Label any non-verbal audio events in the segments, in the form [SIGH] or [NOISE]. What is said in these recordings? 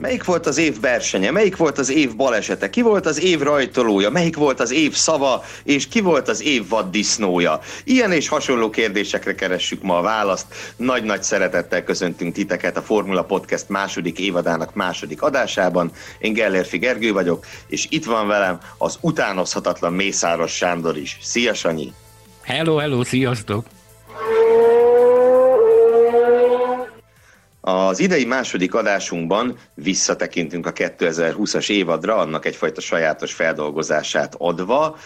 Melyik volt az év versenye, melyik volt az év balesete, ki volt az év rajtolója, melyik volt az év szava, és ki volt az év vaddisznója? Ilyen és hasonló kérdésekre keressük ma a választ. Nagy-nagy szeretettel köszöntünk titeket a Formula Podcast második évadának második adásában. Én Gellérfi Gergő vagyok, és itt van velem az utánozhatatlan Mészáros Sándor is. Szia, Sanyi! Hello, hello, sziasztok! Az idei második adásunkban visszatekintünk a 2020-as évadra, annak egyfajta sajátos feldolgozását adva.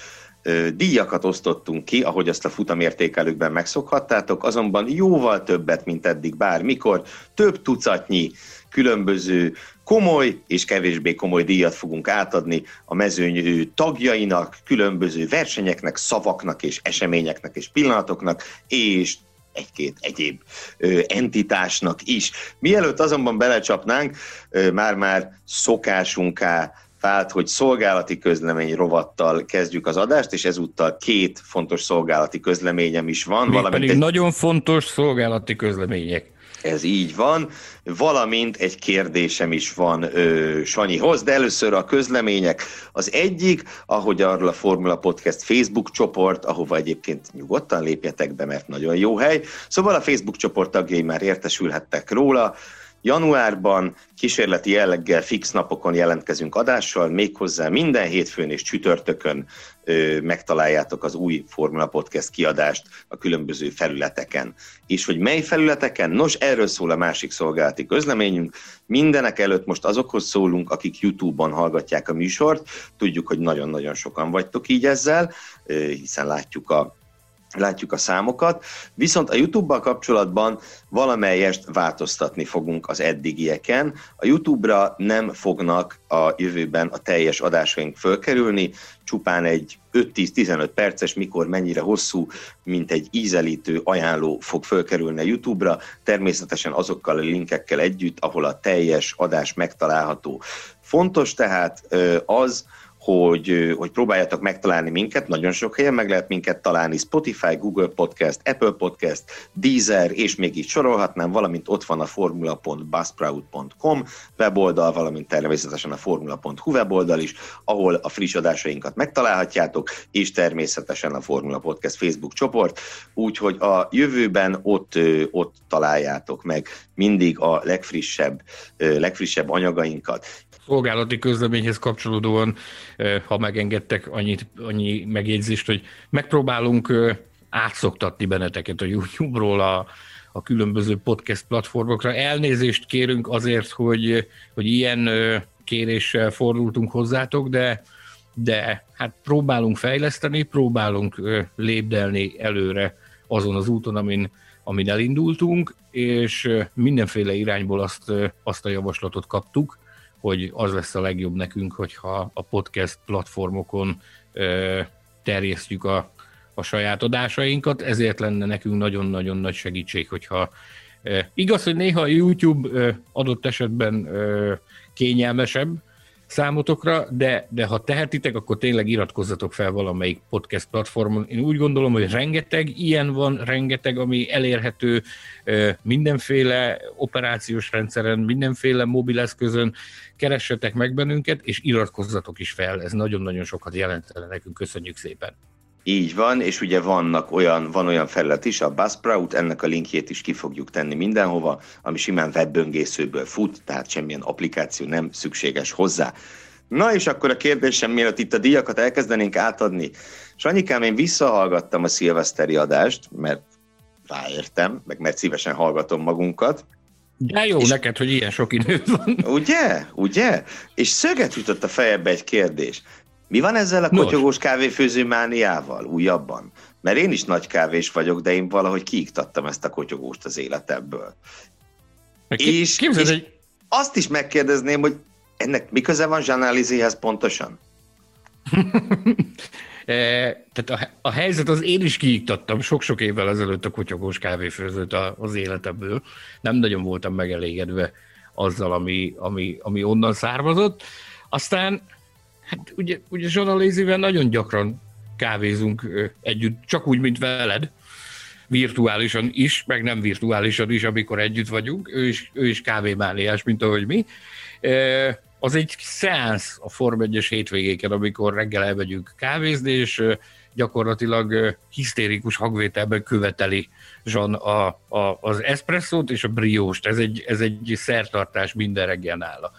Díjakat osztottunk ki, ahogy azt a futamértékelőkben megszokhattátok, azonban jóval többet, mint eddig bármikor, több tucatnyi különböző komoly és kevésbé komoly díjat fogunk átadni a mezőny tagjainak, különböző versenyeknek, szavaknak és eseményeknek és pillanatoknak, és egy-két egyéb entitásnak is. Mielőtt azonban belecsapnánk, már-már szokásunká vált, hogy szolgálati közlemény rovattal kezdjük az adást, és ezúttal két fontos szolgálati közleményem is van. Még pedig egy... nagyon fontos szolgálati közlemények. Ez így van, valamint egy kérdésem is van ö, Sanyihoz, de először a közlemények. Az egyik, ahogy arról a Formula Podcast Facebook csoport, ahova egyébként nyugodtan lépjetek be, mert nagyon jó hely. Szóval a Facebook csoport tagjai már értesülhettek róla, Januárban kísérleti jelleggel fix napokon jelentkezünk adással, méghozzá minden hétfőn és csütörtökön ö, megtaláljátok az új Formula Podcast kiadást a különböző felületeken. És hogy mely felületeken? Nos, erről szól a másik szolgálati közleményünk. Mindenek előtt most azokhoz szólunk, akik YouTube-on hallgatják a műsort. Tudjuk, hogy nagyon-nagyon sokan vagytok így ezzel, hiszen látjuk a látjuk a számokat, viszont a YouTube-bal kapcsolatban valamelyest változtatni fogunk az eddigieken. A YouTube-ra nem fognak a jövőben a teljes adásaink fölkerülni, csupán egy 5-10-15 perces, mikor mennyire hosszú, mint egy ízelítő ajánló fog fölkerülni a YouTube-ra, természetesen azokkal a linkekkel együtt, ahol a teljes adás megtalálható. Fontos tehát az, hogy, hogy próbáljátok megtalálni minket, nagyon sok helyen meg lehet minket találni, Spotify, Google Podcast, Apple Podcast, Deezer, és még így sorolhatnám, valamint ott van a formula.buzzsprout.com weboldal, valamint természetesen a formula.hu weboldal is, ahol a friss adásainkat megtalálhatjátok, és természetesen a Formula Podcast Facebook csoport, úgyhogy a jövőben ott, ott találjátok meg mindig a legfrissebb, legfrissebb anyagainkat szolgálati közleményhez kapcsolódóan, ha megengedtek annyit, annyi megjegyzést, hogy megpróbálunk átszoktatni benneteket a YouTube-ról a, a különböző podcast platformokra. Elnézést kérünk azért, hogy, hogy ilyen kéréssel fordultunk hozzátok, de, de hát próbálunk fejleszteni, próbálunk lépdelni előre azon az úton, amin, amin elindultunk, és mindenféle irányból azt, azt a javaslatot kaptuk, hogy az lesz a legjobb nekünk, hogyha a podcast platformokon terjesztjük a, a saját adásainkat, ezért lenne nekünk nagyon-nagyon nagy segítség, hogyha igaz, hogy néha a YouTube adott esetben kényelmesebb, számotokra, de, de ha tehetitek, akkor tényleg iratkozzatok fel valamelyik podcast platformon. Én úgy gondolom, hogy rengeteg ilyen van, rengeteg, ami elérhető mindenféle operációs rendszeren, mindenféle mobileszközön. Keressetek meg bennünket, és iratkozzatok is fel. Ez nagyon-nagyon sokat jelentene nekünk. Köszönjük szépen! Így van, és ugye vannak olyan, van olyan felület is, a Buzzsprout, ennek a linkjét is ki fogjuk tenni mindenhova, ami simán webböngészőből fut, tehát semmilyen applikáció nem szükséges hozzá. Na és akkor a kérdésem, mielőtt itt a díjakat elkezdenénk átadni. Sanyikám, én visszahallgattam a szilveszteri adást, mert ráértem, meg mert szívesen hallgatom magunkat. De jó és, neked, hogy ilyen sok idő van. Ugye? Ugye? És szöget jutott a fejembe egy kérdés. Mi van ezzel a kotyogós kávéfőző mániával újabban? Mert én is nagy kávés vagyok, de én valahogy kiiktattam ezt a kotyogóst az életemből. Ki, és, képzeld, és hogy... azt is megkérdezném, hogy ennek mi köze van Jean pontosan? [LAUGHS] e, tehát a, a helyzet az én is kiiktattam sok-sok évvel ezelőtt a kotyogós kávéfőzőt az életemből. Nem nagyon voltam megelégedve azzal, ami, ami, ami onnan származott. Aztán Hát ugye, ugye Zsana nagyon gyakran kávézunk együtt, csak úgy, mint veled, virtuálisan is, meg nem virtuálisan is, amikor együtt vagyunk, ő is, ő is kávémániás, mint ahogy mi. Az egy szeánsz a Form 1-es hétvégéken, amikor reggel elmegyünk kávézni, és gyakorlatilag hisztérikus hangvételben követeli Zsan a, a, az eszpresszót és a brióst. Ez egy, ez egy szertartás minden reggel nála.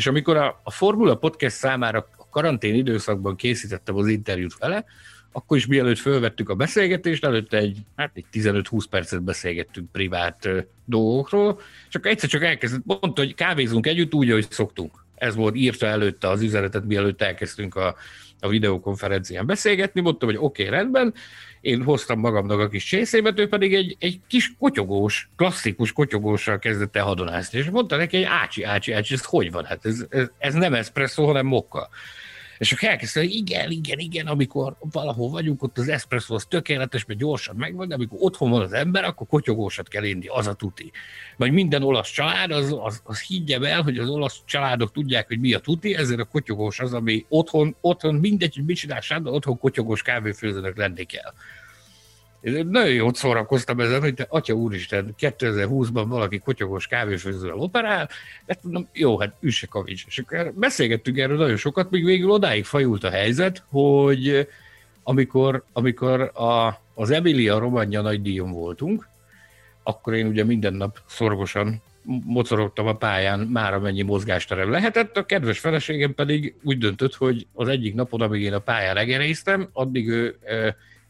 És amikor a, a Formula Podcast számára a karantén időszakban készítettem az interjút vele, akkor is mielőtt fölvettük a beszélgetést, előtte egy, hát egy 15-20 percet beszélgettünk privát dolgokról, és akkor egyszer csak elkezdett, mondta, hogy kávézunk együtt úgy, ahogy szoktunk. Ez volt, írta előtte az üzenetet, mielőtt elkezdtünk a, a videokonferencián beszélgetni, mondtam, hogy oké, okay, rendben, én hoztam magamnak a kis csészémet, ő pedig egy, egy kis kotyogós, klasszikus kotyogóssal kezdett el hadonászni, és mondta neki, hogy ácsi, ácsi, ácsi, ez hogy van? Hát ez, ez, ez nem espresso, hanem mokka. És akkor elkezdte, hogy igen, igen, igen, amikor valahol vagyunk, ott az espresso az tökéletes, mert gyorsan megvan, de amikor otthon van az ember, akkor kotyogósat kell inni, az a tuti. Vagy minden olasz család, az, az, az higgyem el, hogy az olasz családok tudják, hogy mi a tuti, ezért a kotyogós az, ami otthon, otthon mindegy, hogy mit csinál, de otthon kotyogós kávéfőzőnek lenni kell. Én nagyon jót szórakoztam ezen, hogy te, atya úristen, 2020-ban valaki kotyogós kávéfőzővel operál, hát mondom, jó, hát üsse kavics. És akkor beszélgettünk erről nagyon sokat, még végül odáig fajult a helyzet, hogy amikor, amikor a, az Emilia Romagna nagy díjon voltunk, akkor én ugye minden nap szorgosan mocorogtam a pályán, már amennyi mozgásterem lehetett, a kedves feleségem pedig úgy döntött, hogy az egyik napon, amíg én a pályán regeréztem, addig ő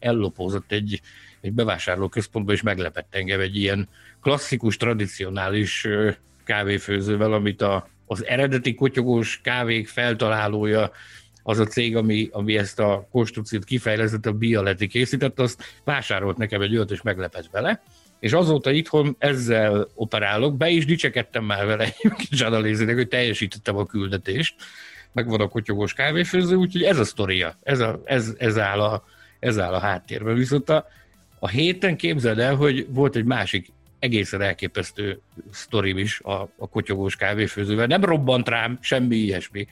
ellopózott egy, egy bevásárlóközpontba, és meglepett engem egy ilyen klasszikus, tradicionális kávéfőzővel, amit a, az eredeti kotyogós kávék feltalálója, az a cég, ami, ami ezt a konstrukciót kifejlesztett, a Bialetti készített, azt vásárolt nekem egy olyat, és meglepett vele. És azóta itthon ezzel operálok, be is dicsekedtem már vele Zsanalézinek, hogy teljesítettem a küldetést, meg van a kotyogós kávéfőző, úgyhogy ez a sztoria, ez, a, ez, ez áll a, ez áll a háttérben. Viszont a, a héten képzeld el, hogy volt egy másik egészen elképesztő sztorim is a, a kotyogós kávéfőzővel. Nem robbant rám, semmi ilyesmi.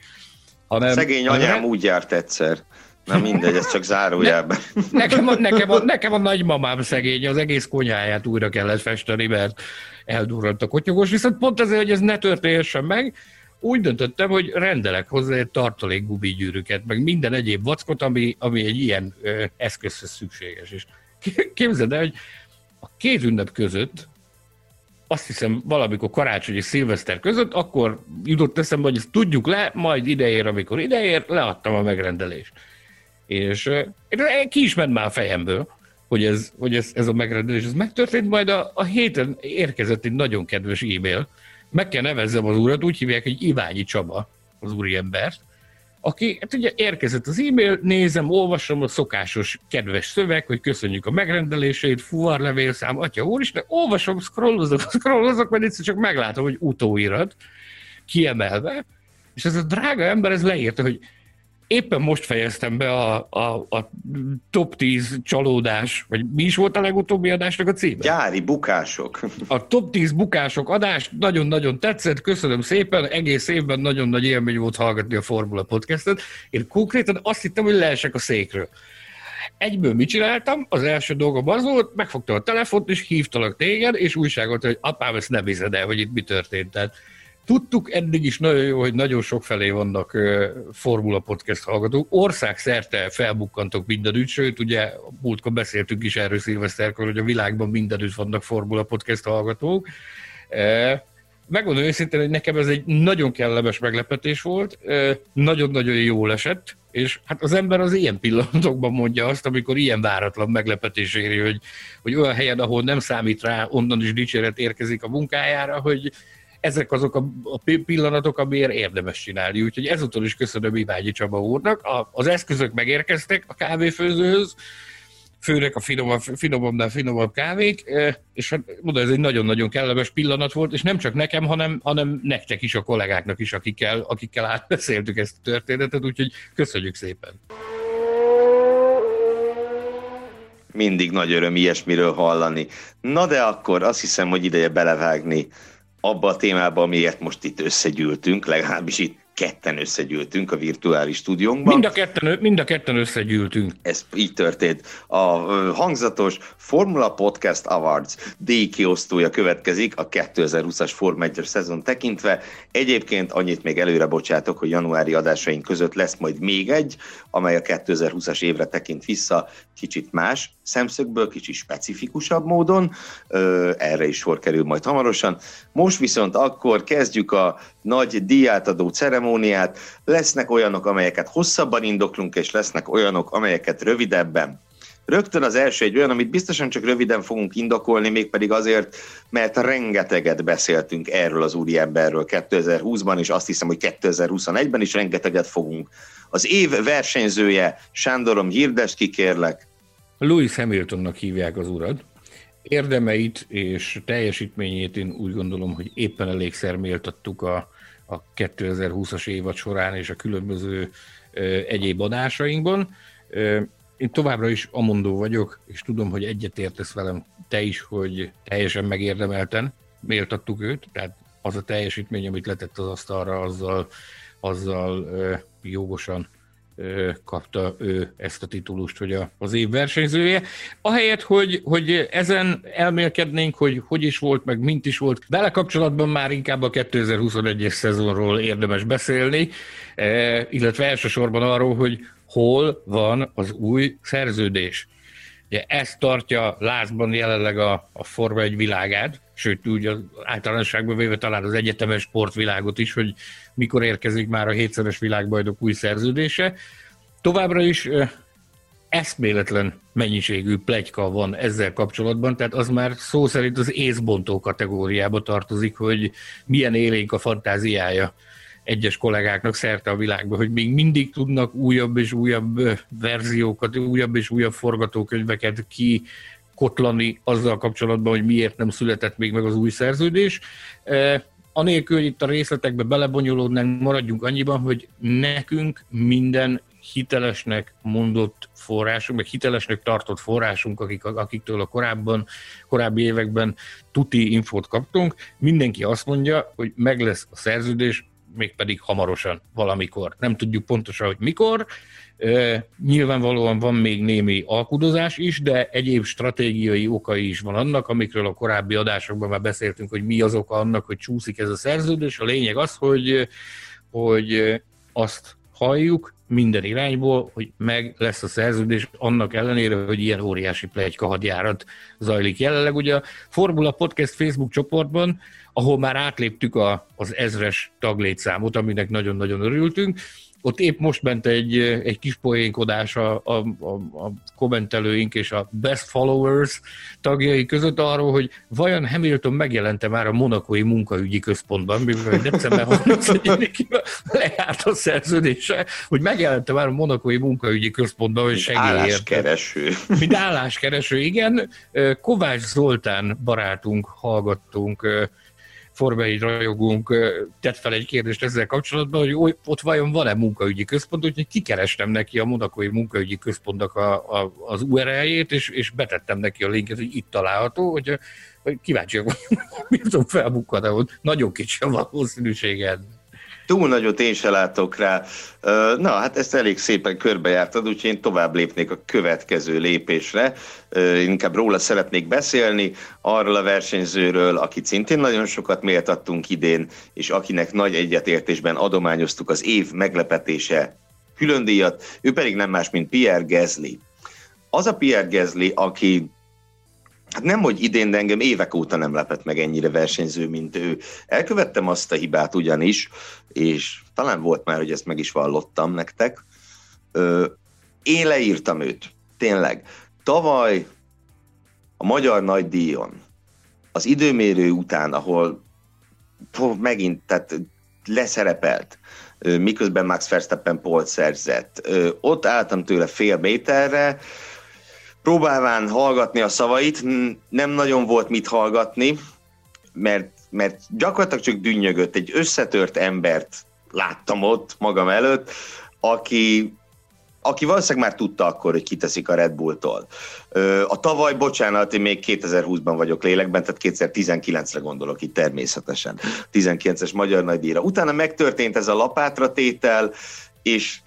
Hanem, Szegény anyám hanem... úgy járt egyszer. Na mindegy, ez csak zárójelben. Ne, nekem, a, nekem, a, nekem a nagymamám szegény, az egész konyháját újra kellett festeni, mert eldurrant a kotyogós, viszont pont azért, hogy ez ne történhessen meg, úgy döntöttem, hogy rendelek hozzá egy tartalék gubigyűrűket, meg minden egyéb vackot, ami, ami egy ilyen ö, eszközhöz szükséges. És képzeld el, hogy a két ünnep között, azt hiszem valamikor karácsony és szilveszter között, akkor jutott eszembe, hogy ezt tudjuk le, majd ideér, amikor ideér, leadtam a megrendelést. És ki is ment már a fejemből, hogy ez, hogy ez, ez a megrendelés ez megtörtént, majd a, a héten érkezett egy nagyon kedves e-mail, meg kell nevezzem az urat, úgy hívják, hogy Iványi Csaba, az úriembert, aki, hát ugye érkezett az e-mail, nézem, olvasom a szokásos kedves szöveg, hogy köszönjük a megrendelését, fuvarlevélszám, atya úristen, olvasom, scrollozok, [LAUGHS] scrollozok, mert egyszer csak meglátom, hogy utóirat, kiemelve, és ez a drága ember, ez leírta, hogy éppen most fejeztem be a, a, a top 10 csalódás, vagy mi is volt a legutóbbi adásnak a címe? Gyári bukások. A top 10 bukások adás nagyon-nagyon tetszett, köszönöm szépen, egész évben nagyon nagy élmény volt hallgatni a Formula Podcastet. Én konkrétan azt hittem, hogy leesek a székről. Egyből mit csináltam? Az első dolgom az volt, megfogtam a telefont, és hívtalak téged, és újságot, hogy apám, ezt nem hiszed el, hogy itt mi történt. Tehát Tudtuk eddig is nagyon jó, hogy nagyon sok felé vannak Formula Podcast hallgatók. Országszerte felbukkantok mindenütt, sőt, ugye múltkor beszéltünk is erről szilveszterkor, hogy a világban mindenütt vannak Formula Podcast hallgatók. Megmondom őszintén, hogy nekem ez egy nagyon kellemes meglepetés volt, nagyon-nagyon jól esett, és hát az ember az ilyen pillanatokban mondja azt, amikor ilyen váratlan meglepetés éri, hogy, hogy olyan helyen, ahol nem számít rá, onnan is dicséret érkezik a munkájára, hogy, ezek azok a, a pillanatok, amiért érdemes csinálni. Úgyhogy ezúttal is köszönöm Iványi Csaba úrnak. A, az eszközök megérkeztek a kávéfőzőhöz, főleg a finomabb, finomabbnál finomabb kávék, és hát mondom, ez egy nagyon-nagyon kellemes pillanat volt, és nem csak nekem, hanem, hanem nektek is, a kollégáknak is, akikkel, akikkel átbeszéltük ezt a történetet, úgyhogy köszönjük szépen. Mindig nagy öröm ilyesmiről hallani. Na de akkor azt hiszem, hogy ideje belevágni abba a témába, amiért most itt összegyűltünk, legalábbis itt ketten összegyűltünk a virtuális stúdiónkban. Mind a ketten, mind a ketten összegyűltünk. Ez így történt. A hangzatos Formula Podcast Awards díj kiosztója következik a 2020-as Form 1 szezon tekintve. Egyébként annyit még előre bocsátok, hogy januári adásaink között lesz majd még egy, amely a 2020-as évre tekint vissza, kicsit más szemszögből, kicsit specifikusabb módon. Erre is sor kerül majd hamarosan. Most viszont akkor kezdjük a nagy díjátadó ceremóniát. Lesznek olyanok, amelyeket hosszabban indoklunk, és lesznek olyanok, amelyeket rövidebben. Rögtön az első egy olyan, amit biztosan csak röviden fogunk indokolni, mégpedig azért, mert rengeteget beszéltünk erről az úriemberről 2020-ban, és azt hiszem, hogy 2021-ben is rengeteget fogunk. Az év versenyzője, Sándorom, hirdest ki kérlek. Louis Hamiltonnak hívják az urat. Érdemeit és teljesítményét én úgy gondolom, hogy éppen elégszer méltattuk a, a 2020-as évad során és a különböző egyéb adásainkban. Én továbbra is amondó vagyok, és tudom, hogy egyetértesz velem te is, hogy teljesen megérdemelten méltattuk őt, tehát az a teljesítmény, amit letett az asztalra, azzal, azzal jogosan kapta ő ezt a titulust, hogy az év versenyzője. Ahelyett, hogy, hogy ezen elmélkednénk, hogy hogy is volt, meg mint is volt, vele kapcsolatban már inkább a 2021-es szezonról érdemes beszélni, illetve elsősorban arról, hogy hol van az új szerződés. Ugye ezt tartja lázban jelenleg a, a Forma egy világát, sőt úgy az általánosságban véve talán az egyetemes sportvilágot is, hogy mikor érkezik már a hétszeres világbajnok új szerződése. Továbbra is eszméletlen mennyiségű plegyka van ezzel kapcsolatban, tehát az már szó szerint az észbontó kategóriába tartozik, hogy milyen élénk a fantáziája egyes kollégáknak szerte a világban, hogy még mindig tudnak újabb és újabb verziókat, újabb és újabb forgatókönyveket ki kotlani azzal kapcsolatban, hogy miért nem született még meg az új szerződés. Anélkül, hogy itt a részletekbe belebonyolódnánk, maradjunk annyiban, hogy nekünk minden hitelesnek mondott forrásunk, meg hitelesnek tartott forrásunk, akik, akiktől a korábban, korábbi években tuti infót kaptunk, mindenki azt mondja, hogy meg lesz a szerződés, mégpedig hamarosan, valamikor. Nem tudjuk pontosan, hogy mikor. Nyilvánvalóan van még némi alkudozás is, de egyéb stratégiai okai is van annak, amikről a korábbi adásokban már beszéltünk, hogy mi az oka annak, hogy csúszik ez a szerződés. A lényeg az, hogy, hogy azt halljuk minden irányból, hogy meg lesz a szerződés, annak ellenére, hogy ilyen óriási plegyka hadjárat zajlik jelenleg. Ugye a Formula Podcast Facebook csoportban ahol már átléptük a, az ezres taglétszámot, aminek nagyon-nagyon örültünk. Ott épp most ment egy, egy kis poénkodás a, a, a, a kommentelőink és a best followers tagjai között arról, hogy vajon Hamilton megjelente már a monakói munkaügyi központban, mivel december 31-én lejárt a szerződése, hogy megjelente már a monakói munkaügyi központban, hogy segélyért. Álláskereső. Mint álláskereső, igen. Kovács Zoltán barátunk, hallgattunk, Forma 1 rajogónk tett fel egy kérdést ezzel kapcsolatban, hogy ott vajon van-e munkaügyi központ, úgyhogy kikerestem neki a monakói munkaügyi központnak a, a, az URL-jét, és, és betettem neki a linket, hogy itt található, hogy, hogy kíváncsiak vagyunk, mi tudom felbukkad, nagyon kicsi a valószínűséged túl nagyot én se látok rá. Na, hát ezt elég szépen körbejártad, úgyhogy én tovább lépnék a következő lépésre. Inkább róla szeretnék beszélni, arról a versenyzőről, akit szintén nagyon sokat méltattunk idén, és akinek nagy egyetértésben adományoztuk az év meglepetése külön díjat, ő pedig nem más, mint Pierre Gasly. Az a Pierre Gasly, aki Hát nem, hogy idén, de engem évek óta nem lepett meg ennyire versenyző, mint ő. Elkövettem azt a hibát ugyanis, és talán volt már, hogy ezt meg is vallottam nektek. Ö, én leírtam őt, tényleg. Tavaly a Magyar Nagydíjon, az időmérő után, ahol pó, megint tehát leszerepelt, miközben Max Verstappen polt szerzett. Ott álltam tőle fél méterre, próbálván hallgatni a szavait, nem nagyon volt mit hallgatni, mert, mert gyakorlatilag csak dünnyögött, egy összetört embert láttam ott magam előtt, aki aki valószínűleg már tudta akkor, hogy kiteszik a Red Bulltól. A tavaly, bocsánat, én még 2020-ban vagyok lélekben, tehát 2019-re gondolok itt természetesen, 19-es Magyar Nagydíjra. Utána megtörtént ez a lapátra tétel, és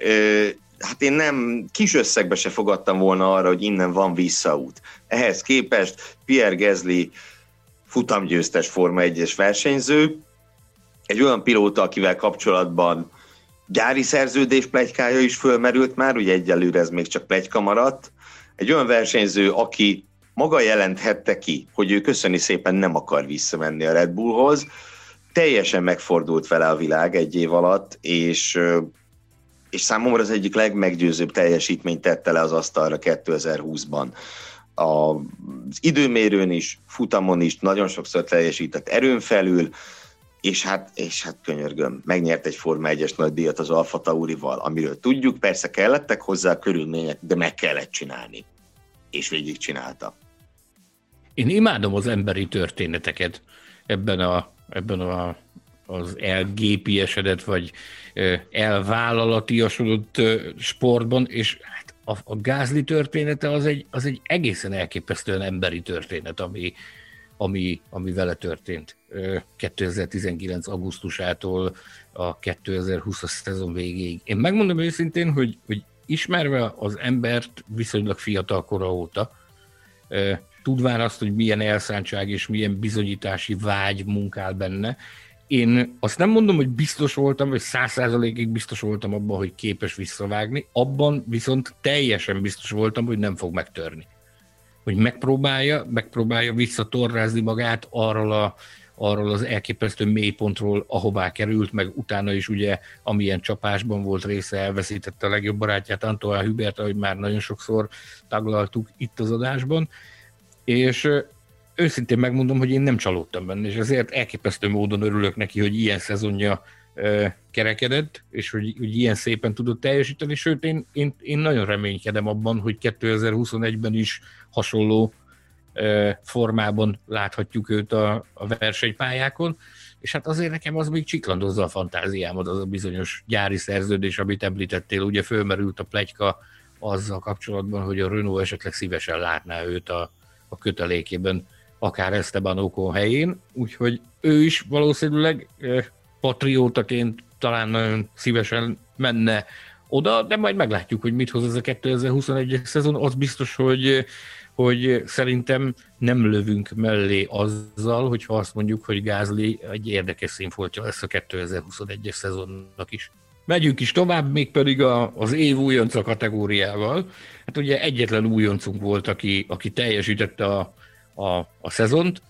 hát én nem kis összegbe se fogadtam volna arra, hogy innen van visszaút. Ehhez képest Pierre Gezli futamgyőztes Forma 1-es versenyző, egy olyan pilóta, akivel kapcsolatban gyári szerződés plegykája is fölmerült már, ugye egyelőre ez még csak plegyka maradt. Egy olyan versenyző, aki maga jelenthette ki, hogy ő köszöni szépen nem akar visszamenni a Red Bullhoz, teljesen megfordult vele a világ egy év alatt, és, és számomra az egyik legmeggyőzőbb teljesítményt tette le az asztalra 2020-ban. Az időmérőn is, futamon is nagyon sokszor teljesített erőn felül, és hát, és hát könyörgöm, megnyert egy Forma 1-es nagy díjat az Alfa Taurival, amiről tudjuk, persze kellettek hozzá a körülmények, de meg kellett csinálni. És végig csinálta. Én imádom az emberi történeteket ebben a, ebben a az elgépiesedett, vagy elvállalatiasodott sportban, és hát a, a gázli története az egy, az egy egészen elképesztően emberi történet, ami, ami, ami vele történt 2019. augusztusától a 2020-as szezon végéig. Én megmondom őszintén, hogy, hogy ismerve az embert viszonylag fiatal kora óta, tudván azt, hogy milyen elszántság és milyen bizonyítási vágy munkál benne, én azt nem mondom, hogy biztos voltam, vagy száz százalékig biztos voltam abban, hogy képes visszavágni, abban viszont teljesen biztos voltam, hogy nem fog megtörni. Hogy megpróbálja, megpróbálja visszatorrázni magát arról, a, arról az elképesztő mélypontról, ahová került, meg utána is ugye, amilyen csapásban volt része, elveszítette a legjobb barátját, Antoine Hubert, ahogy már nagyon sokszor taglaltuk itt az adásban, és őszintén megmondom, hogy én nem csalódtam benne, és ezért elképesztő módon örülök neki, hogy ilyen szezonja kerekedett, és hogy, hogy ilyen szépen tudott teljesíteni, sőt én, én, én nagyon reménykedem abban, hogy 2021-ben is hasonló formában láthatjuk őt a, a versenypályákon, és hát azért nekem az még csiklandozza a fantáziámat, az a bizonyos gyári szerződés, amit említettél, ugye fölmerült a plegyka azzal kapcsolatban, hogy a Renault esetleg szívesen látná őt a, a kötelékében, akár Esteban Ocon helyén, úgyhogy ő is valószínűleg patriótaként talán nagyon szívesen menne oda, de majd meglátjuk, hogy mit hoz ez a 2021-es szezon. Az biztos, hogy hogy szerintem nem lövünk mellé azzal, hogyha azt mondjuk, hogy Gázli egy érdekes színfoltja lesz a 2021-es szezonnak is. Megyünk is tovább, mégpedig a, az év újonca kategóriával. Hát ugye egyetlen újoncunk volt, aki, aki teljesítette a, a, a szezont,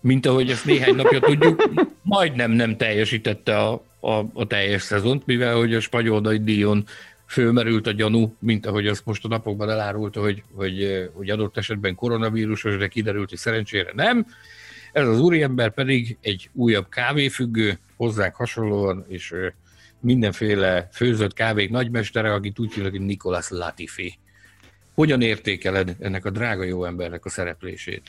mint ahogy ezt néhány napja tudjuk, majdnem nem teljesítette a, a, a teljes szezont, mivel hogy a spanyol nagy díjon fölmerült a gyanú, mint ahogy azt most a napokban elárulta, hogy, hogy, hogy adott esetben koronavírusos, de kiderült, hogy szerencsére nem. Ez az úriember pedig egy újabb kávéfüggő, hozzánk hasonlóan, és mindenféle főzött kávék nagymestere, akit úgy hívnak, hogy Nicolas Latifi. Hogyan értékeled ennek a drága jó embernek a szereplését?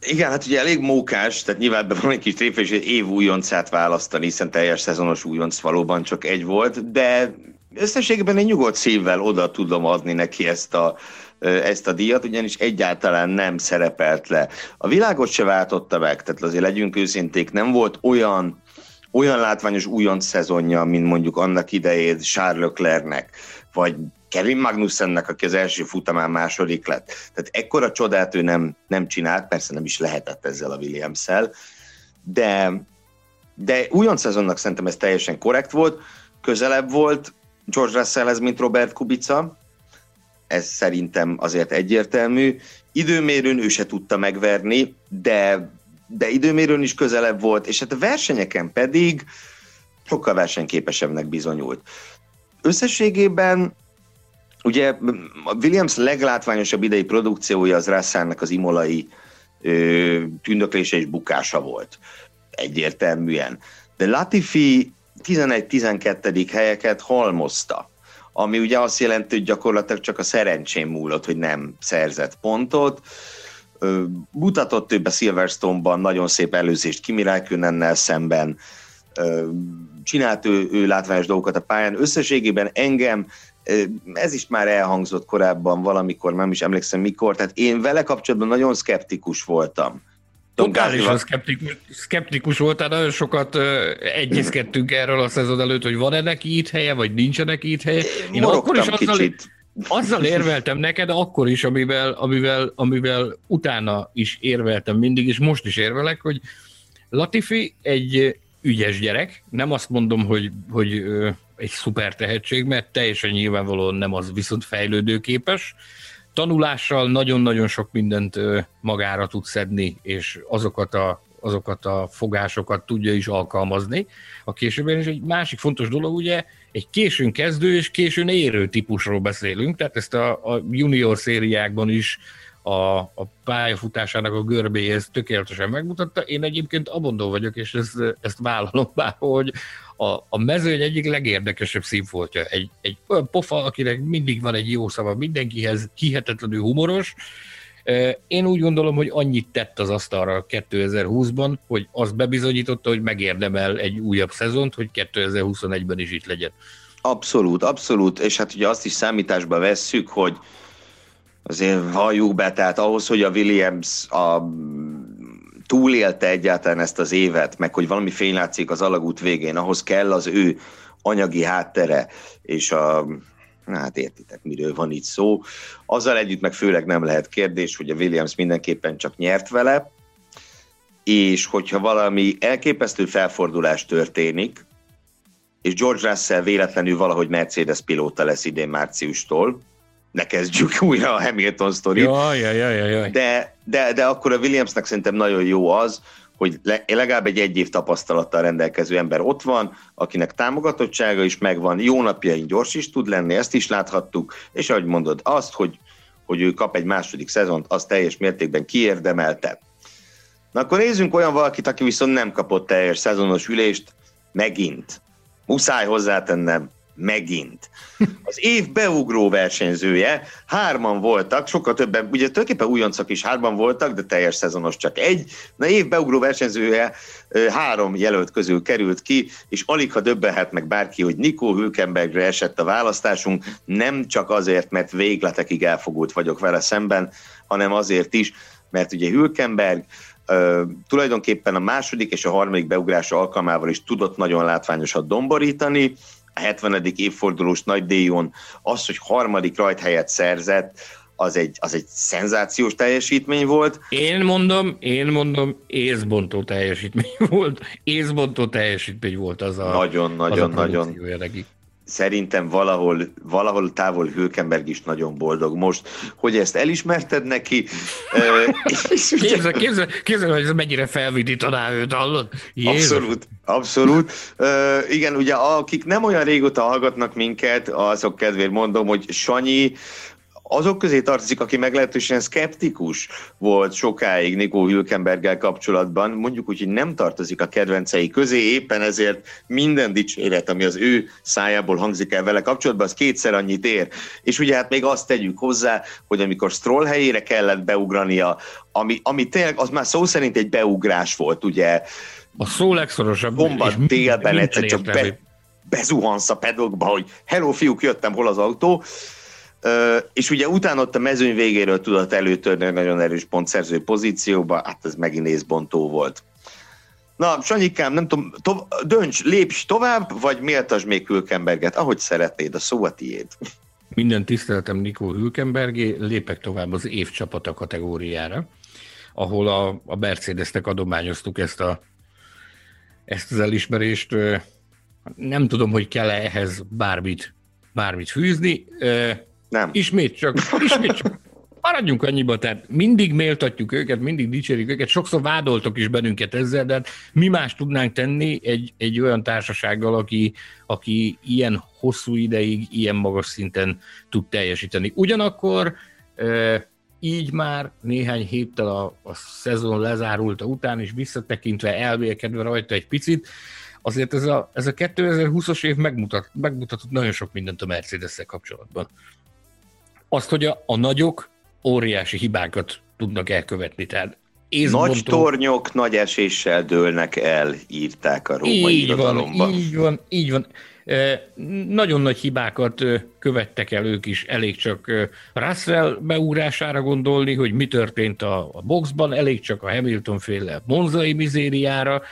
Igen, hát ugye elég mókás, tehát nyilván ebben van egy kis tréfés, hogy év újoncát választani, hiszen teljes szezonos újonc valóban csak egy volt, de összességében egy nyugodt szívvel oda tudom adni neki ezt a, ezt a díjat, ugyanis egyáltalán nem szerepelt le. A világot se váltotta meg, tehát azért legyünk őszinték, nem volt olyan olyan látványos újonc szezonja, mint mondjuk annak idején Charles Leclercnek, vagy Kevin Magnussennek, aki az első futamán második lett. Tehát ekkora csodát ő nem, nem csinált, persze nem is lehetett ezzel a Williams-szel, de, de újonc szezonnak szerintem ez teljesen korrekt volt, közelebb volt George Russellhez, mint Robert Kubica, ez szerintem azért egyértelmű. Időmérőn ő se tudta megverni, de, de időmérőn is közelebb volt, és hát a versenyeken pedig sokkal versenyképesebbnek bizonyult. Összességében ugye Williams leglátványosabb idei produkciója az Russellnek az imolai ö, tündöklése és bukása volt. Egyértelműen. De Latifi 11-12. helyeket halmozta, ami ugye azt jelenti, hogy gyakorlatilag csak a szerencsém múlott, hogy nem szerzett pontot. Mutatott több a Silverstone-ban nagyon szép előzést Kimi Räikkönennel szemben, csinált ő, ő látványos dolgokat a pályán. Összességében engem ez is már elhangzott korábban valamikor, nem is emlékszem mikor, tehát én vele kapcsolatban nagyon szkeptikus voltam. Totálisan szkeptikus, szkeptikus voltál, nagyon sokat egyezkedtünk erről a szezon előtt, hogy van-e neki itt helye, vagy nincsen neki itt helye. Én akkor is azzal, kicsit. azzal érveltem neked, akkor is, amivel, amivel, amivel utána is érveltem mindig, és most is érvelek, hogy Latifi egy ügyes gyerek, nem azt mondom, hogy, hogy egy szuper tehetség, mert teljesen nyilvánvalóan nem az viszont fejlődőképes, tanulással nagyon-nagyon sok mindent magára tud szedni, és azokat a, azokat a fogásokat tudja is alkalmazni a későbben. És egy másik fontos dolog, ugye, egy későn kezdő és későn érő típusról beszélünk, tehát ezt a, a junior szériákban is a, a pályafutásának a görbéhez tökéletesen megmutatta. Én egyébként abondó vagyok, és ezt, ezt vállalom bár, hogy a, a mezőny egyik legérdekesebb színfoltja. Egy, egy olyan pofa, akinek mindig van egy jó szava mindenkihez, hihetetlenül humoros. Én úgy gondolom, hogy annyit tett az asztalra 2020-ban, hogy az bebizonyította, hogy megérdemel egy újabb szezont, hogy 2021-ben is itt legyen. Abszolút, abszolút, és hát ugye azt is számításba vesszük, hogy azért halljuk be, tehát ahhoz, hogy a Williams a túlélte egyáltalán ezt az évet, meg hogy valami fény látszik az alagút végén, ahhoz kell az ő anyagi háttere, és a, hát értitek, miről van itt szó. Azzal együtt meg főleg nem lehet kérdés, hogy a Williams mindenképpen csak nyert vele, és hogyha valami elképesztő felfordulás történik, és George Russell véletlenül valahogy Mercedes pilóta lesz idén márciustól, ne kezdjük [LAUGHS] újra a Hamilton sztorit. Jaj, jaj, jaj, jaj. De, de, de akkor a Williamsnek szerintem nagyon jó az, hogy legalább egy egy év tapasztalattal rendelkező ember ott van, akinek támogatottsága is megvan, jó napjain gyors is tud lenni, ezt is láthattuk, és ahogy mondod, azt, hogy, hogy ő kap egy második szezont, az teljes mértékben kiérdemelte. Na akkor nézzünk olyan valakit, aki viszont nem kapott teljes szezonos ülést, megint. Muszáj hozzátennem, megint. Az év beugró versenyzője, hárman voltak, sokkal többen, ugye tulajdonképpen újoncak is hárman voltak, de teljes szezonos csak egy. Na év beugró versenyzője három jelölt közül került ki, és alig ha döbbenhet meg bárki, hogy Nikó Hülkenbergre esett a választásunk, nem csak azért, mert végletekig elfogult vagyok vele szemben, hanem azért is, mert ugye Hülkenberg tulajdonképpen a második és a harmadik beugrása alkalmával is tudott nagyon látványosat domborítani, 70. évfordulós nagy díjon az, hogy harmadik rajthelyet szerzett, az egy, az egy szenzációs teljesítmény volt. Én mondom, én mondom, észbontó teljesítmény volt. Észbontó teljesítmény volt az a Nagyon, nagyon, nagyon szerintem valahol, valahol távol Hülkenberg is nagyon boldog most, hogy ezt elismerted neki. [LAUGHS] képzel, képzel, képzel, hogy ez mennyire felvidítaná őt, hallod? Jézus. Abszolút, abszolút. Uh, igen, ugye akik nem olyan régóta hallgatnak minket, azok kedvéért mondom, hogy Sanyi azok közé tartozik, aki meglehetősen szkeptikus volt sokáig Nikó Hülkenberggel kapcsolatban, mondjuk úgy, hogy nem tartozik a kedvencei közé, éppen ezért minden dicséret, ami az ő szájából hangzik el vele kapcsolatban, az kétszer annyit ér. És ugye hát még azt tegyük hozzá, hogy amikor Stroll helyére kellett beugrania, ami, ami tényleg az már szó szerint egy beugrás volt, ugye. A szó legszorosabb. Bomba délben egyszer csak be, bezuhansz a pedokba, hogy hello fiúk, jöttem, hol az autó és ugye utána ott a mezőny végéről tudott előtörni egy nagyon erős pontszerző pozícióba, hát ez megint nézbontó volt. Na, Sanyikám, nem tudom, to- dönts, lépj tovább, vagy méltasd még Hülkenberget, ahogy szeretnéd, a szó a tiéd. Minden tiszteletem Nikó Hülkenbergé, lépek tovább az évcsapata kategóriára, ahol a, a Mercedesnek adományoztuk ezt, a, ezt az elismerést. Nem tudom, hogy kell-e ehhez bármit, bármit fűzni. Nem. Ismét csak, ismét csak maradjunk annyiba, tehát mindig méltatjuk őket, mindig dicsérjük őket, sokszor vádoltok is bennünket ezzel, de hát mi más tudnánk tenni egy, egy olyan társasággal, aki, aki ilyen hosszú ideig, ilyen magas szinten tud teljesíteni. Ugyanakkor így már néhány héttel a, a szezon lezárulta után, és visszatekintve, elvélkedve rajta egy picit, azért ez a, ez a 2020-as év megmutat, megmutatott nagyon sok mindent a mercedes kapcsolatban azt, hogy a, a nagyok óriási hibákat tudnak elkövetni. Tehát észbontó... Nagy tornyok nagy eséssel dőlnek el, írták a római így van, így van, így van. Nagyon nagy hibákat követtek el ők is, elég csak Russell beúrására gondolni, hogy mi történt a, boxban, elég csak a Hamilton féle monzai mizériára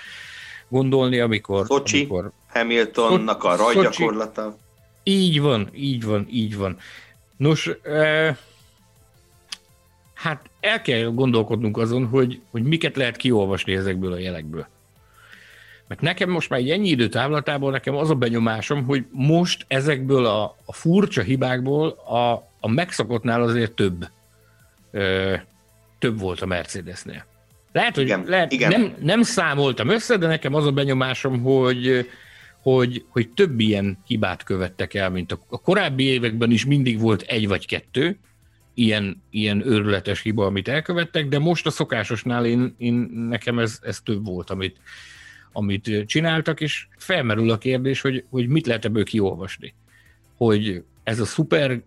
gondolni, amikor... Szocsi, amikor, Hamiltonnak a rajgyakorlata. Így van, így van, így van. Nos, e, hát el kell gondolkodnunk azon, hogy, hogy miket lehet kiolvasni ezekből a jelekből. Mert nekem most már egy ennyi időtávlatából nekem az a benyomásom, hogy most ezekből a, a furcsa hibákból a, a megszokottnál azért több, ö, több volt a Mercedesnél. Lehet, hogy igen, lehet, igen. Nem, nem számoltam össze, de nekem az a benyomásom, hogy, hogy, hogy több ilyen hibát követtek el, mint a, a korábbi években is mindig volt egy vagy kettő ilyen, ilyen őrületes hiba, amit elkövettek, de most a szokásosnál én, én nekem ez, ez több volt, amit, amit csináltak, és felmerül a kérdés, hogy, hogy mit lehet ebből kiolvasni. Hogy ez a szuper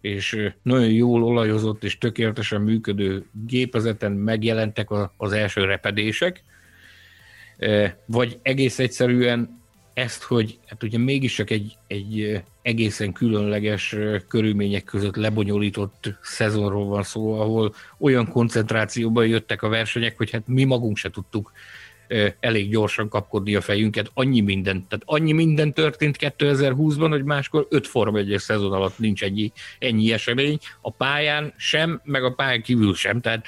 és nagyon jól olajozott és tökéletesen működő gépezeten megjelentek az első repedések, vagy egész egyszerűen ezt, hogy hát ugye mégis csak egy, egy egészen különleges körülmények között lebonyolított szezonról van szó, ahol olyan koncentrációban jöttek a versenyek, hogy hát mi magunk se tudtuk elég gyorsan kapkodni a fejünket, annyi minden, tehát annyi minden történt 2020-ban, hogy máskor öt Forma 1 szezon alatt nincs ennyi, ennyi esemény, a pályán sem, meg a pályán kívül sem, tehát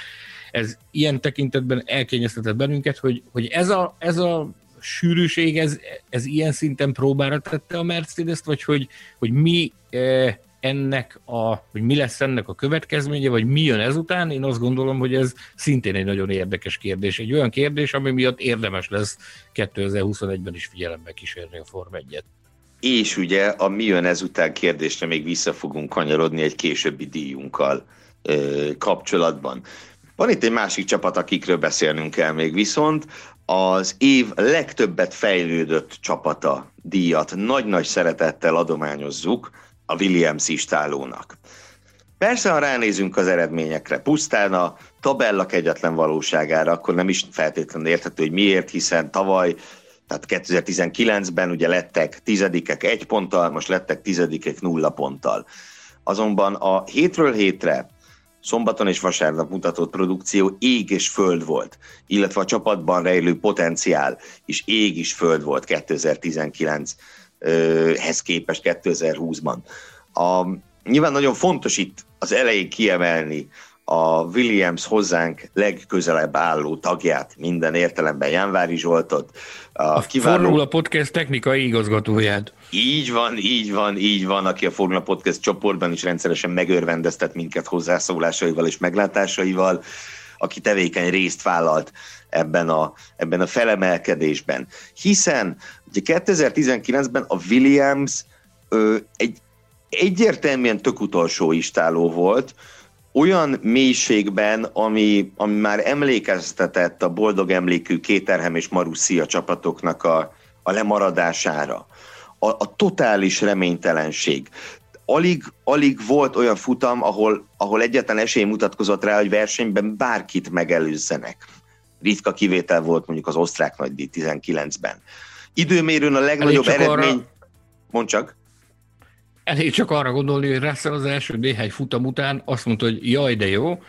ez ilyen tekintetben elkényeztetett bennünket, hogy, hogy ez, a, ez a sűrűség, ez, ez ilyen szinten próbára tette a Mercedes-t, vagy hogy, hogy mi ennek a, hogy mi lesz ennek a következménye, vagy mi jön ezután, én azt gondolom, hogy ez szintén egy nagyon érdekes kérdés. Egy olyan kérdés, ami miatt érdemes lesz 2021-ben is figyelembe kísérni a Form 1-et. És ugye a mi jön ezután kérdésre még vissza fogunk kanyarodni egy későbbi díjunkkal ö, kapcsolatban. Van itt egy másik csapat, akikről beszélnünk kell még viszont, az év legtöbbet fejlődött csapata díjat nagy-nagy szeretettel adományozzuk a Williams istálónak. Persze, ha ránézünk az eredményekre, pusztán a tabella egyetlen valóságára, akkor nem is feltétlenül érthető, hogy miért, hiszen tavaly, tehát 2019-ben ugye lettek tizedikek egy ponttal, most lettek tizedikek nulla ponttal. Azonban a hétről hétre szombaton és vasárnap mutatott produkció ég és föld volt, illetve a csapatban rejlő potenciál is ég és föld volt 2019-hez képest 2020-ban. A, nyilván nagyon fontos itt az elején kiemelni a Williams hozzánk legközelebb álló tagját, minden értelemben Jánvári Zsoltot. A, a kiváló... Formula Podcast technikai igazgatóját. Így van, így van, így van, aki a Formula Podcast csoportban is rendszeresen megörvendeztet minket hozzászólásaival és meglátásaival, aki tevékeny részt vállalt ebben a, ebben a felemelkedésben. Hiszen ugye 2019-ben a Williams ö, egy egyértelműen tök utolsó istáló volt, olyan mélységben, ami, ami már emlékeztetett a boldog emlékű Kéterhem és Marussia csapatoknak a, a lemaradására. A, a totális reménytelenség. Alig, alig volt olyan futam, ahol, ahol egyetlen esély mutatkozott rá, hogy versenyben bárkit megelőzzenek. Ritka kivétel volt mondjuk az osztrák nagydíj 19-ben. Időmérőn a legnagyobb eredmény... Arra... Mondd csak. Elég csak arra gondolni, hogy Russell az első néhány futam után azt mondta, hogy jaj, de jó,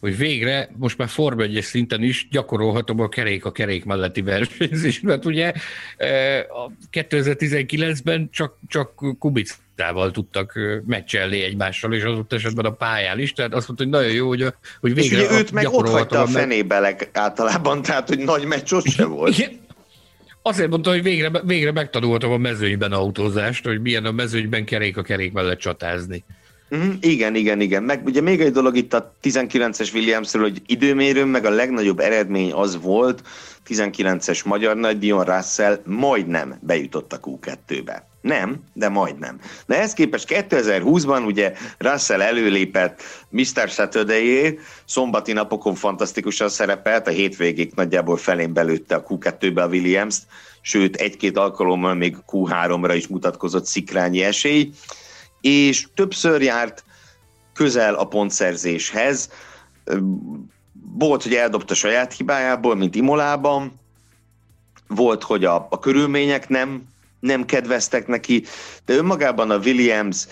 hogy végre most már Form 1 szinten is gyakorolhatom a kerék a kerék melletti versenyzést, mert ugye e, a 2019-ben csak, csak Kubicával tudtak e, meccselni egymással, és az ott esetben a pályán is, tehát azt mondta, hogy nagyon jó, hogy, a, hogy végre És ugye őt meg ott hagyta a fenébe általában, tehát hogy nagy meccs ott sem volt. Igen, Azért mondta, hogy végre, végre megtanultam a mezőnyben autózást, hogy milyen a mezőnyben kerék a kerék mellett csatázni. Mm, igen, igen, igen. Meg ugye még egy dolog itt a 19-es Williamsről, hogy időmérőn meg a legnagyobb eredmény az volt, 19-es magyar nagy Dion Russell majdnem bejutott a Q2-be. Nem, de majdnem. De ezt képest 2020-ban ugye Russell előlépett Mr. Saturday szombati napokon fantasztikusan szerepelt, a hétvégék nagyjából felén belőtte a Q2-be a Williams-t, sőt egy-két alkalommal még Q3-ra is mutatkozott szikrányi esély, és többször járt közel a pontszerzéshez, volt, hogy eldobta saját hibájából, mint Imolában, volt, hogy a, a körülmények nem, nem kedveztek neki, de önmagában a Williams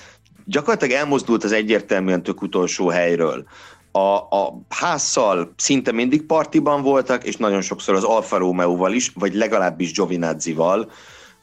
gyakorlatilag elmozdult az egyértelműen tök utolsó helyről. A, a házszal szinte mindig partiban voltak, és nagyon sokszor az Alfa Romeo-val is, vagy legalábbis Giovinazzi-val,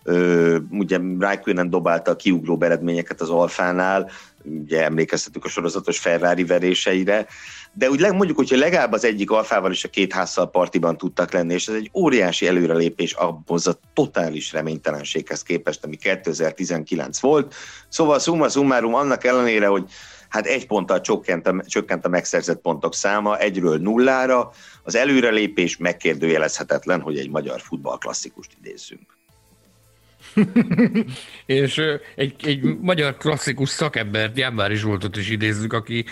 Ö, ugye Raikkonen dobálta a kiugró eredményeket az Alfánál, ugye emlékeztetünk a sorozatos Ferrari veréseire, de úgy mondjuk, hogyha legalább az egyik alfával és a két házzal partiban tudtak lenni, és ez egy óriási előrelépés ahhoz a totális reménytelenséghez képest, ami 2019 volt. Szóval summa summarum annak ellenére, hogy hát egy ponttal csökkent a, csökkent a megszerzett pontok száma, egyről nullára, az előrelépés megkérdőjelezhetetlen, hogy egy magyar futballklasszikust idézzünk. [LAUGHS] és egy, egy magyar klasszikus szakembert, Jámbári Zsoltot is idézzük, aki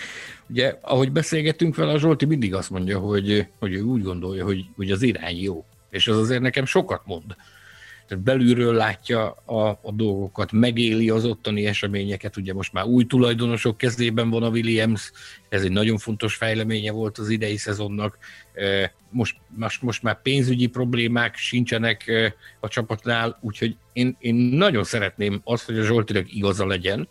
ugye, ahogy beszélgettünk vele, a Zsolti mindig azt mondja, hogy, hogy ő úgy gondolja, hogy, hogy az irány jó. És az azért nekem sokat mond tehát belülről látja a, a dolgokat, megéli az ottani eseményeket, ugye most már új tulajdonosok kezében van a Williams, ez egy nagyon fontos fejleménye volt az idei szezonnak, most, most, most már pénzügyi problémák sincsenek a csapatnál, úgyhogy én, én nagyon szeretném azt, hogy a Zsoltinak igaza legyen,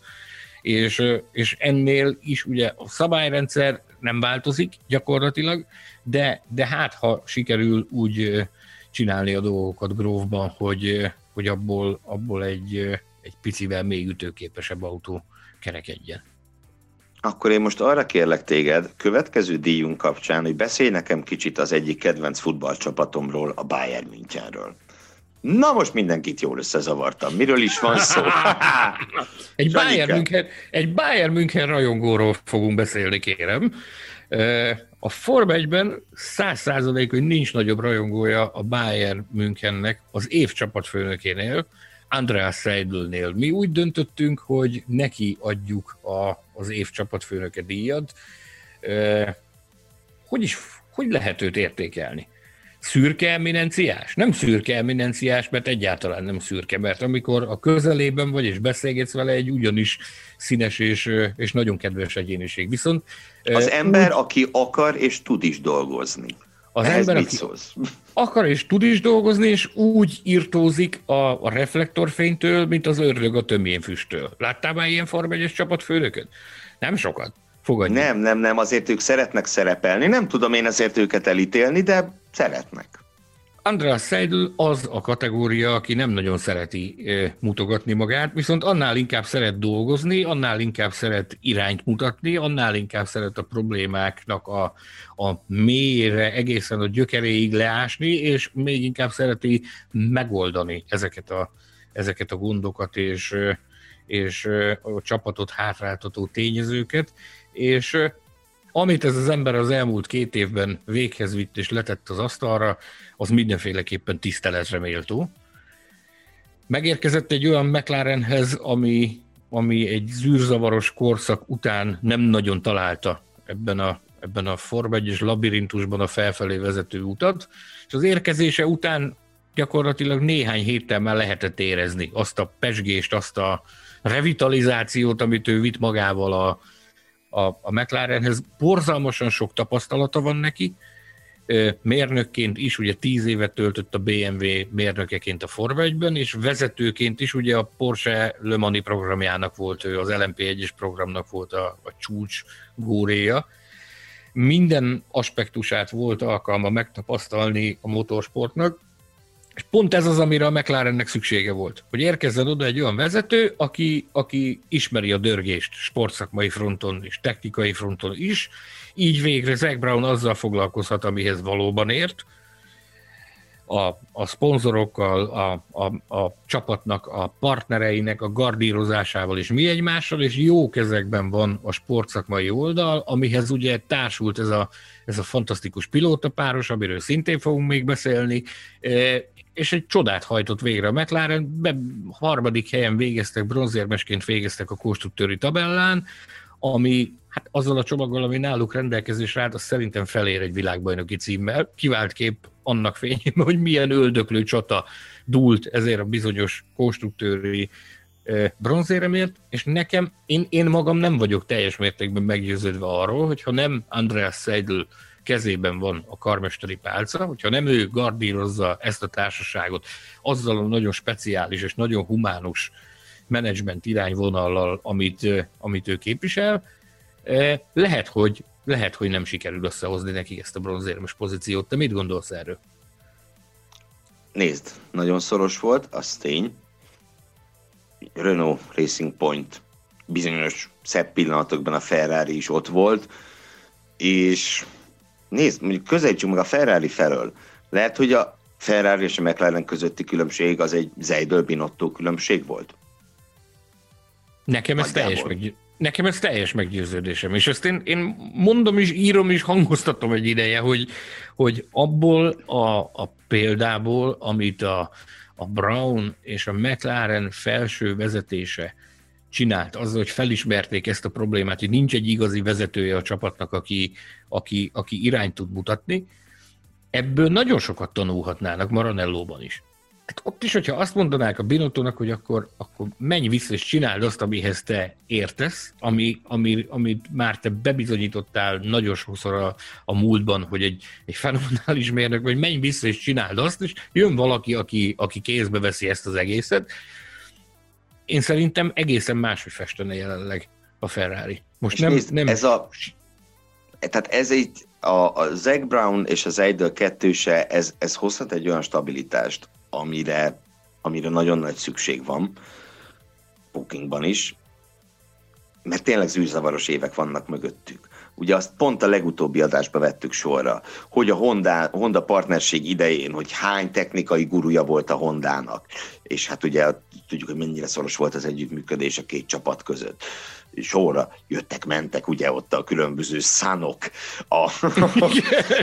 és, és ennél is ugye a szabályrendszer nem változik gyakorlatilag, de, de hát ha sikerül úgy csinálni a dolgokat grófban, hogy, hogy abból, abból egy, egy picivel még ütőképesebb autó kerekedjen. Akkor én most arra kérlek téged, következő díjunk kapcsán, hogy beszélj nekem kicsit az egyik kedvenc futballcsapatomról, a Bayern Münchenről. Na most mindenkit jól összezavartam. Miről is van szó? [LAUGHS] egy, Bayern München, egy Bayern München rajongóról fogunk beszélni, kérem. A Form 1-ben száz százalék, hogy nincs nagyobb rajongója a Bayern Münchennek az év csapatfőnökénél, Andreas Seidlnél. Mi úgy döntöttünk, hogy neki adjuk a, az év csapatfőnöke díjat. Hogy is, hogy lehet őt értékelni? Szürke eminenciás? Nem szürke eminenciás, mert egyáltalán nem szürke, mert amikor a közelében vagy és beszélgetsz vele, egy ugyanis színes és, és nagyon kedves egyéniség. Viszont az ember, úgy, aki akar és tud is dolgozni. Az Ehhez ember, aki szólsz? akar és tud is dolgozni, és úgy írtózik a, a reflektorfénytől, mint az ördög a tömjénfüsttől. Láttál már ilyen Form 1 csapatfőnököt? Nem sokat. Fogadj. Nem, nem, nem, azért ők szeretnek szerepelni. Nem tudom én azért őket elítélni, de szeretnek. András Seidl az a kategória, aki nem nagyon szereti mutogatni magát, viszont annál inkább szeret dolgozni, annál inkább szeret irányt mutatni, annál inkább szeret a problémáknak a, a mélyre, egészen a gyökeréig leásni, és még inkább szereti megoldani ezeket a, ezeket a gondokat, és, és a csapatot hátráltató tényezőket, és amit ez az ember az elmúlt két évben véghez vitt és letett az asztalra, az mindenféleképpen tiszteletre méltó. Megérkezett egy olyan McLarenhez, ami, ami egy zűrzavaros korszak után nem nagyon találta ebben a, ebben a Form 1 labirintusban a felfelé vezető utat, és az érkezése után gyakorlatilag néhány héttel már lehetett érezni azt a pesgést, azt a revitalizációt, amit ő vitt magával a, a, a McLarenhez. Borzalmasan sok tapasztalata van neki, mérnökként is, ugye tíz évet töltött a BMW mérnökeként a Forma 1 és vezetőként is ugye a Porsche Le Mani programjának volt ő, az LMP1-es programnak volt a, a csúcs góréja. Minden aspektusát volt alkalma megtapasztalni a motorsportnak, és pont ez az, amire a McLarennek szüksége volt. Hogy érkezzen oda egy olyan vezető, aki, aki ismeri a dörgést sportszakmai fronton és technikai fronton is, így végre Zach Brown azzal foglalkozhat, amihez valóban ért, a, a szponzorokkal, a, a, a csapatnak, a partnereinek a gardírozásával és mi egymással, és jó kezekben van a sportszakmai oldal, amihez ugye társult ez a, ez a fantasztikus pilótapáros, amiről szintén fogunk még beszélni, és egy csodát hajtott végre a McLaren, be, harmadik helyen végeztek, bronzérmesként végeztek a konstruktőri tabellán, ami hát azzal a csomaggal, ami náluk rendelkezésre állt, az szerintem felér egy világbajnoki címmel. Kivált kép annak fényében, hogy milyen öldöklő csata dúlt ezért a bizonyos konstruktőri bronzéremért, és nekem, én, én magam nem vagyok teljes mértékben meggyőződve arról, hogy ha nem Andreas Seidel kezében van a karmesteri pálca, hogyha nem ő gardírozza ezt a társaságot azzal a nagyon speciális és nagyon humánus menedzsment irányvonallal, amit, amit ő képvisel, lehet, hogy, lehet, hogy nem sikerül összehozni neki ezt a bronzérmes pozíciót. Te mit gondolsz erről? Nézd, nagyon szoros volt, az tény. Renault Racing Point bizonyos szebb pillanatokban a Ferrari is ott volt, és nézd, mondjuk közelítsünk meg a Ferrari felől. Lehet, hogy a Ferrari és a McLaren közötti különbség az egy Zeidel Binotto különbség volt? Nekem ez, teljes meg, nekem ez teljes meggyőződésem, és ezt én, én mondom is, írom is, hangoztatom egy ideje, hogy, hogy abból a, a példából, amit a, a Brown és a McLaren felső vezetése csinált, azzal, hogy felismerték ezt a problémát, hogy nincs egy igazi vezetője a csapatnak, aki, aki, aki irányt tud mutatni, ebből nagyon sokat tanulhatnának Maranellóban is. Hát ott is, hogyha azt mondanák a Binottónak, hogy akkor, akkor menj vissza és csináld azt, amihez te értesz, ami, ami, amit már te bebizonyítottál nagyon sokszor a, a múltban, hogy egy, egy fenomenális mérnök, vagy menj vissza és csináld azt, és jön valaki, aki, aki kézbe veszi ezt az egészet. Én szerintem egészen máshogy festene jelenleg a Ferrari. Most nem, nézd, nem... Ez a, tehát ez egy, a, a Zac Brown és az Eidel kettőse, ez, ez hozhat egy olyan stabilitást, amire, amire nagyon nagy szükség van, bookingban is, mert tényleg zűrzavaros évek vannak mögöttük. Ugye azt pont a legutóbbi adásba vettük sorra, hogy a Honda, Honda partnerség idején, hogy hány technikai gurúja volt a Hondának, és hát ugye tudjuk, hogy mennyire szoros volt az együttműködés a két csapat között. Sorra jöttek, mentek ugye ott a különböző szánok a,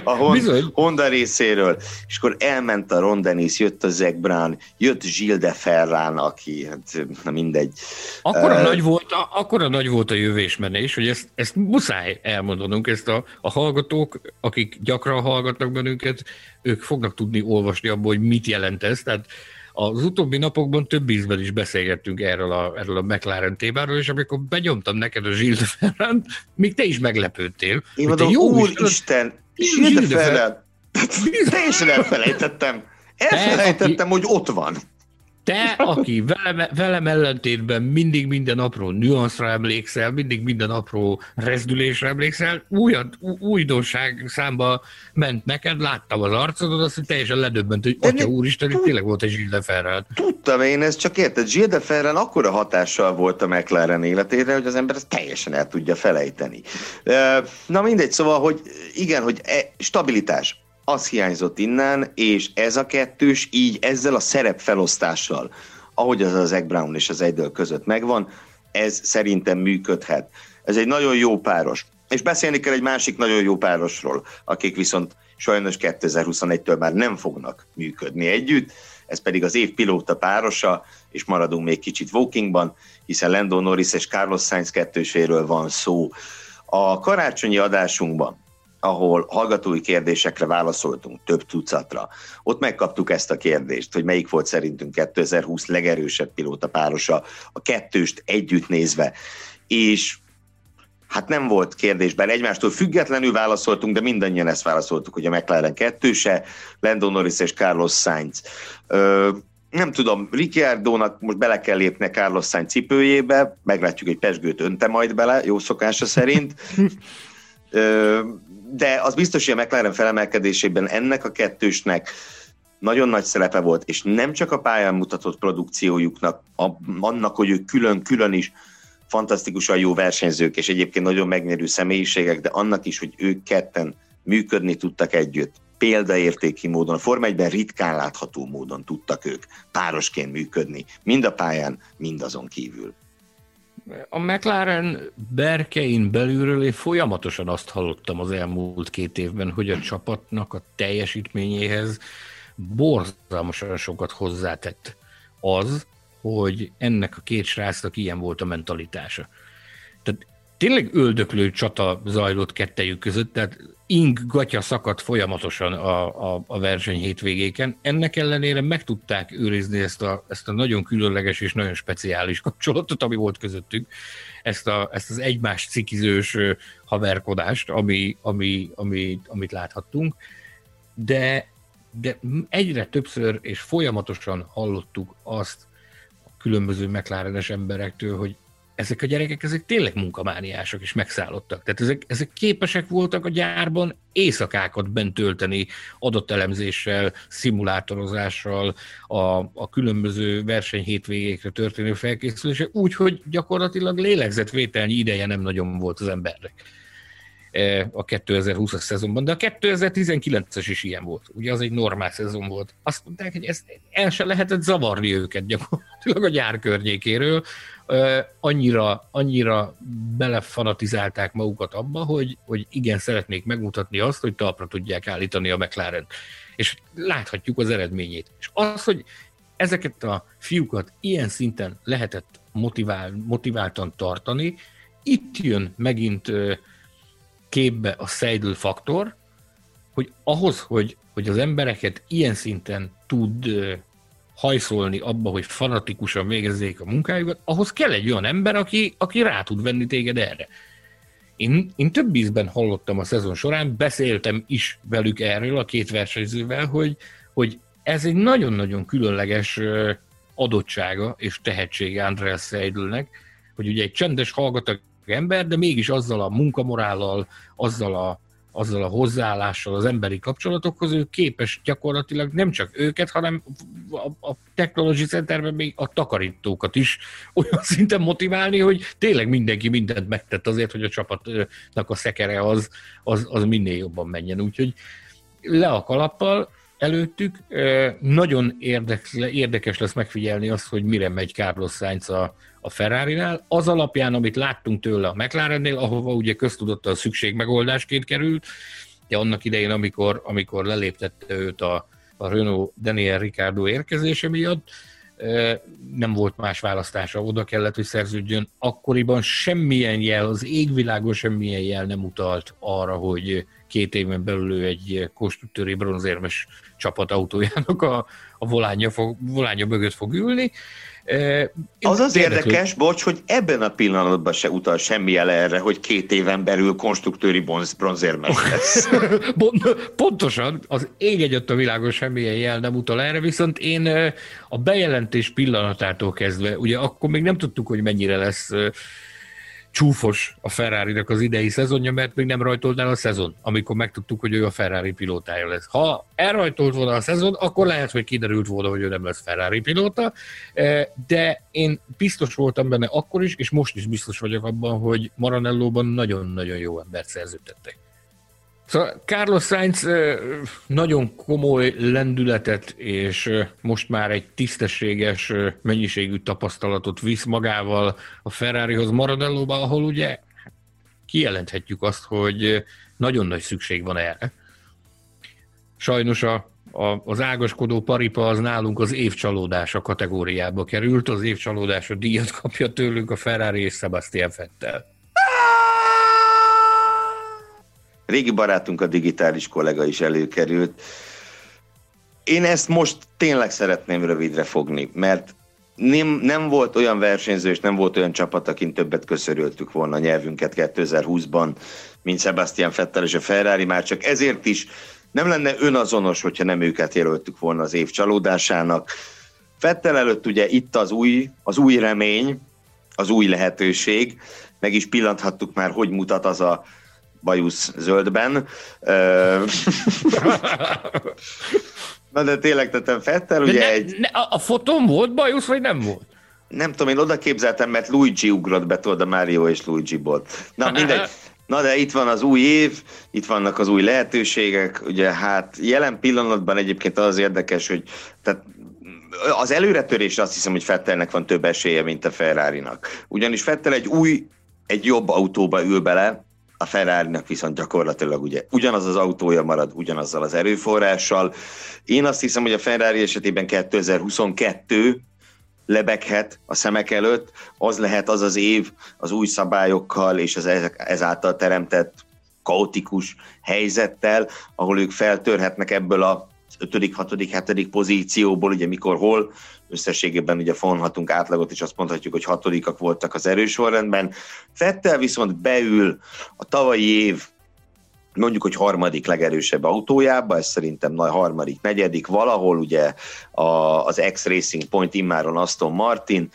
a Honda részéről, és akkor elment a Ron Dennis, jött a Zac Brown, jött Gilles de Ferrán, aki, hát na mindegy. Akkor uh, nagy volt a, akkora nagy volt a jövésmenés, hogy ezt, ezt muszáj elmondanunk, ezt a, a hallgatók, akik gyakran hallgatnak bennünket, ők fognak tudni olvasni abból, hogy mit jelent ez, tehát az utóbbi napokban több ízben is beszélgettünk erről a, erről a McLaren témáról, és amikor benyomtam neked a Gilles Ferrand, még te is meglepődtél. Én mondom, jó úristen, Gilles Ferrand, [LAUGHS] teljesen elfelejtettem. Elfelejtettem, hogy ott van. Te, aki velem, velem ellentétben mindig minden apró nüanszra emlékszel, mindig minden apró rezdülésre emlékszel, újat, újdonság számba ment neked, láttam az arcodon, azt, hogy teljesen ledöbbent, hogy atya úristen, itt tényleg volt egy Gilles de Ferrand. Tudtam én ezt, csak érted, Gilles de Ferrand akkora hatással volt a McLaren életére, hogy az ember ezt teljesen el tudja felejteni. Na mindegy, szóval, hogy igen, hogy e, stabilitás az hiányzott innen, és ez a kettős így ezzel a szerepfelosztással, ahogy az az Egg Brown és az Eidel között megvan, ez szerintem működhet. Ez egy nagyon jó páros. És beszélni kell egy másik nagyon jó párosról, akik viszont sajnos 2021-től már nem fognak működni együtt, ez pedig az év pilóta párosa, és maradunk még kicsit Walkingban, hiszen Lando Norris és Carlos Sainz kettőséről van szó. A karácsonyi adásunkban ahol hallgatói kérdésekre válaszoltunk, több tucatra. Ott megkaptuk ezt a kérdést, hogy melyik volt szerintünk 2020 legerősebb pilóta párosa, a kettőst együtt nézve. És hát nem volt kérdésben, egymástól függetlenül válaszoltunk, de mindannyian ezt válaszoltuk, hogy a McLaren kettőse, Lando Norris és Carlos Sainz. Ö, nem tudom, Ricciardónak most bele kell lépnie Carlos Sainz cipőjébe, meglátjuk, hogy Pesgőt önte majd bele, jó szokása szerint. [LAUGHS] Ö, de az biztos, hogy a McLaren felemelkedésében ennek a kettősnek nagyon nagy szerepe volt, és nem csak a pályán mutatott produkciójuknak, a, annak, hogy ők külön-külön is fantasztikusan jó versenyzők, és egyébként nagyon megnyerő személyiségek, de annak is, hogy ők ketten működni tudtak együtt. Példaértéki módon, a Forma 1 ritkán látható módon tudtak ők párosként működni, mind a pályán, mind azon kívül. A McLaren berkein belülről én folyamatosan azt hallottam az elmúlt két évben, hogy a csapatnak a teljesítményéhez borzalmasan sokat hozzátett az, hogy ennek a két srácnak ilyen volt a mentalitása. Tehát tényleg öldöklő csata zajlott kettejük között, tehát ing gatya szakadt folyamatosan a, a, a verseny hétvégéken. Ennek ellenére meg tudták őrizni ezt a, ezt a nagyon különleges és nagyon speciális [LAUGHS] kapcsolatot, ami volt közöttük, ezt, a, ezt az egymás cikizős haverkodást, ami, ami, ami, amit láthattunk. De, de egyre többször és folyamatosan hallottuk azt a különböző McLarenes emberektől, hogy ezek a gyerekek ezek tényleg munkamániások és megszállottak. Tehát ezek, ezek képesek voltak a gyárban éjszakákat bent tölteni adatelemzéssel, szimulátorozással, a, a különböző verseny hétvégékre történő felkészülése, úgyhogy gyakorlatilag lélegzetvételnyi ideje nem nagyon volt az embernek a 2020-as szezonban, de a 2019-es is ilyen volt. Ugye az egy normál szezon volt. Azt mondták, hogy ezt el se lehetett zavarni őket gyakorlatilag a gyár környékéről, annyira, annyira belefanatizálták magukat abba, hogy, hogy igen, szeretnék megmutatni azt, hogy talpra tudják állítani a McLaren. És láthatjuk az eredményét. És az, hogy ezeket a fiúkat ilyen szinten lehetett motivál, motiváltan tartani, itt jön megint képbe a Seidel faktor, hogy ahhoz, hogy, hogy az embereket ilyen szinten tud hajszolni abba, hogy fanatikusan végezzék a munkájukat, ahhoz kell egy olyan ember, aki, aki rá tud venni téged erre. Én, én több ízben hallottam a szezon során, beszéltem is velük erről a két versenyzővel, hogy, hogy ez egy nagyon-nagyon különleges adottsága és tehetsége Andreas Seidelnek, hogy ugye egy csendes, hallgatag ember, de mégis azzal a munkamorállal, azzal a, azzal a hozzáállással az emberi kapcsolatokhoz, ő képes gyakorlatilag nem csak őket, hanem a, a Technology Centerben még a takarítókat is [LAUGHS] olyan szinten motiválni, hogy tényleg mindenki mindent megtett azért, hogy a csapatnak a szekere az, az, az minél jobban menjen. Úgyhogy le a kalappal, előttük. Nagyon érdekes lesz megfigyelni azt, hogy mire megy Carlos Sainz a, a Ferrari-nál. Az alapján, amit láttunk tőle a McLarennél, ahova ugye köztudottan szükségmegoldásként került, de annak idején, amikor, amikor leléptette őt a, a Renault Daniel Ricardo érkezése miatt, nem volt más választása, oda kellett, hogy szerződjön. Akkoriban semmilyen jel, az égvilágon semmilyen jel nem utalt arra, hogy két éven belül ő egy konstruktőri bronzérmes csapat autójának a, a volánja, fog, volánja mögött fog ülni. Az az érdekes, bocs, hogy ebben a pillanatban se utal semmi el erre, hogy két éven belül konstruktőri bronzérmes lesz. [LAUGHS] Pontosan, az ég egyet a világon semmilyen jel nem utal erre, viszont én a bejelentés pillanatától kezdve, ugye akkor még nem tudtuk, hogy mennyire lesz csúfos a ferrari az idei szezonja, mert még nem rajtolt el a szezon, amikor megtudtuk, hogy ő a Ferrari pilótája lesz. Ha elrajtolt volna a szezon, akkor lehet, hogy kiderült volna, hogy ő nem lesz Ferrari pilóta, e, de én biztos voltam benne akkor is, és most is biztos vagyok abban, hogy Maranellóban nagyon-nagyon jó embert szerződtettek. Szóval Carlos Sainz nagyon komoly lendületet és most már egy tisztességes mennyiségű tapasztalatot visz magával a Ferrarihoz Maranellóba, ahol ugye kijelenthetjük azt, hogy nagyon nagy szükség van erre. Sajnos a, a, az ágaskodó paripa az nálunk az évcsalódása kategóriába került, az évcsalódása díjat kapja tőlünk a Ferrari és Sebastian Vettel. Régi barátunk, a digitális kollega is előkerült. Én ezt most tényleg szeretném rövidre fogni, mert nem, nem volt olyan versenyző, és nem volt olyan csapat, akin többet köszörültük volna a nyelvünket 2020-ban, mint Sebastian Vettel és a Ferrari, már csak ezért is nem lenne önazonos, hogyha nem őket jelöltük volna az év csalódásának. Vettel előtt ugye itt az új, az új remény, az új lehetőség, meg is pillanthattuk már, hogy mutat az a bajusz zöldben. [LAUGHS] Na de tényleg tettem Fettel, ugye ne, egy... Ne, a, a fotón volt bajusz, vagy nem volt? Nem tudom, én oda képzeltem, mert Luigi ugrott be, tudod, a Mario és Luigi volt. Na [LAUGHS] mindegy. Na de itt van az új év, itt vannak az új lehetőségek, ugye hát jelen pillanatban egyébként az érdekes, hogy tehát az előretörés azt hiszem, hogy Fettelnek van több esélye, mint a Ferrari-nak. Ugyanis Fettel egy új, egy jobb autóba ül bele, a ferrari viszont gyakorlatilag ugye ugyanaz az autója marad, ugyanazzal az erőforrással. Én azt hiszem, hogy a Ferrari esetében 2022 lebeghet a szemek előtt, az lehet az az év az új szabályokkal és az ezáltal teremtett kaotikus helyzettel, ahol ők feltörhetnek ebből a 5., 6., 7. pozícióból, ugye mikor hol, összességében ugye fonhatunk átlagot, és azt mondhatjuk, hogy hatodikak voltak az erős sorrendben. Fettel viszont beül a tavalyi év mondjuk, hogy harmadik legerősebb autójába, ez szerintem nagy harmadik, negyedik, valahol ugye a, az X-Racing Point immáron Aston Martin,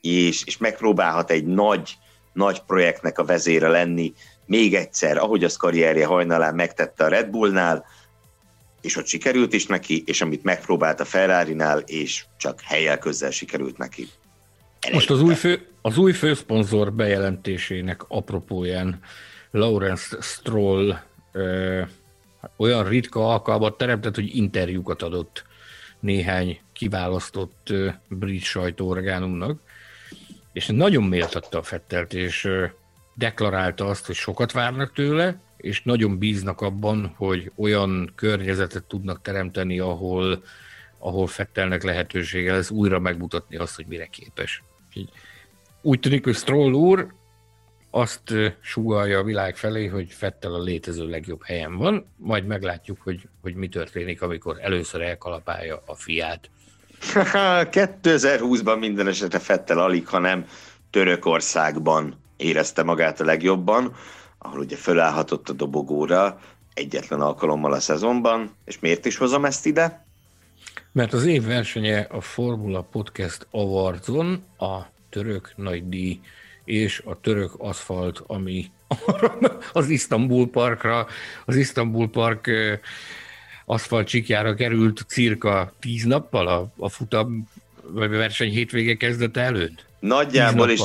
és, és megpróbálhat egy nagy, nagy projektnek a vezére lenni, még egyszer, ahogy az karrierje hajnalán megtette a Red Bullnál, és ott sikerült is neki, és amit megpróbált a Ferrari-nál, és csak helyel közel sikerült neki. Most az új, fő, az új főszponzor bejelentésének apropóján Lawrence Stroll ö, olyan ritka alkalmat teremtett, hogy interjúkat adott néhány kiválasztott ö, brit sajtóorgánumnak, és nagyon méltatta a Fettelt, és ö, deklarálta azt, hogy sokat várnak tőle, és nagyon bíznak abban, hogy olyan környezetet tudnak teremteni, ahol, ahol Fettelnek lehetősége lesz újra megmutatni azt, hogy mire képes. Úgy tűnik, hogy Stroll úr azt sugalja a világ felé, hogy Fettel a létező legjobb helyen van, majd meglátjuk, hogy, hogy mi történik, amikor először elkalapálja a fiát. [LAUGHS] 2020-ban minden esetre Fettel alig, hanem Törökországban érezte magát a legjobban, ahol ugye fölállhatott a dobogóra egyetlen alkalommal a szezonban, és miért is hozom ezt ide? Mert az év versenye a Formula Podcast Awardson a török nagydíj és a török aszfalt, ami [LAUGHS] az Isztambul Parkra, az Isztambul Park aszfalt csikjára került cirka tíz nappal a, a futam vagy a verseny hétvége kezdete előtt? Nagyjából is,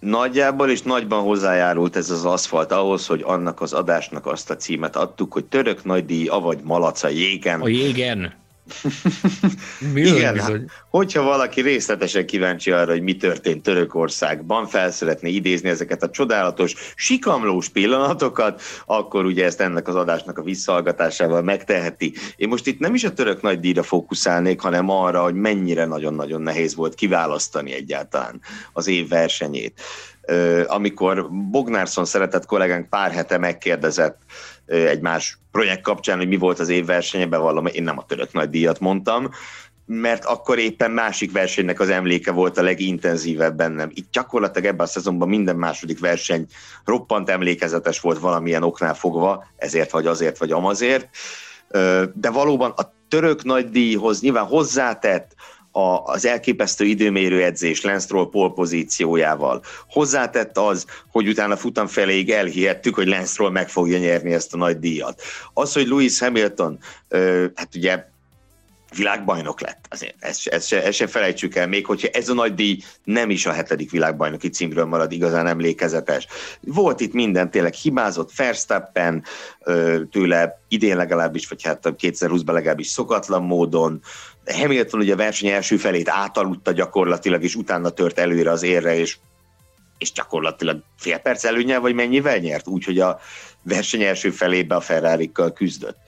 nagyjából és nagyban hozzájárult ez az aszfalt ahhoz, hogy annak az adásnak azt a címet adtuk, hogy török nagydíj, avagy malaca jégen. A jégen. [LAUGHS] Igen, bizony. hogyha valaki részletesen kíváncsi arra, hogy mi történt Törökországban, fel szeretné idézni ezeket a csodálatos, sikamlós pillanatokat, akkor ugye ezt ennek az adásnak a visszahallgatásával megteheti. Én most itt nem is a török nagy díjra fókuszálnék, hanem arra, hogy mennyire nagyon-nagyon nehéz volt kiválasztani egyáltalán az év versenyét. Amikor Bognárszon szeretett kollégánk pár hete megkérdezett, egy más projekt kapcsán, hogy mi volt az év versenye, bevallom, én nem a török nagy díjat mondtam, mert akkor éppen másik versenynek az emléke volt a legintenzívebb bennem. Itt gyakorlatilag ebben a szezonban minden második verseny roppant emlékezetes volt valamilyen oknál fogva, ezért vagy azért vagy amazért, de valóban a török nagy díjhoz nyilván hozzátett a, az elképesztő időmérő edzés Lance Stroll pole pozíciójával. Hozzátett az, hogy utána futam feléig elhihettük, hogy Lance meg fogja nyerni ezt a nagy díjat. Az, hogy Lewis Hamilton, ö, hát ugye világbajnok lett. Azért ezt, ezt, se, ezt se felejtsük el, még hogyha ez a nagy díj nem is a hetedik világbajnoki címről marad igazán emlékezetes. Volt itt minden, tényleg hibázott Verstappen, tőle idén legalábbis, vagy hát 2020-ban legalábbis szokatlan módon, Hamilton ugye a verseny első felét átaludta gyakorlatilag, és utána tört előre az érre, és, és gyakorlatilag fél perc előnyel, vagy mennyivel nyert, úgyhogy a verseny első felébe a ferrari küzdött.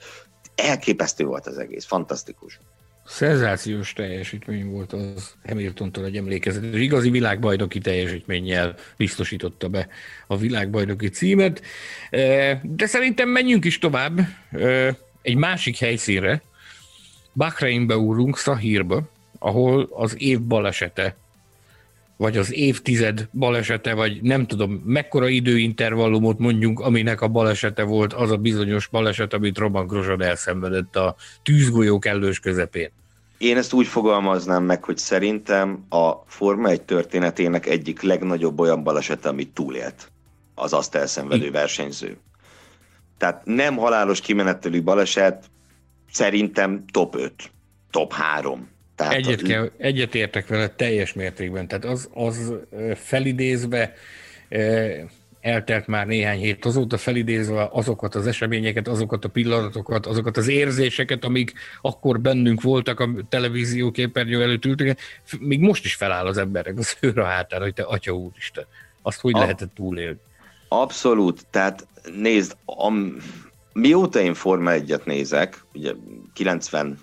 Elképesztő volt az egész, fantasztikus. Szenzációs teljesítmény volt az Hamiltontól egy emlékezet. Igazi világbajnoki teljesítménnyel biztosította be a világbajnoki címet. De szerintem menjünk is tovább egy másik helyszínre, Bahreinbe úrunk, Szahírba, ahol az év balesete, vagy az évtized balesete, vagy nem tudom, mekkora időintervallumot mondjunk, aminek a balesete volt az a bizonyos baleset, amit Roman Grosjean elszenvedett a tűzgolyó kellős közepén. Én ezt úgy fogalmaznám meg, hogy szerintem a Forma egy történetének egyik legnagyobb olyan balesete, amit túlélt az azt elszenvedő versenyző. Tehát nem halálos kimenetelű baleset, szerintem top 5, top 3. Tehát egyet, kell, egyet értek vele teljes mértékben. Tehát az, az felidézve eltelt már néhány hét, azóta felidézve azokat az eseményeket, azokat a pillanatokat, azokat az érzéseket, amik akkor bennünk voltak a televízió képernyő előtt ültek, még most is feláll az emberek az őre hátára, hogy te atya úristen, azt hogy a, lehetett túlélni? Abszolút, tehát nézd, am, Mióta én Forma 1-et nézek, ugye 95,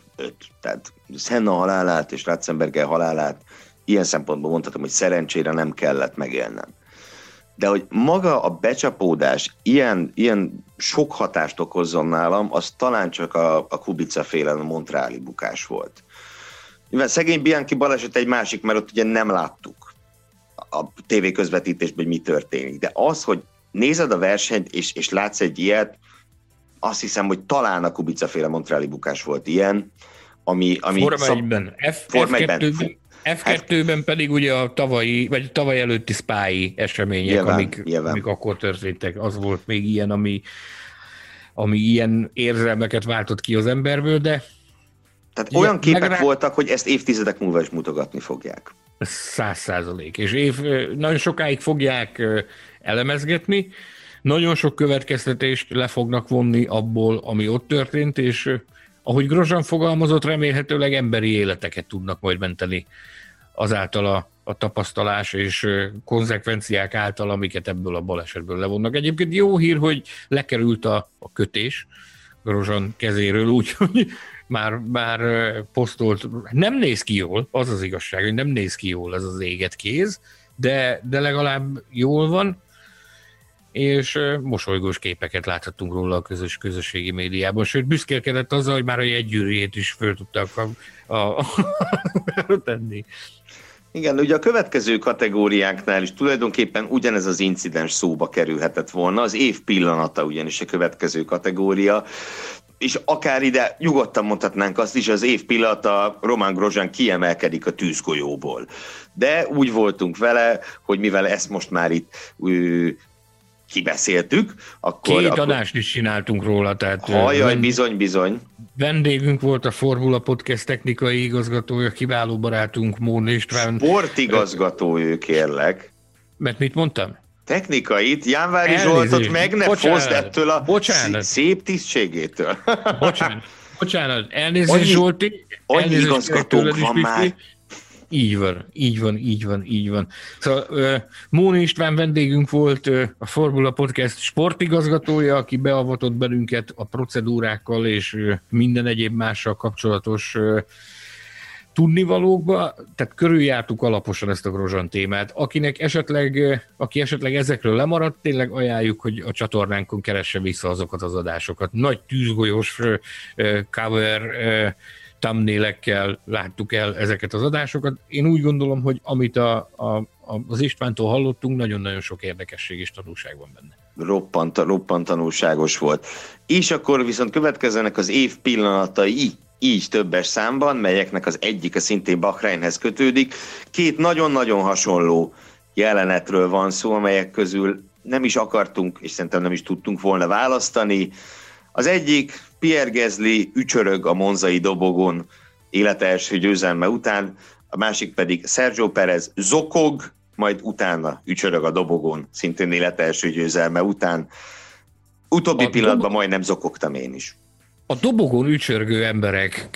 tehát Senna halálát és Ratzenberger halálát ilyen szempontból mondhatom, hogy szerencsére nem kellett megélnem. De hogy maga a becsapódás ilyen, ilyen sok hatást okozzon nálam, az talán csak a, a Kubica féle Montreali bukás volt. Mivel szegény Bianchi baleset egy másik, mert ott ugye nem láttuk a tévé közvetítésben, hogy mi történik. De az, hogy nézed a versenyt, és, és látsz egy ilyet, azt hiszem, hogy talán a Kubica féle Montreali bukás volt ilyen, ami... ami Forma szab... F, Forma F2-ben, F2-ben pedig ugye a tavalyi, vagy tavaly előtti spái események, nyilván, amik, nyilván. amik akkor történtek, az volt még ilyen, ami, ami ilyen érzelmeket váltott ki az emberből, de tehát olyan képek megrá... voltak, hogy ezt évtizedek múlva is mutogatni fogják. Száz százalék. És év, nagyon sokáig fogják elemezgetni, nagyon sok következtetést le fognak vonni abból, ami ott történt, és ahogy Grozsan fogalmazott, remélhetőleg emberi életeket tudnak majd menteni azáltal a, a tapasztalás és konzekvenciák által, amiket ebből a balesetből levonnak. Egyébként jó hír, hogy lekerült a, a kötés Grozsan kezéről, [LAUGHS] úgyhogy már, már posztolt. Nem néz ki jól, az az igazság, hogy nem néz ki jól ez az éget kéz, de, de legalább jól van, és mosolygós képeket láthattunk róla a közös közösségi médiában, sőt büszkélkedett azzal, hogy már a jegygyűrűjét is föl tudtak a, a, a, [LAUGHS] tenni. Igen, ugye a következő kategóriáknál is tulajdonképpen ugyanez az incidens szóba kerülhetett volna. Az év pillanata ugyanis a következő kategória és akár ide nyugodtan mondhatnánk azt is, az év pillanata Román Grozsán kiemelkedik a tűzgolyóból. De úgy voltunk vele, hogy mivel ezt most már itt kibeszéltük, akkor... Két akkor... adást is csináltunk róla, tehát... Hajaj, bizony, bizony. Vendégünk volt a Formula Podcast technikai igazgatója, kiváló barátunk Món István. Sportigazgató ő, kérlek. Mert mit mondtam? Technikait, Jánvári Zsoltot meg ne foszd ettől a bocsánat. szép tisztségétől. Bocsánat, [LAUGHS] bocsánat. elnézést annyi, Zsolti. Annyi igazgatók van már. Így van, így van, így van, így van. Szóval Móni István vendégünk volt a Formula Podcast sportigazgatója, aki beavatott bennünket a procedúrákkal és minden egyéb mással kapcsolatos tudnivalókba, tehát körüljártuk alaposan ezt a Grozsan témát. Akinek esetleg, aki esetleg ezekről lemaradt, tényleg ajánljuk, hogy a csatornánkon keresse vissza azokat az adásokat. Nagy tűzgolyós cover thumbnailekkel láttuk el ezeket az adásokat. Én úgy gondolom, hogy amit a, a, az Istvántól hallottunk, nagyon-nagyon sok érdekesség és tanulság van benne. Roppant, roppant tanulságos volt. És akkor viszont következzenek az év pillanatai, így többes számban, melyeknek az egyik a szintén Bahreinhez kötődik. Két nagyon-nagyon hasonló jelenetről van szó, amelyek közül nem is akartunk, és szerintem nem is tudtunk volna választani. Az egyik Pierre Gasly ücsörög a monzai dobogon élete első győzelme után, a másik pedig Sergio Perez zokog, majd utána ücsörög a dobogon, szintén élete első győzelme után. Utóbbi a pillanatban dob... majdnem zokogtam én is. A dobogón ücsörgő emberek,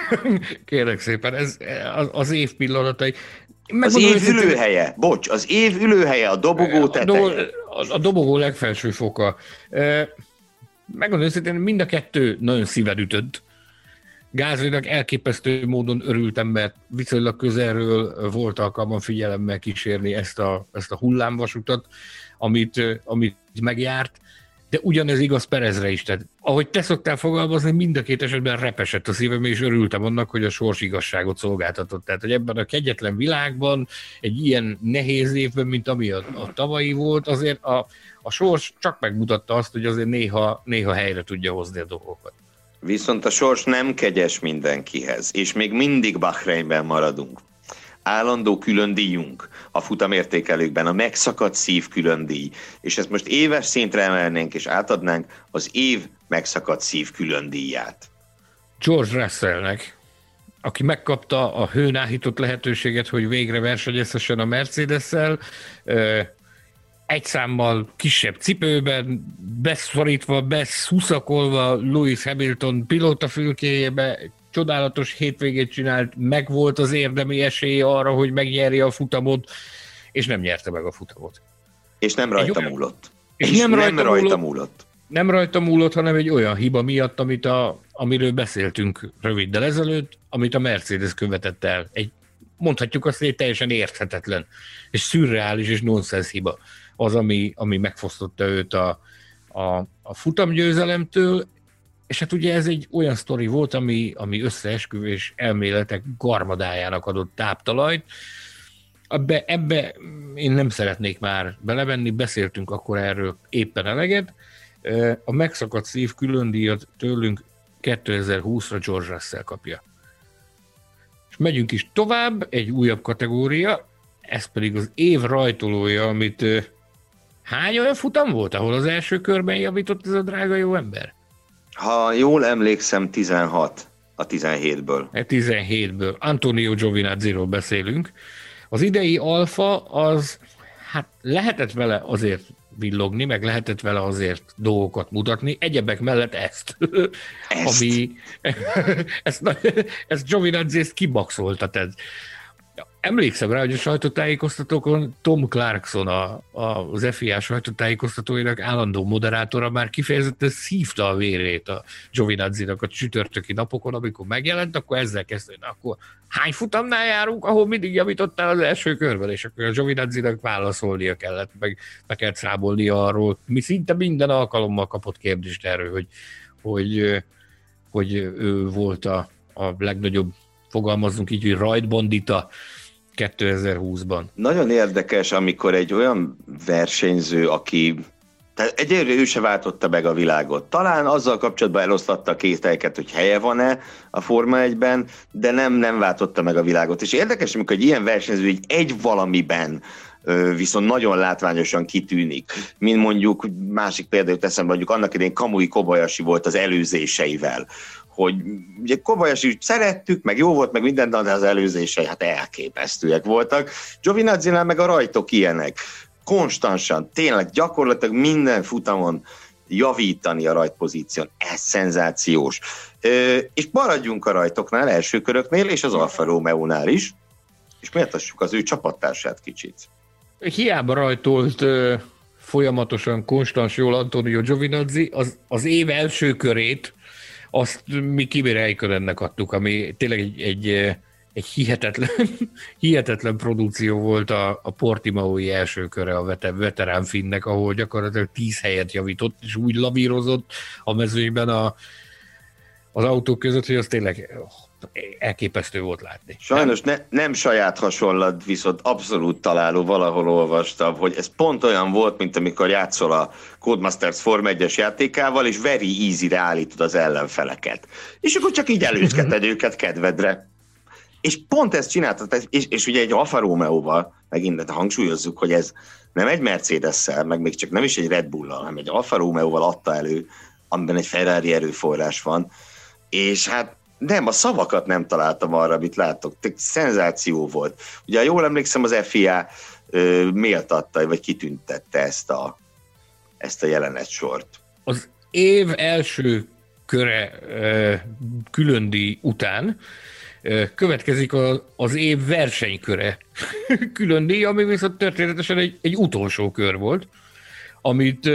[LAUGHS] kérlek szépen, ez az év pillanatai. az év ülőhelye, bocs, az év ülőhelye, a dobogó teteje. A, a dobogó legfelső foka. Megmondom őszintén, mind a kettő nagyon szíved ütött. Gázvének elképesztő módon örültem, mert viszonylag közelről volt alkalmam figyelemmel kísérni ezt a, ezt a hullámvasutat, amit, amit megjárt, de ugyanez igaz Perezre is. Tehát, ahogy te szoktál fogalmazni, mind a két esetben repesett a szívem, és örültem annak, hogy a sors igazságot szolgáltatott. Tehát, hogy ebben a kegyetlen világban, egy ilyen nehéz évben, mint ami a, a tavalyi volt, azért a, a sors csak megmutatta azt, hogy azért néha, néha helyre tudja hozni a dolgokat. Viszont a sors nem kegyes mindenkihez, és még mindig Bahreinben maradunk. Állandó külön díjunk a futamértékelőkben, a megszakadt szív külön díj, és ezt most éves szintre emelnénk és átadnánk az év megszakadt szív külön díját. George Russellnek, aki megkapta a hőnáhított lehetőséget, hogy végre versenyezhessen a Mercedes-szel, egy számmal kisebb cipőben, beszorítva, beszuszakolva Louis Hamilton pilótafülkéjébe, csodálatos hétvégét csinált, meg volt az érdemi esélye arra, hogy megnyerje a futamot, és nem nyerte meg a futamot. És nem rajta olyan, múlott. És, és nem, rajta, nem rajta múlott, múlott. Nem rajta múlott, hanem egy olyan hiba miatt, amit a, amiről beszéltünk röviddel ezelőtt, amit a Mercedes követett el. Egy mondhatjuk azt, hogy egy teljesen érthetetlen, és szürreális és nonsens hiba az, ami, ami megfosztotta őt a, a, a futamgyőzelemtől, és hát ugye ez egy olyan sztori volt, ami, ami összeesküvés elméletek garmadájának adott táptalajt. Ebbe, ebbe én nem szeretnék már belevenni, beszéltünk akkor erről éppen eleget. A megszakadt szív külön díjat tőlünk 2020-ra George Russell kapja. És megyünk is tovább, egy újabb kategória, ez pedig az év rajtolója, amit hány olyan futam volt, ahol az első körben javított ez a drága jó ember? Ha jól emlékszem, 16 a 17-ből. 17-ből. Antonio Giovinazzi-ról beszélünk. Az idei alfa az, hát lehetett vele azért villogni, meg lehetett vele azért dolgokat mutatni, egyebek mellett ezt. Ezt? Ami, [LAUGHS] ezt, ezt Giovinazzi ezt kibaxolta, tehát Emlékszem rá, hogy a sajtótájékoztatókon Tom Clarkson, a, a, az FIA sajtótájékoztatóinak állandó moderátora már kifejezetten szívta a vérét a Giovinazzi-nak a csütörtöki napokon, amikor megjelent, akkor ezzel kezdte, hogy akkor hány futamnál járunk, ahol mindig javítottál az első körben, és akkor a Giovinazzi-nak válaszolnia kellett, meg meg kellett számolnia arról, mi szinte minden alkalommal kapott kérdést erről, hogy, hogy, hogy ő volt a, a legnagyobb fogalmazzunk így, hogy rajtbondita 2020-ban. Nagyon érdekes, amikor egy olyan versenyző, aki tehát egyelőre ő se váltotta meg a világot. Talán azzal kapcsolatban eloszlatta a kételyeket, hogy helye van-e a Forma 1-ben, de nem, nem váltotta meg a világot. És érdekes, amikor egy ilyen versenyző egy, egy valamiben viszont nagyon látványosan kitűnik, mint mondjuk, másik példát teszem, mondjuk annak idején Kamui Kobayashi volt az előzéseivel, hogy ugye Kobayashi szerettük, meg jó volt, meg minden, de az előzései hát elképesztőek voltak. giovinazzi meg a rajtok ilyenek. Konstansan, tényleg gyakorlatilag minden futamon javítani a rajtpozíción. Ez szenzációs. Ö, és maradjunk a rajtoknál, első köröknél, és az Alfa Romeo-nál is, és méltassuk az ő csapattársát kicsit. Hiába rajtolt ö, folyamatosan konstans jól Antonio Giovinazzi, az, az év első körét azt mi Kimi Räikkönennek adtuk, ami tényleg egy, egy, egy hihetetlen, [LAUGHS] hihetetlen produkció volt a, a Portimaoi első köre a veterán finnek, ahol gyakorlatilag tíz helyet javított, és úgy lavírozott a mezőnyben a, az autók között, hogy az tényleg elképesztő volt látni. Sajnos ne, nem saját hasonlat, viszont abszolút találó, valahol olvastam, hogy ez pont olyan volt, mint amikor játszol a Codemasters Form 1-es játékával, és very easy-re állítod az ellenfeleket. És akkor csak így előzgeted [LAUGHS] őket kedvedre. És pont ezt csináltad, és, és ugye egy Alfa Romeo-val, megint hangsúlyozzuk, hogy ez nem egy Mercedes-szel, meg még csak nem is egy Red Bull-al, hanem egy Alfa Romeo-val adta elő, amiben egy Ferrari erőforrás van, és hát nem, a szavakat nem találtam arra, amit látok. Te szenzáció volt. Ugye, jól emlékszem, az FIA ö, méltatta, vagy kitüntette ezt a, ezt a jelenetsort. Az év első köre ö, különdi után következik a, az év versenyköre [LAUGHS] különdi, ami viszont történetesen egy, egy utolsó kör volt, amit,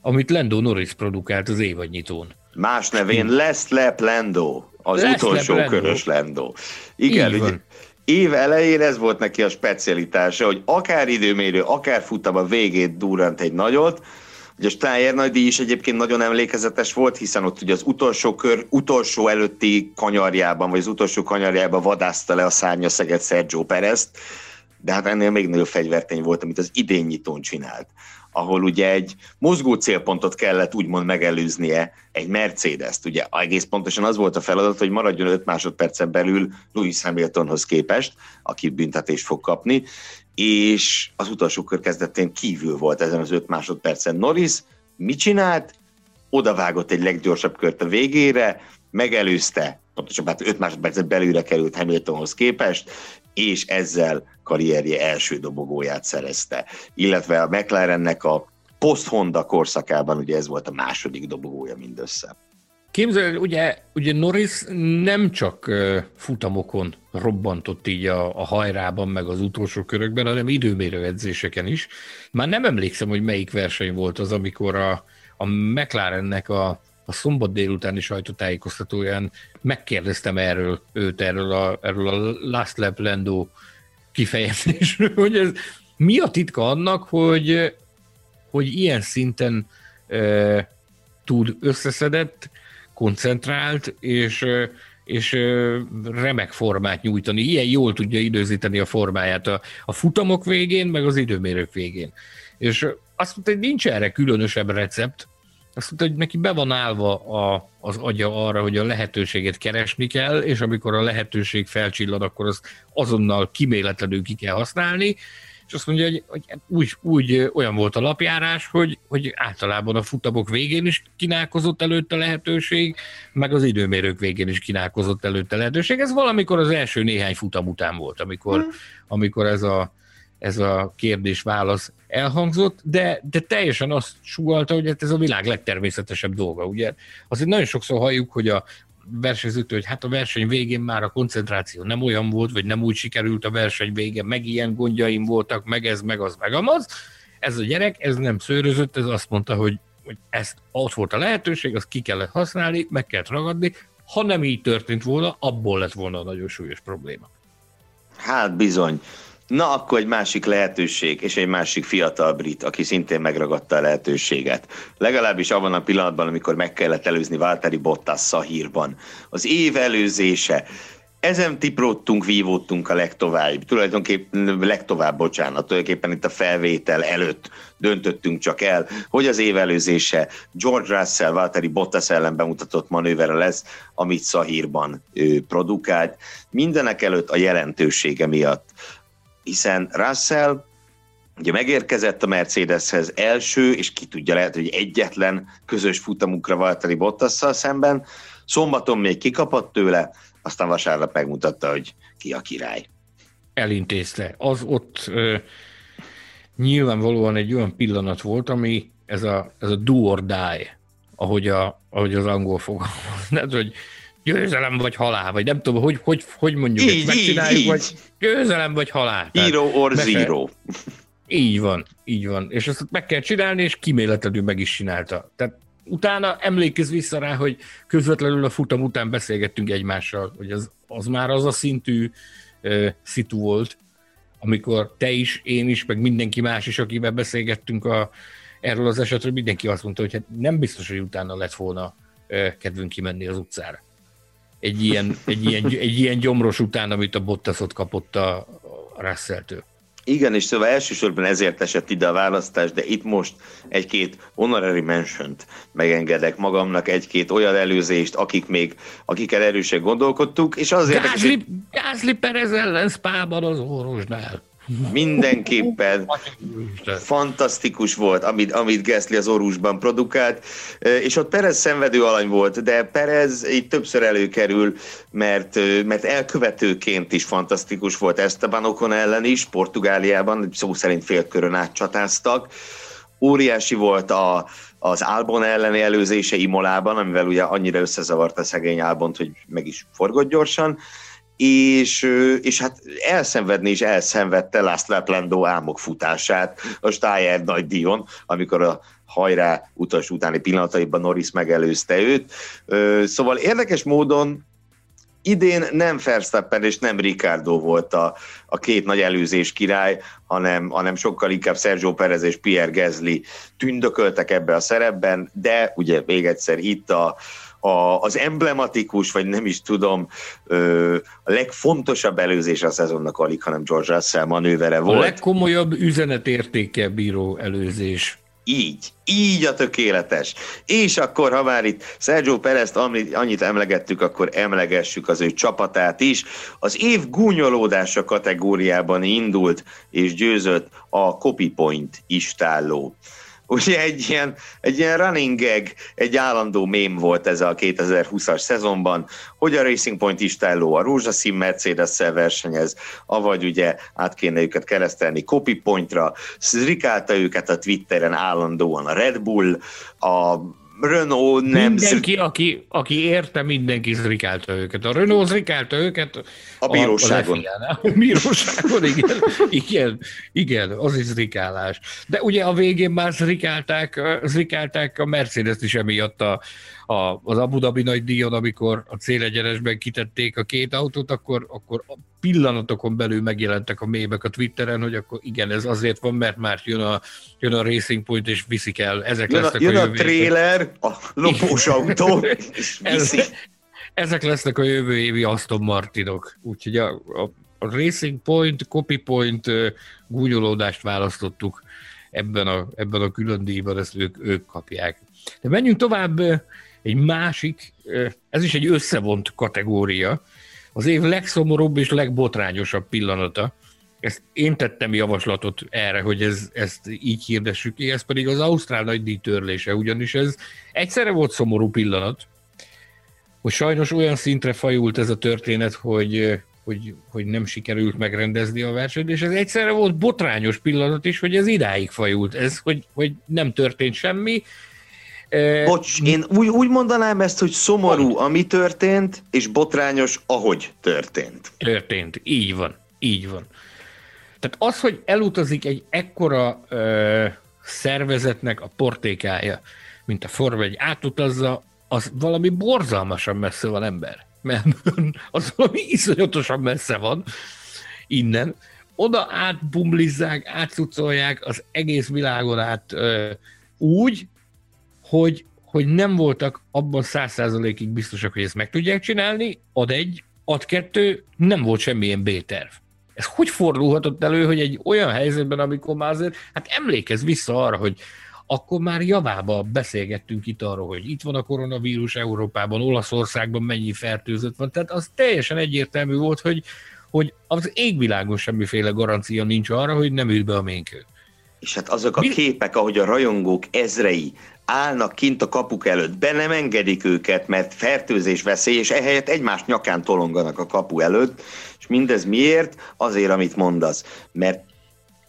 amit Lando Norris produkált az évadnyitón. Más nevén lesz Lep Lendo, az Les utolsó Lep körös Lendo. Igen, ugye, év elején ez volt neki a specialitása, hogy akár időmérő, akár futam a végét durrant egy nagyot, Ugye a Steyer nagy is egyébként nagyon emlékezetes volt, hiszen ott ugye az utolsó kör, utolsó előtti kanyarjában, vagy az utolsó kanyarjában vadászta le a szárnyaszeget Sergio Perez, de hát ennél még nagyobb fegyvertény volt, amit az idén nyitón csinált ahol ugye egy mozgó célpontot kellett úgymond megelőznie egy Mercedes-t. Ugye egész pontosan az volt a feladat, hogy maradjon 5 másodpercen belül Lewis Hamiltonhoz képest, aki büntetést fog kapni, és az utolsó kör kezdetén kívül volt ezen az 5 másodpercen Norris. Mit csinált? Odavágott egy leggyorsabb kört a végére, megelőzte, pontosabban hát 5 másodpercen belülre került Hamiltonhoz képest, és ezzel karrierje első dobogóját szerezte. Illetve a McLarennek a post-Honda korszakában ugye ez volt a második dobogója mindössze. Képzel, ugye, ugye Norris nem csak futamokon robbantott így a, a hajrában, meg az utolsó körökben, hanem időmérő edzéseken is. Már nem emlékszem, hogy melyik verseny volt az, amikor a, a McLarennek a a szombat délutáni sajtótájékoztatóján megkérdeztem erről őt, erről a, erről a Last Lap Lando kifejezésről, hogy ez mi a titka annak, hogy, hogy ilyen szinten e, tud összeszedett, koncentrált, és, és remek formát nyújtani. Ilyen jól tudja időzíteni a formáját a, a futamok végén, meg az időmérők végén. És azt mondta, hogy nincs erre különösebb recept, azt mondta, hogy neki be van állva a, az agya arra, hogy a lehetőséget keresni kell, és amikor a lehetőség felcsillan, akkor azt azonnal kiméletlenül ki kell használni, és azt mondja, hogy, hogy úgy, úgy olyan volt a lapjárás, hogy, hogy általában a futamok végén is kínálkozott előtte lehetőség, meg az időmérők végén is kínálkozott előtte lehetőség. Ez valamikor az első néhány futam után volt, amikor, hmm. amikor ez a, ez a kérdés-válasz elhangzott, de, de teljesen azt sugalta, hogy hát ez a világ legtermészetesebb dolga. Ugye azért nagyon sokszor halljuk, hogy a versenyzőtől, hogy hát a verseny végén már a koncentráció nem olyan volt, vagy nem úgy sikerült a verseny végén, meg ilyen gondjaim voltak, meg ez, meg az, meg amaz. Ez a gyerek, ez nem szőrözött, ez azt mondta, hogy, hogy ezt ott volt a lehetőség, azt ki kellett használni, meg kellett ragadni. Ha nem így történt volna, abból lett volna a nagyon súlyos probléma. Hát bizony. Na, akkor egy másik lehetőség, és egy másik fiatal brit, aki szintén megragadta a lehetőséget. Legalábbis abban a pillanatban, amikor meg kellett előzni Valtteri Bottas Szahírban. Az év előzése, ezen tipróttunk, vívódtunk a legtovább, tulajdonképpen legtovább, bocsánat, tulajdonképpen itt a felvétel előtt döntöttünk csak el, hogy az év előzése George Russell, Valtteri Bottas ellen bemutatott manővere lesz, amit Szahírban ő produkált, mindenek előtt a jelentősége miatt hiszen Russell ugye megérkezett a Mercedeshez első, és ki tudja, lehet, hogy egyetlen közös futamukra Valtteri Bottasszal szemben. Szombaton még kikapott tőle, aztán vasárnap megmutatta, hogy ki a király. Elintézte. Az ott ö, nyilvánvalóan egy olyan pillanat volt, ami ez a, ez a do or die, ahogy, a, ahogy az angol fogalmaz. [LAUGHS] hogy győzelem vagy halál, vagy nem tudom, hogy, hogy, hogy mondjuk így, ezt megcsináljuk, így, vagy győzelem vagy halál. Hero or zero. Így van, így van. És ezt meg kell csinálni, és kiméletlenül meg is csinálta. Tehát utána emlékezz vissza rá, hogy közvetlenül a futam után beszélgettünk egymással, hogy az, az már az a szintű uh, szitu volt, amikor te is, én is, meg mindenki más is, akivel beszélgettünk a, erről az esetről, mindenki azt mondta, hogy hát nem biztos, hogy utána lett volna uh, kedvünk kimenni az utcára egy ilyen, egy ilyen, egy ilyen gyomros után, amit a Bottasot kapott a, Russell-től. Igen, és szóval elsősorban ezért esett ide a választás, de itt most egy-két honorary mention megengedek magamnak, egy-két olyan előzést, akik még, akikkel erősen gondolkodtuk, és azért... Gázli, Gázli Perez ellen Spában az orvosnál. Mindenképpen fantasztikus volt, amit, amit Gessli az Orusban produkált, és ott Perez szenvedő alany volt, de Perez így többször előkerül, mert, mert elkövetőként is fantasztikus volt Esteban Ocon ellen is, Portugáliában, szó szerint félkörön átcsatáztak. Óriási volt a, az Albon elleni előzése Imolában, amivel ugye annyira összezavart a szegény Albont, hogy meg is forgott gyorsan, és, és hát elszenvedni is elszenvedte Last Laplando álmok futását a Steyer nagy Dion, amikor a hajrá utas utáni pillanataiban Norris megelőzte őt. Szóval érdekes módon idén nem Verstappen és nem Ricardo volt a, a két nagy előzés király, hanem, hanem sokkal inkább Sergio Perez és Pierre Gasly tündököltek ebbe a szerepben, de ugye még egyszer itt a, a, az emblematikus, vagy nem is tudom, ö, a legfontosabb előzés a szezonnak alig, hanem George Russell manővere volt. A legkomolyabb üzenetértéke bíró előzés. Így, így a tökéletes. És akkor, ha már itt Sergio Perez-t annyit emlegettük, akkor emlegessük az ő csapatát is. Az év gúnyolódása kategóriában indult és győzött a Copy Point istálló ugye egy ilyen, egy ilyen running gag, egy állandó mém volt ez a 2020-as szezonban, hogy a Racing Point istáló a rózsaszín Mercedes-szel versenyez, avagy ugye át kéne őket keresztelni Copy Pointra, zrikálta őket a Twitteren állandóan a Red Bull, a Renault nem... Mindenki, aki, aki érte, mindenki zrikálta őket. A Renault zrikálta őket. A bíróságon. A, a bíróságon, igen, igen, igen, az is zrikálás. De ugye a végén már zrikálták, zrikálták a Mercedes-t is emiatt a, a, az Abu Dhabi nagy díjon, amikor a célegyenesben kitették a két autót, akkor, akkor pillanatokon belül megjelentek a mébek a Twitteren, hogy akkor igen, ez azért van, mert már jön a, jön a Racing Point, és viszik el. Ezek jön a, lesznek jön a, a trailer, a lopós autó, [LAUGHS] és viszi. Ezek lesznek a jövő évi Aston Martinok. Úgyhogy a, a, a Racing Point, Copy Point gúnyolódást választottuk ebben a, ebben a külön díjban, ezt ők, ők kapják. De menjünk tovább egy másik, ez is egy összevont kategória, az év legszomorúbb és legbotrányosabb pillanata. Ezt én tettem javaslatot erre, hogy ez, ezt így hirdessük ki, ez pedig az Ausztrál nagydíj törlése, ugyanis ez egyszerre volt szomorú pillanat, hogy sajnos olyan szintre fajult ez a történet, hogy, hogy, hogy nem sikerült megrendezni a versenyt, és ez egyszerre volt botrányos pillanat is, hogy ez idáig fajult, ez, hogy, hogy nem történt semmi, Bocs, én úgy, úgy mondanám ezt, hogy szomorú, ami történt, és botrányos, ahogy történt. Történt, így van, így van. Tehát az, hogy elutazik egy ekkora ö, szervezetnek a portékája, mint a Forma egy átutazza, az valami borzalmasan messze van ember. Mert [LAUGHS] az valami iszonyatosan messze van innen. Oda átbumlizzák, átcucolják az egész világon át ö, úgy, hogy, hogy nem voltak abban száz százalékig biztosak, hogy ezt meg tudják csinálni, ad egy, ad kettő, nem volt semmilyen B-terv. Ez hogy fordulhatott elő, hogy egy olyan helyzetben, amikor már azért, hát emlékez vissza arra, hogy akkor már javába beszélgettünk itt arról, hogy itt van a koronavírus Európában, Olaszországban mennyi fertőzött van, tehát az teljesen egyértelmű volt, hogy, hogy az égvilágon semmiféle garancia nincs arra, hogy nem üt be a ménkő. És hát azok a Mi? képek, ahogy a rajongók ezrei állnak kint a kapuk előtt, be nem engedik őket, mert fertőzés veszély, és ehelyett egymás nyakán tolonganak a kapu előtt, és mindez miért? Azért, amit mondasz, mert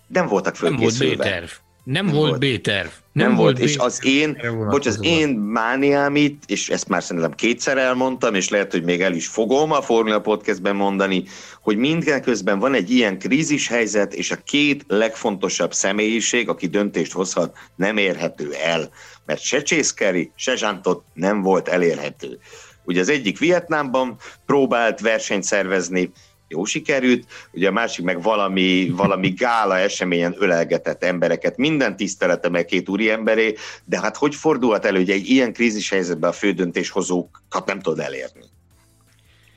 nem voltak fölkészülve. Nem volt B-terv. Nem, nem volt B-terv. Nem, nem volt, és az én, bocs, az én mániám itt, és ezt már szerintem kétszer elmondtam, és lehet, hogy még el is fogom a Formula Podcastben mondani, hogy mindenközben van egy ilyen krízis helyzet, és a két legfontosabb személyiség, aki döntést hozhat, nem érhető el. Mert se Chase se Zsántot nem volt elérhető. Ugye az egyik Vietnámban próbált versenyt szervezni, jó sikerült, ugye a másik meg valami, valami gála eseményen ölelgetett embereket, minden tisztelete meg két úri emberé, de hát hogy fordulhat elő, hogy egy ilyen krízis helyzetben a fődöntéshozókat nem tud elérni?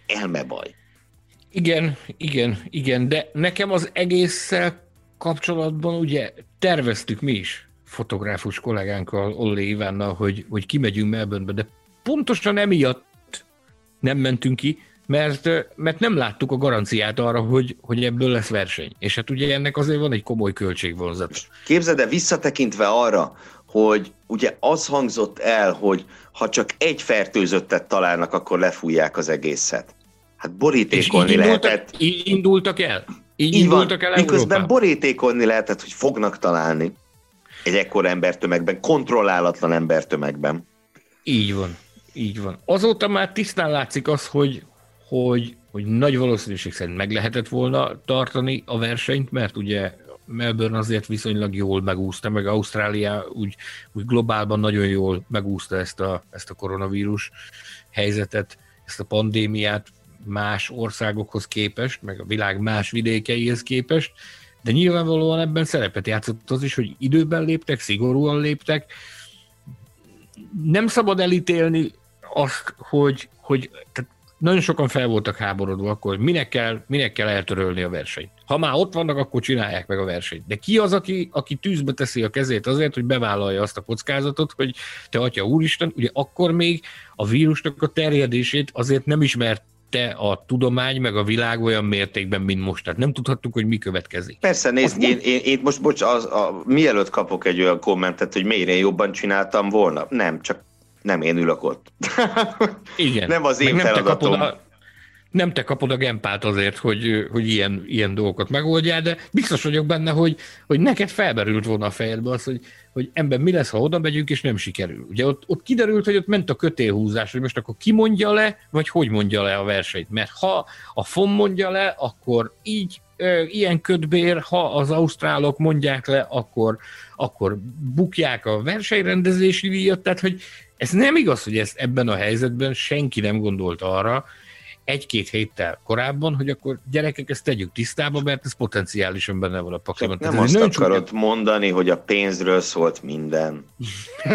Elme baj. Igen, igen, igen, de nekem az egésszel kapcsolatban ugye terveztük mi is fotográfus kollégánkkal, Olli Ivánnal, hogy, hogy kimegyünk Melbournebe, de pontosan emiatt nem mentünk ki, mert, mert nem láttuk a garanciát arra, hogy, hogy ebből lesz verseny. És hát ugye ennek azért van egy komoly költségvonzat. Képzeld el, visszatekintve arra, hogy ugye az hangzott el, hogy ha csak egy fertőzöttet találnak, akkor lefújják az egészet. Hát borítékolni így indultak, lehetett. Így indultak el? Így, így indultak van, el Miközben borítékolni lehetett, hogy fognak találni egy ekkor embertömegben, kontrollálatlan embertömegben. Így van, így van. Azóta már tisztán látszik az, hogy, hogy, hogy nagy valószínűség szerint meg lehetett volna tartani a versenyt, mert ugye Melbourne azért viszonylag jól megúszta, meg Ausztrália úgy, úgy globálban nagyon jól megúszta ezt a, ezt a koronavírus helyzetet, ezt a pandémiát más országokhoz képest, meg a világ más vidékeihez képest, de nyilvánvalóan ebben szerepet játszott az is, hogy időben léptek, szigorúan léptek. Nem szabad elítélni azt, hogy, hogy tehát nagyon sokan fel voltak háborodva akkor, hogy minek kell, minek kell eltörölni a versenyt. Ha már ott vannak, akkor csinálják meg a versenyt. De ki az, aki, aki tűzbe teszi a kezét azért, hogy bevállalja azt a kockázatot, hogy te atya úristen, ugye akkor még a vírusnak a terjedését azért nem ismert te a tudomány, meg a világ olyan mértékben, mint most. Tehát nem tudhattuk, hogy mi következik. Persze, nézd, én, én, én, most, bocs, az, a, mielőtt kapok egy olyan kommentet, hogy miért én jobban csináltam volna, nem, csak nem én ülök ott. [LAUGHS] Igen. nem az én meg feladatom. Nem te, a, nem te kapod a gempát azért, hogy, hogy ilyen, ilyen dolgokat megoldjál, de biztos vagyok benne, hogy, hogy neked felberült volna a fejedbe az, hogy, hogy ember mi lesz, ha oda megyünk, és nem sikerül. Ugye ott, ott kiderült, hogy ott ment a kötélhúzás, hogy most akkor ki mondja le, vagy hogy mondja le a versenyt. Mert ha a FOM mondja le, akkor így ilyen ködbér, ha az ausztrálok mondják le, akkor, akkor bukják a versenyrendezési díjat, tehát hogy ez nem igaz, hogy ezt ebben a helyzetben senki nem gondolt arra, egy-két héttel korábban, hogy akkor gyerekek, ezt tegyük tisztába, mert ez potenciálisan benne van a pakliban. Nem azt akarod csak... mondani, hogy a pénzről szólt minden.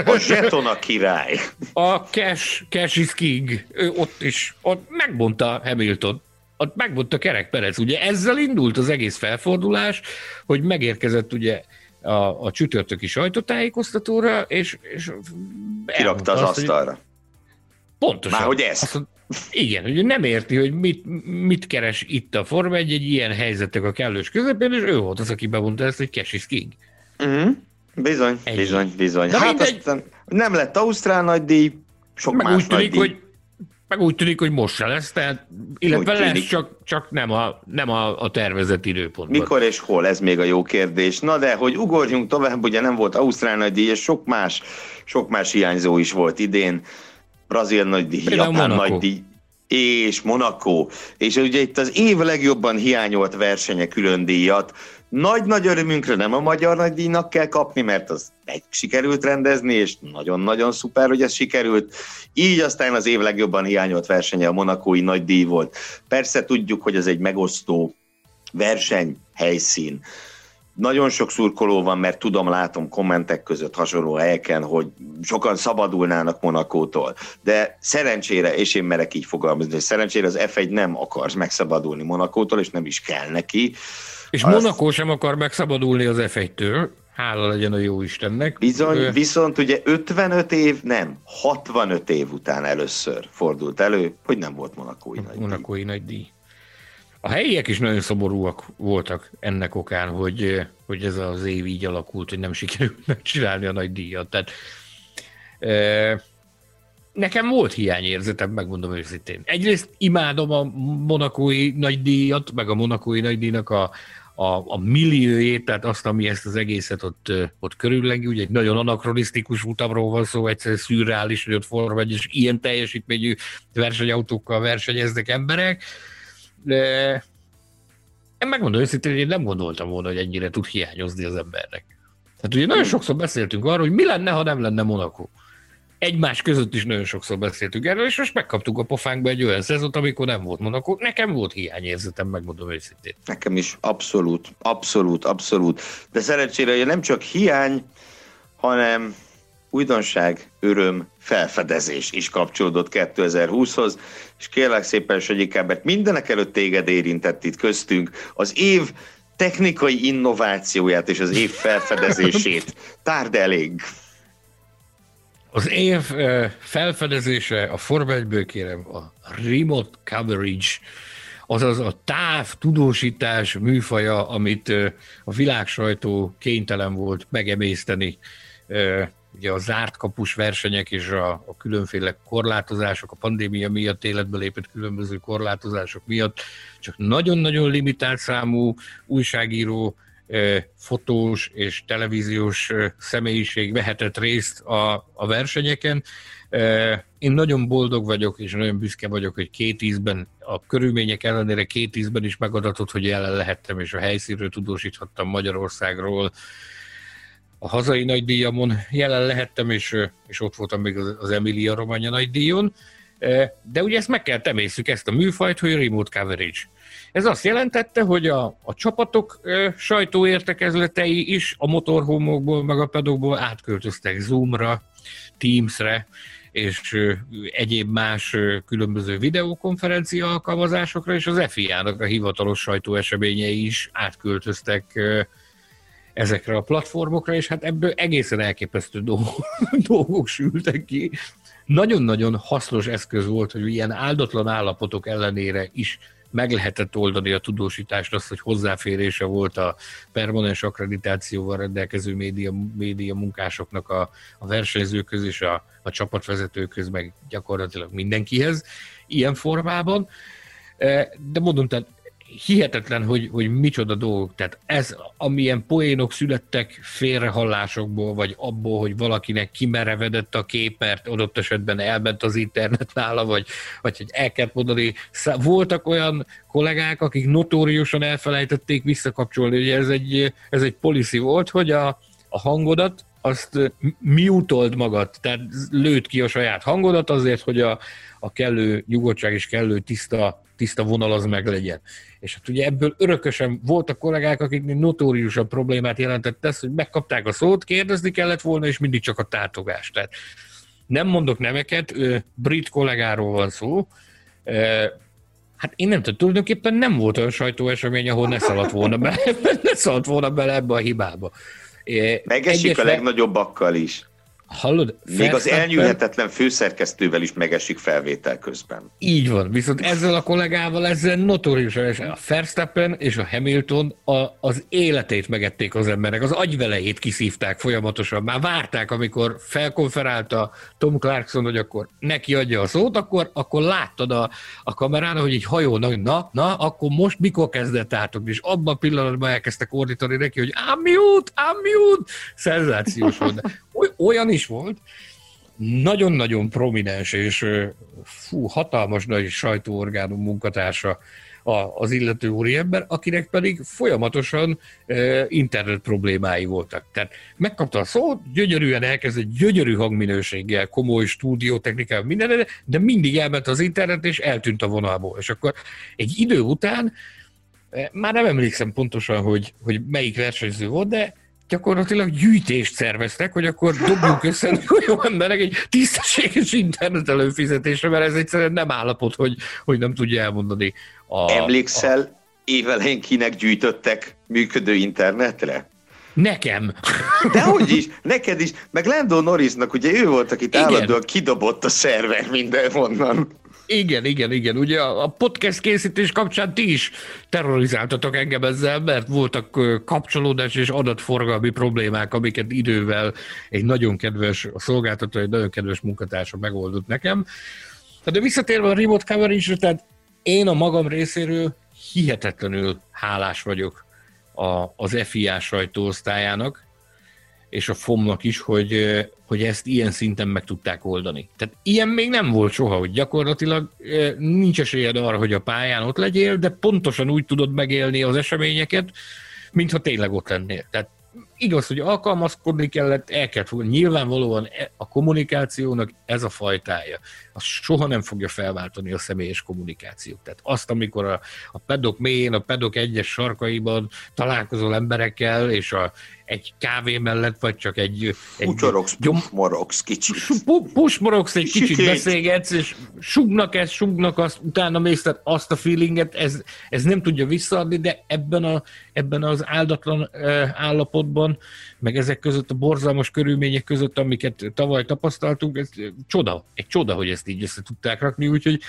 A zseton a király. A cash, cash is king. Ő ott is, ott megmondta Hamilton, ott megmondta Kerek Perez. Ugye ezzel indult az egész felfordulás, hogy megérkezett ugye a, a csütörtöki sajtótájékoztatóra, és, és kirakta az azt, asztalra. Hogy pontosan. Már hogy ez. Azt, igen, hogy nem érti, hogy mit, mit keres itt a Forma egy, egy ilyen helyzetek a kellős közepén, és ő volt az, aki bemondta ezt, hogy cash is king. Uh-huh. Bizony, Ennyi. bizony, bizony. De hát mindegy... aztán nem lett Ausztrál nagydíj, sok Meg más úgy tűnik, hogy meg úgy tűnik, hogy most se lesz, tehát, illetve úgy lesz, tűnik. csak, csak nem, a, nem a, a tervezett időpontban. Mikor és hol, ez még a jó kérdés. Na de, hogy ugorjunk tovább, ugye nem volt Ausztrál nagydíj, és sok más, sok más hiányzó is volt idén. Brazil nagydíj, Japán Monaco. nagydíj, és Monaco. És ugye itt az év legjobban hiányolt versenye külön díjat. Nagy-nagy örömünkre nem a magyar nagydíjnak kell kapni, mert az egy sikerült rendezni, és nagyon-nagyon szuper, hogy ez sikerült. Így aztán az év legjobban hiányolt versenye a monakói nagydíj volt. Persze tudjuk, hogy ez egy megosztó verseny, helyszín nagyon sok szurkoló van, mert tudom, látom kommentek között hasonló helyeken, hogy sokan szabadulnának Monakótól. De szerencsére, és én merek így fogalmazni, hogy szerencsére az F1 nem akar megszabadulni Monakótól, és nem is kell neki. És Azt... Monakó sem akar megszabadulni az F1-től, hála legyen a jó Istennek. Bizony, Ö... viszont ugye 55 év, nem, 65 év után először fordult elő, hogy nem volt monakói nagy Monakói nagy díj. A helyiek is nagyon szomorúak voltak ennek okán, hogy, hogy ez az év így alakult, hogy nem sikerült [LAUGHS] megcsinálni a nagy díjat. Tehát, e, nekem volt hiányérzetem, megmondom őszintén. Egyrészt imádom a monakói nagy díjat, meg a monakói nagy díjnak a, a, a milliójét, tehát azt, ami ezt az egészet ott, ott körüllengi, ugye egy nagyon anakronisztikus utamról van szó, egyszerűen szürreális, hogy ott Forma és ilyen teljesítményű versenyautókkal versenyeznek emberek, de én megmondom őszintén, hogy én nem gondoltam volna, hogy ennyire tud hiányozni az embernek. Tehát ugye nagyon sokszor beszéltünk arról, hogy mi lenne, ha nem lenne Monaco. Egymás között is nagyon sokszor beszéltünk erről, és most megkaptuk a pofánkba egy olyan szezont, amikor nem volt Monaco. Nekem volt hiányérzetem, megmondom őszintén. Nekem is abszolút, abszolút, abszolút. De szerencsére nem csak hiány, hanem újdonság, öröm, felfedezés is kapcsolódott 2020-hoz, és kérlek szépen, Sanyikám, mert mindenek előtt téged érintett itt köztünk, az év technikai innovációját és az év felfedezését. Tárd elég! Az év felfedezése a Forma 1 kérem, a remote coverage, azaz a táv tudósítás műfaja, amit a világsajtó kénytelen volt megemészteni ugye a zárt kapus versenyek és a, a különféle korlátozások, a pandémia miatt életbe lépett különböző korlátozások miatt csak nagyon-nagyon limitált számú újságíró, fotós és televíziós személyiség vehetett részt a, a versenyeken. Én nagyon boldog vagyok, és nagyon büszke vagyok, hogy két ízben, a körülmények ellenére két ízben is megadatott, hogy jelen lehettem, és a helyszínről tudósíthattam Magyarországról, a hazai nagydíjamon jelen lehettem, és, és ott voltam még az Emilia Romagna nagydíjon, de ugye ezt meg kell temészük, ezt a műfajt, hogy remote coverage. Ez azt jelentette, hogy a, a csapatok sajtóértekezletei is a motorhomokból, meg a pedokból átköltöztek Zoomra, Teamsre, és egyéb más különböző videokonferencia alkalmazásokra, és az FIA-nak a hivatalos sajtóeseményei is átköltöztek ezekre a platformokra, és hát ebből egészen elképesztő dolgok, [LAUGHS] dolgok sültek ki. Nagyon-nagyon hasznos eszköz volt, hogy ilyen áldatlan állapotok ellenére is meg lehetett oldani a tudósítást, azt, hogy hozzáférése volt a permanens akkreditációval rendelkező média, média munkásoknak a, a versenyzőköz és a, a csapatvezetőköz, meg gyakorlatilag mindenkihez ilyen formában. De mondom, tehát hihetetlen, hogy, hogy micsoda dolgok. Tehát ez, amilyen poénok születtek félrehallásokból, vagy abból, hogy valakinek kimerevedett a kép, mert adott esetben elment az internet nála, vagy, vagy hogy el kell mondani. Voltak olyan kollégák, akik notóriusan elfelejtették visszakapcsolni, hogy ez egy, ez egy policy volt, hogy a, a hangodat azt miutold magad, tehát lőd ki a saját hangodat azért, hogy a, a kellő nyugodtság és kellő tiszta, tiszta vonal az meg legyen. És hát ugye ebből örökösen voltak kollégák, akiknek notóriusabb problémát jelentett ez, hogy megkapták a szót, kérdezni kellett volna, és mindig csak a tátogást. Tehát nem mondok neveket, brit kollégáról van szó, Hát én nem tudom, tulajdonképpen nem volt olyan sajtóesemény, ahol ne szaladt volna bele, [LAUGHS] ne szaladt volna bele ebbe a hibába. Megesik a legnagyobbakkal is. Hallod? Még az elnyűhetetlen főszerkesztővel is megesik felvétel közben. Így van, viszont ezzel a kollégával ezzel notórius, a Verstappen és a Hamilton a, az életét megették az emberek, az agyvelejét kiszívták folyamatosan. Már várták, amikor felkonferálta Tom Clarkson, hogy akkor neki adja a szót, akkor, akkor láttad a, a kamerán, hogy egy hajónak, na, na, akkor most mikor kezdett átogni, és abban a pillanatban elkezdtek ordítani neki, hogy I'm mute, I'm mute, szenzációs volt. Olyan is volt, nagyon-nagyon prominens és fú, hatalmas nagy sajtóorgánum munkatársa az illető úriember, akinek pedig folyamatosan internet problémái voltak. Tehát megkapta a szót, gyönyörűen elkezdett gyönyörű hangminőséggel, komoly stúdiótechnikával, minden, de mindig elment az internet, és eltűnt a vonalból. És akkor egy idő után, már nem emlékszem pontosan, hogy, hogy melyik versenyző volt, de gyakorlatilag gyűjtést szerveztek, hogy akkor dobjuk össze olyan emberek egy tisztességes internet előfizetésre, mert ez egyszerűen nem állapot, hogy, hogy nem tudja elmondani. A, Emlékszel, a... évelején kinek gyűjtöttek működő internetre? Nekem. Dehogy is, neked is, meg Lando Norrisnak, ugye ő volt, akit állandóan kidobott a szerver mindenhonnan. Igen, igen, igen. Ugye a podcast készítés kapcsán ti is terrorizáltatok engem ezzel, mert voltak kapcsolódás és adatforgalmi problémák, amiket idővel egy nagyon kedves a szolgáltató, egy nagyon kedves munkatársa megoldott nekem. De visszatérve a remote coverage tehát én a magam részéről hihetetlenül hálás vagyok az FIA sajtóosztályának, és a FOM-nak is, hogy, hogy ezt ilyen szinten meg tudták oldani. Tehát ilyen még nem volt soha, hogy gyakorlatilag nincs esélyed arra, hogy a pályán ott legyél, de pontosan úgy tudod megélni az eseményeket, mintha tényleg ott lennél. Tehát igaz, hogy alkalmazkodni kellett, el kellett fogni. Nyilvánvalóan e, a kommunikációnak ez a fajtája, az soha nem fogja felváltani a személyes kommunikációt. Tehát azt, amikor a, a pedok mélyén, a pedok egyes sarkaiban találkozol emberekkel, és a, egy kávé mellett, vagy csak egy... egy Pucsorogsz, gyom... pusmorogsz kicsit. Pusmorogsz egy kicsit, kicsit beszélgetsz, és sugnak ezt, sugnak azt, utána mész, tehát azt a feelinget, ez, ez nem tudja visszaadni, de ebben, a, ebben az áldatlan állapotban, meg ezek között a borzalmas körülmények között, amiket tavaly tapasztaltunk, ez csoda, egy csoda, hogy ezt így össze tudták rakni, úgyhogy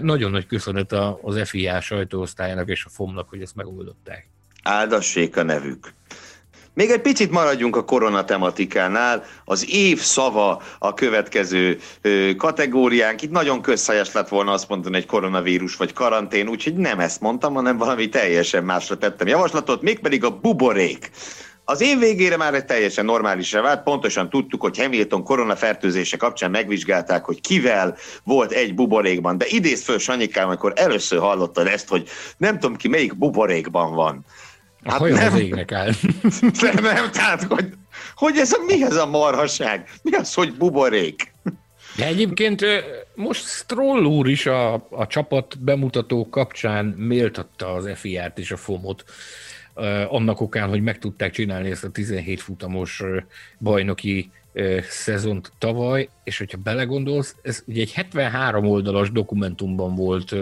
nagyon nagy köszönet az FIA sajtóosztályának és a FOM-nak, hogy ezt megoldották. Áldassék a nevük. Még egy picit maradjunk a korona tematikánál. Az év szava a következő kategóriánk. Itt nagyon közhelyes lett volna azt mondani, egy koronavírus vagy karantén, úgyhogy nem ezt mondtam, hanem valami teljesen másra tettem javaslatot, mégpedig a buborék. Az év végére már egy teljesen normálisra vált, pontosan tudtuk, hogy Hamilton koronafertőzése kapcsán megvizsgálták, hogy kivel volt egy buborékban, de idéz föl Sanyikám, amikor először hallottad ezt, hogy nem tudom ki melyik buborékban van. A hát nem, az égnek áll. [LAUGHS] Nem, nem, tehát, hogy, hogy ez a, mi ez a marhaság? Mi az, hogy buborék? De egyébként most Stroll úr is a, a csapat bemutató kapcsán méltatta az FIA-t és a FOMot annak okán, hogy meg tudták csinálni ezt a 17 futamos bajnoki szezont tavaly, és hogyha belegondolsz, ez ugye egy 73 oldalas dokumentumban volt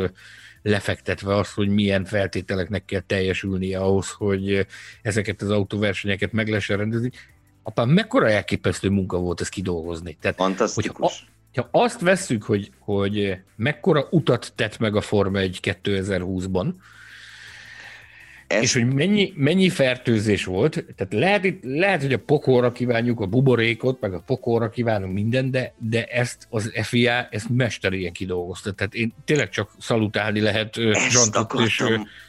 lefektetve az, hogy milyen feltételeknek kell teljesülnie ahhoz, hogy ezeket az autóversenyeket meg lehessen rendezni. Apám, mekkora elképesztő munka volt ezt kidolgozni. Tehát, Fantasztikus. Ha azt vesszük, hogy, hogy mekkora utat tett meg a Forma 1 2020-ban, Ez... És hogy mennyi, mennyi fertőzés volt, tehát lehet, lehet, hogy a pokorra kívánjuk a buborékot, meg a pokorra kívánunk mindent, de, de ezt az FIA, ezt mesterien kidolgozta. Tehát én tényleg csak szalutálni lehet Zsantot és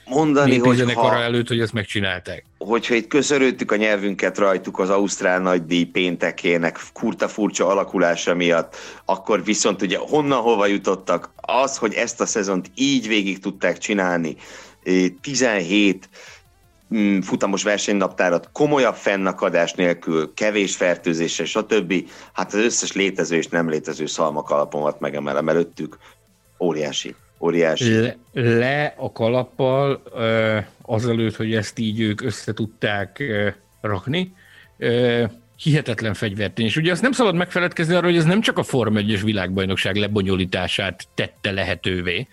mondani, hogy ha, előtt, hogy ezt megcsinálták. Hogyha itt köszörültük a nyelvünket rajtuk az Ausztrál nagydíj péntekének kurta furcsa alakulása miatt, akkor viszont ugye honnan hova jutottak, az, hogy ezt a szezont így végig tudták csinálni, 17 mm, futamos versenynaptárat komolyabb fennakadás nélkül, kevés fertőzése, stb. Hát az összes létező és nem létező szalmak alapomat megemelem előttük. Óriási. Óriási. Le, le a kalappal, azelőtt, hogy ezt így ők össze rakni, hihetetlen fegyvertény. És ugye azt nem szabad megfeledkezni arról, hogy ez nem csak a Form 1 világbajnokság lebonyolítását tette lehetővé,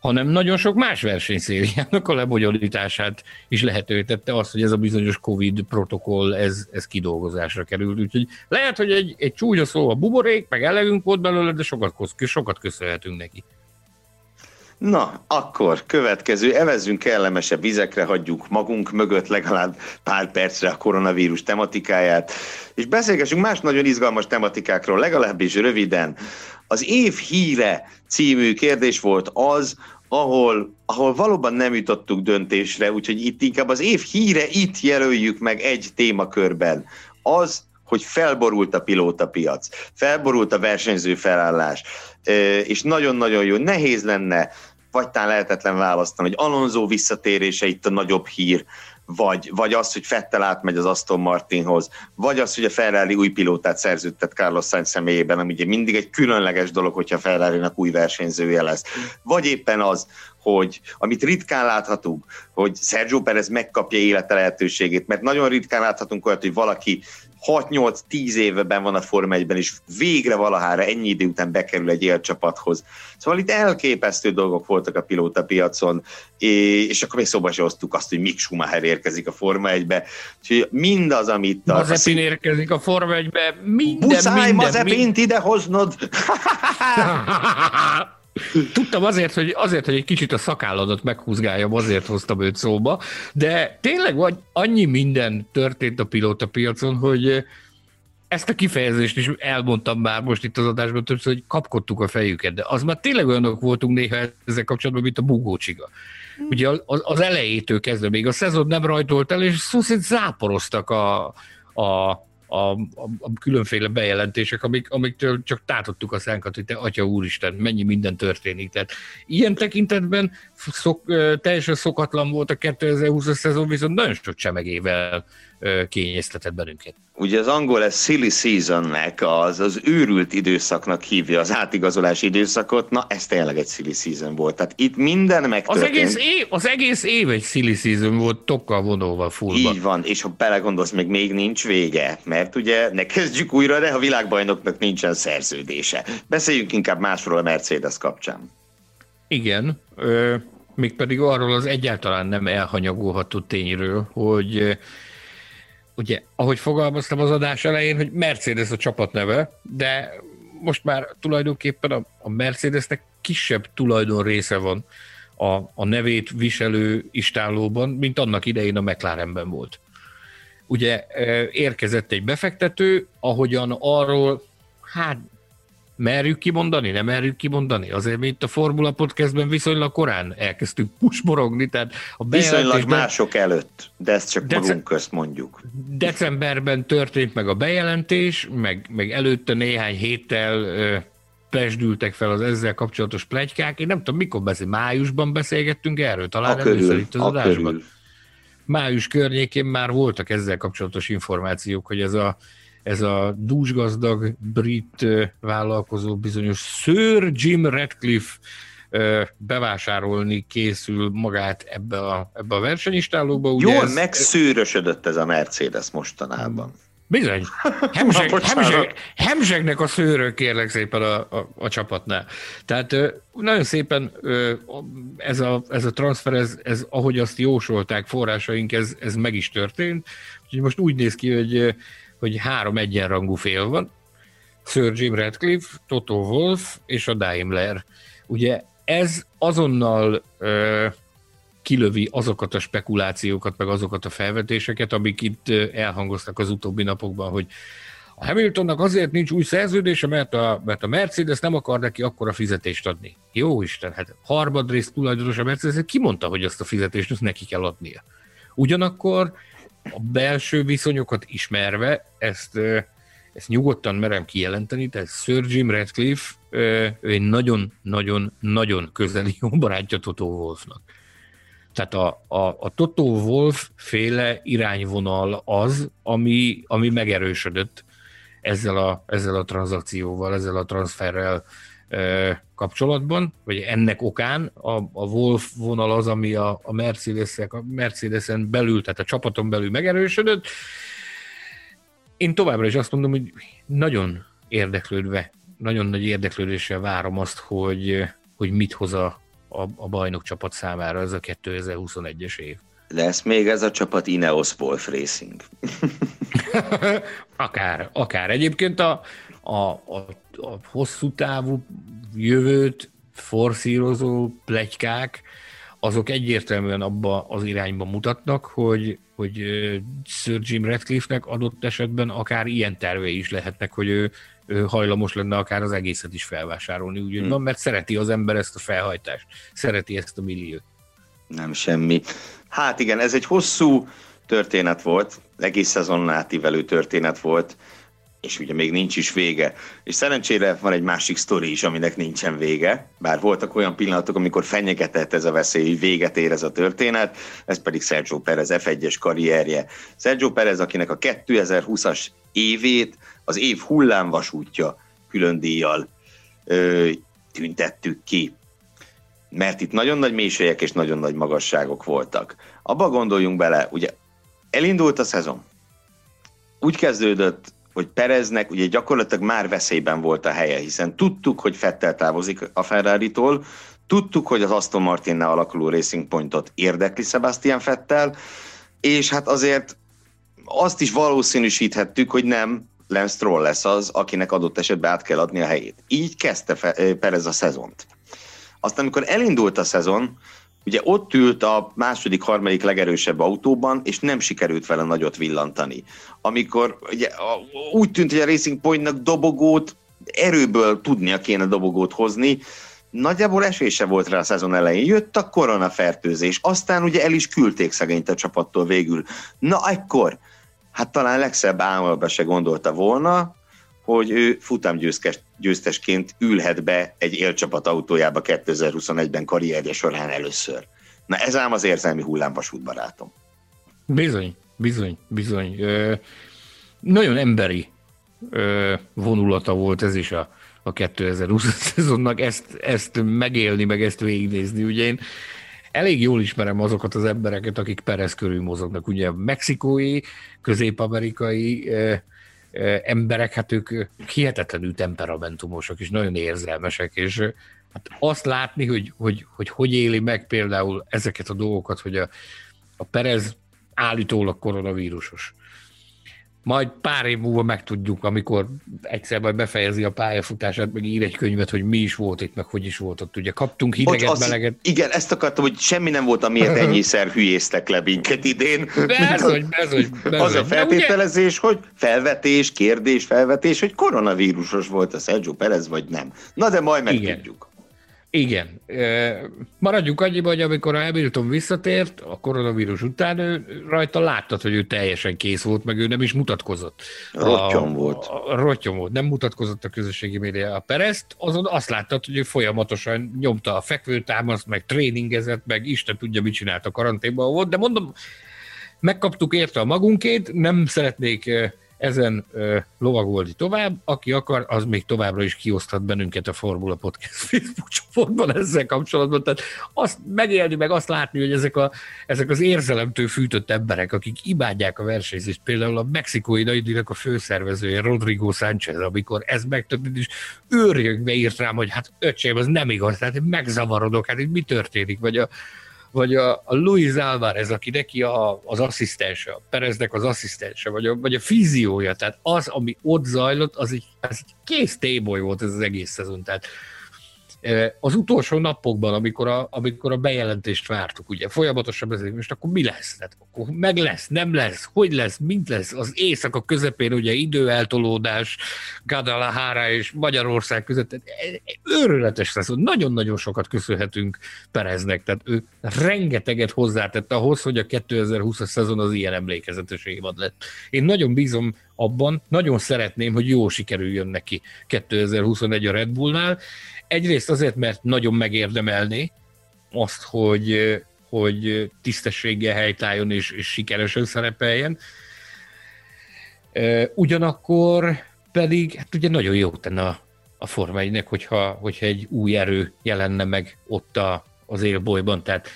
hanem nagyon sok más versenyszériának a lebonyolítását is lehetővé tette azt, hogy ez a bizonyos Covid protokoll, ez, ez kidolgozásra került. Úgyhogy lehet, hogy egy, egy csúnya szó a buborék, meg elegünk volt belőle, de sokat, sokat köszönhetünk neki. Na, akkor következő, evezzünk kellemesebb vizekre, hagyjuk magunk mögött legalább pár percre a koronavírus tematikáját, és beszélgessünk más nagyon izgalmas tematikákról, legalábbis röviden. Az év híre című kérdés volt az, ahol, ahol valóban nem jutottuk döntésre, úgyhogy itt inkább az év híre itt jelöljük meg egy témakörben. Az, hogy felborult a pilótapiac, felborult a versenyző felállás, és nagyon-nagyon jó, nehéz lenne, vagy talán lehetetlen választani, hogy Alonso visszatérése itt a nagyobb hír, vagy, vagy az, hogy Fettel átmegy az Aston Martinhoz, vagy az, hogy a Ferrari új pilótát szerződtet Carlos Sainz személyében, ami ugye mindig egy különleges dolog, hogyha ferrari új versenyzője lesz. Vagy éppen az, hogy amit ritkán láthatunk, hogy Sergio Perez megkapja élete lehetőségét, mert nagyon ritkán láthatunk olyat, hogy valaki 6-8-10 éveben van a Forma 1-ben, és végre valahára ennyi idő után bekerül egy élcsapathoz. Szóval itt elképesztő dolgok voltak a pilóta piacon, és akkor még szóba se hoztuk azt, hogy Mick Schumacher érkezik a Forma 1-be. Úgyhogy mindaz, amit... A, Mazepin érkezik a Forma 1-be, minden, Buszáj minden, Mazepint minden... idehoznod! [LAUGHS] [LAUGHS] Tudtam azért, hogy, azért, hogy egy kicsit a szakálladat meghúzgáljam, azért hoztam őt szóba, de tényleg vagy annyi minden történt a pilóta piacon, hogy ezt a kifejezést is elmondtam már most itt az adásban többször, hogy kapkodtuk a fejüket, de az már tényleg olyanok voltunk néha ezzel kapcsolatban, mint a bugócsiga. Ugye az, az elejétől kezdve még a szezon nem rajtolt el, és szó szerint záporoztak a, a a, a, a különféle bejelentések, amik, amiktől csak tátottuk a szánkat, hogy te atya úristen, mennyi minden történik. Tehát ilyen tekintetben szok, teljesen szokatlan volt a 2020-as szezon, viszont nagyon sok csemegével kényeztetett bennünket. Ugye az angol ez silly seasonnek, az, az őrült időszaknak hívja az átigazolási időszakot, na ez tényleg egy silly season volt. Tehát itt minden megtörtént. Az egész év, az egész év egy silly season volt, tokkal vonóval fullba. Így van, és ha belegondolsz, még még nincs vége, mert ugye ne kezdjük újra, de a világbajnoknak nincsen szerződése. Beszéljünk inkább másról a Mercedes kapcsán. Igen, ö, mégpedig arról az egyáltalán nem elhanyagolható tényről, hogy ugye, ahogy fogalmaztam az adás elején, hogy Mercedes a csapat neve, de most már tulajdonképpen a, a Mercedesnek kisebb tulajdon része van a, a nevét viselő istállóban, mint annak idején a McLarenben volt. Ugye érkezett egy befektető, ahogyan arról, hát merjük kimondani, nem merjük kimondani? Azért mi itt a Formula Podcastben viszonylag korán elkezdtünk pusmorogni, tehát a Viszonylag mások előtt, de ezt csak dece- magunk közt mondjuk. Decemberben történt meg a bejelentés, meg, meg előtte néhány héttel ö, pesdültek fel az ezzel kapcsolatos plegykák. Én nem tudom, mikor beszél, májusban beszélgettünk erről, talán a először itt az adásban. Május környékén már voltak ezzel kapcsolatos információk, hogy ez a ez a dúsgazdag brit vállalkozó bizonyos Sir Jim Radcliffe bevásárolni készül magát ebbe a, ebbe a versenyistállóba. Ugye Jól ez, megszűrösödött ez a Mercedes mostanában. Bizony. Hemzseg, [LAUGHS] hemzseg, hemzsegnek a szőrök, kérlek szépen a, a, a csapatnál. Tehát nagyon szépen ez a, ez a transfer, ez, ez, ahogy azt jósolták forrásaink, ez, ez meg is történt. Úgyhogy most úgy néz ki, hogy hogy három egyenrangú fél van, Sir Jim Radcliffe, Toto Wolff és a Daimler. Ugye ez azonnal ö, kilövi azokat a spekulációkat, meg azokat a felvetéseket, amik itt elhangoztak az utóbbi napokban, hogy a Hamiltonnak azért nincs új szerződése, mert a, mert a Mercedes nem akar neki akkora fizetést adni. Jó Isten, hát harmadrészt tulajdonos a Mercedes, ki mondta, hogy azt a fizetést azt neki kell adnia. Ugyanakkor a belső viszonyokat ismerve, ezt, ezt nyugodtan merem kijelenteni, tehát Sir Jim Radcliffe ő egy nagyon-nagyon-nagyon közeli jó barátja Toto Wolfnak. Tehát a, a, a Toto Wolf féle irányvonal az, ami, ami megerősödött ezzel a, ezzel a tranzakcióval, ezzel a transferrel kapcsolatban, vagy ennek okán a, a Wolf vonal az, ami a, a mercedes a Mercedes-en belül, tehát a csapaton belül megerősödött. Én továbbra is azt mondom, hogy nagyon érdeklődve, nagyon nagy érdeklődéssel várom azt, hogy, hogy mit hoz a, a, a bajnok csapat számára ez a 2021-es év. Lesz még ez a csapat Ineos Wolf Racing. [LAUGHS] akár, akár. Egyébként a, a, a, a hosszú távú jövőt forszírozó plegykák, azok egyértelműen abba az irányba mutatnak, hogy, hogy Sir Jim Radcliffe-nek adott esetben akár ilyen tervei is lehetnek, hogy ő, ő hajlamos lenne akár az egészet is felvásárolni, úgy hmm. van, mert szereti az ember ezt a felhajtást, szereti ezt a milliót. Nem semmi. Hát igen, ez egy hosszú történet volt, egész szezonon átívelő történet volt, és ugye még nincs is vége. És szerencsére van egy másik sztori is, aminek nincsen vége, bár voltak olyan pillanatok, amikor fenyegetett ez a veszély, hogy véget ér ez a történet, ez pedig Sergio Perez F1-es karrierje. Sergio Perez, akinek a 2020-as évét az év hullámvasútja külön díjjal ö, tüntettük ki mert itt nagyon nagy mélységek és nagyon nagy magasságok voltak. Abba gondoljunk bele, ugye elindult a szezon. Úgy kezdődött, hogy Pereznek ugye gyakorlatilag már veszélyben volt a helye, hiszen tudtuk, hogy Fettel távozik a Ferrari-tól, tudtuk, hogy az Aston Martinnál alakuló Racing Pointot érdekli Sebastian Fettel, és hát azért azt is valószínűsíthettük, hogy nem Lance Stroll lesz az, akinek adott esetben át kell adni a helyét. Így kezdte Perez a szezont. Aztán, amikor elindult a szezon, ugye ott ült a második, harmadik legerősebb autóban, és nem sikerült vele nagyot villantani. Amikor ugye, úgy tűnt, hogy a Racing Pointnak dobogót, erőből tudnia kéne dobogót hozni, nagyjából esése volt rá a szezon elején. Jött a koronafertőzés, aztán ugye el is küldték szegényt a csapattól végül. Na ekkor, hát talán legszebb álmodba se gondolta volna, hogy ő futamgyőztesként ülhet be egy élcsapat autójába 2021-ben karrierje során először. Na ez ám az érzelmi hullámvasút barátom. Bizony, bizony, bizony. Ö, nagyon emberi ö, vonulata volt ez is a, a 2020 [LAUGHS] szezonnak, ezt, ezt megélni, meg ezt végignézni. Ugye én elég jól ismerem azokat az embereket, akik Perez körül mozognak. Ugye mexikói, közép-amerikai, emberek, hát ők hihetetlenül temperamentumosak és nagyon érzelmesek, és hát azt látni, hogy hogy, hogy hogy éli meg például ezeket a dolgokat, hogy a, a Perez állítólag koronavírusos majd pár év múlva megtudjuk, amikor egyszer majd befejezi a pályafutását, meg ír egy könyvet, hogy mi is volt itt, meg hogy is volt ott. Ugye kaptunk hideget, Bocs, meleget. Igen, ezt akartam, hogy semmi nem volt, amiért [LAUGHS] ennyiszer hülyéztek le minket idén. Bezony, bezony, bezony. Az a feltételezés, ugye... hogy felvetés, kérdés, felvetés, hogy koronavírusos volt a Sergio Perez, vagy nem. Na de majd megtudjuk. Igen. Maradjunk annyiba, hogy amikor a Hamilton visszatért, a koronavírus után ő, rajta láttad, hogy ő teljesen kész volt, meg ő nem is mutatkozott. Rottyom volt. A rottyom volt. Nem mutatkozott a közösségi média a Perezt, azon azt láttad, hogy ő folyamatosan nyomta a fekvőtámaszt, meg tréningezett, meg Isten tudja, mit csinált a karanténban volt, de mondom, megkaptuk érte a magunkét, nem szeretnék ezen ö, lovagolni tovább. Aki akar, az még továbbra is kioszthat bennünket a Formula Podcast Facebook csoportban ezzel kapcsolatban. Tehát azt megélni, meg azt látni, hogy ezek, a, ezek az érzelemtől fűtött emberek, akik imádják a versenyzést, például a mexikói nagydíjnak a főszervezője, Rodrigo Sánchez, amikor ez megtörtént, és őrjögve írt rám, hogy hát öcsém, az nem igaz, tehát megzavarodok, hát mi történik, vagy a, vagy a, a Luis Álvarez, aki neki a, az asszisztense, a Pereznek az asszisztense, vagy a, vagy a fíziója, tehát az, ami ott zajlott, az egy, az egy kész téboly volt ez az egész szezon, tehát Az utolsó napokban, amikor a, amikor a bejelentést vártuk, ugye folyamatosan beszélünk, most akkor mi lesz? Tehát akkor meg lesz, nem lesz, hogy lesz, mint lesz? Az éjszaka közepén ugye időeltolódás, Guadalajara és Magyarország között, őrületes lesz, nagyon-nagyon sokat köszönhetünk Pereznek, tehát ő rengeteget hozzátett ahhoz, hogy a 2020-as szezon az ilyen emlékezetes évad lett. Én nagyon bízom abban, nagyon szeretném, hogy jó sikerüljön neki 2021 a Red Bullnál, Egyrészt azért, mert nagyon megérdemelné azt, hogy, hogy tisztességgel helytálljon és, és sikeresen szerepeljen. Ugyanakkor pedig hát ugye nagyon jó tenne a, a Forma 1 hogyha, hogyha egy új erő jelenne meg ott a, az élbolyban. Tehát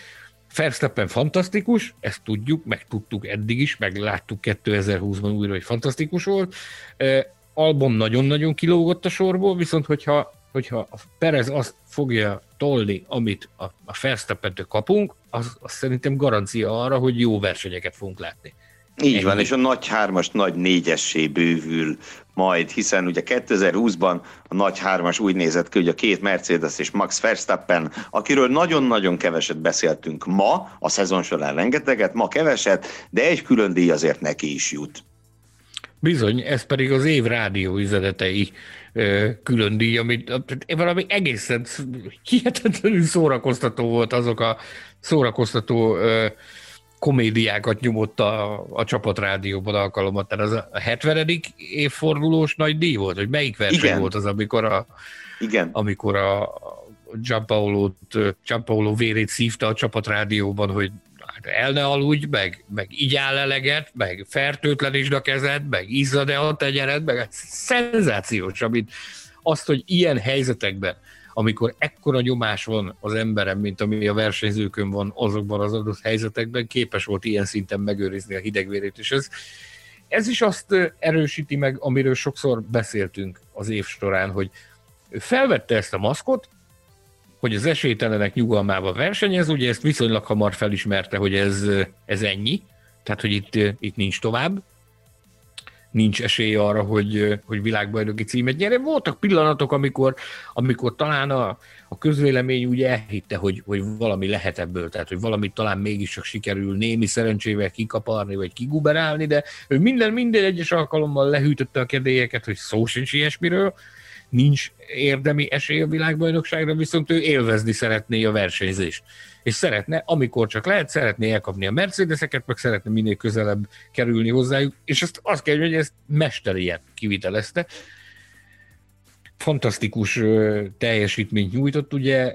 Verstappen fantasztikus, ezt tudjuk, meg tudtuk eddig is, meg láttuk 2020-ban újra, hogy fantasztikus volt. Albon nagyon-nagyon kilógott a sorból, viszont hogyha hogyha a Perez azt fogja tolni, amit a, a verstappen kapunk, az, az szerintem garancia arra, hogy jó versenyeket fogunk látni. Így Ennyi. van, és a nagy hármas nagy négyessé bővül majd, hiszen ugye 2020-ban a nagy hármas úgy nézett ki, hogy a két Mercedes és Max Verstappen, akiről nagyon-nagyon keveset beszéltünk ma, a szezon során rengeteget, ma keveset, de egy külön díj azért neki is jut. Bizony, ez pedig az év rádió üzenetei külön díj, amit valami egészen hihetetlenül szórakoztató volt azok a szórakoztató komédiákat nyomott a, a csapatrádióban alkalommal. Tehát az a 70. évfordulós nagy díj volt, hogy melyik verseny Igen. volt az, amikor a, Igen. amikor a Gianpaolo vérét szívta a csapatrádióban, hogy el ne aludj, meg, meg áll eleget, meg fertőtlenítsd a kezed, meg izzad-e a tegyered, meg szenzációs, amit azt, hogy ilyen helyzetekben, amikor ekkora nyomás van az emberem, mint ami a versenyzőkön van azokban az adott helyzetekben, képes volt ilyen szinten megőrizni a hidegvérét, és ez, ez is azt erősíti meg, amiről sokszor beszéltünk az év során, hogy felvette ezt a maszkot, hogy az esélytelenek nyugalmába versenyez, ugye ezt viszonylag hamar felismerte, hogy ez, ez ennyi, tehát hogy itt, itt nincs tovább, nincs esély arra, hogy, hogy világbajnoki címet nyerje. Voltak pillanatok, amikor, amikor talán a, a közvélemény úgy elhitte, hogy, hogy valami lehet ebből, tehát hogy valami talán mégiscsak sikerül némi szerencsével kikaparni, vagy kiguberálni, de ő minden, minden egyes alkalommal lehűtötte a kedélyeket, hogy szó sincs ilyesmiről, nincs érdemi esély a világbajnokságra, viszont ő élvezni szeretné a versenyzést. És szeretne, amikor csak lehet, szeretné elkapni a Mercedeseket, meg szeretne minél közelebb kerülni hozzájuk, és azt, azt kell, hogy ezt mesterien kivitelezte. Fantasztikus teljesítményt nyújtott, ugye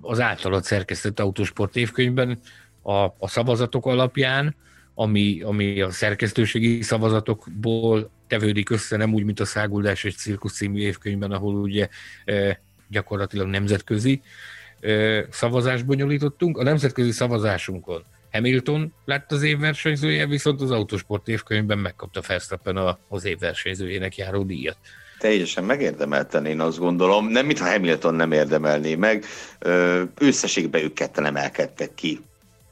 az általad szerkesztett autósport évkönyvben a, a szavazatok alapján, ami, ami a szerkesztőségi szavazatokból tevődik össze, nem úgy, mint a Száguldás egy cirkusz című évkönyvben, ahol ugye e, gyakorlatilag nemzetközi e, szavazást bonyolítottunk. A nemzetközi szavazásunkon Hamilton lett az évversenyzője, viszont az autósport évkönyvben megkapta Verstappen az évversenyzőjének járó díjat. Teljesen megérdemelten, én azt gondolom. Nem, mintha Hamilton nem érdemelné meg. Összességben ők ketten emelkedtek ki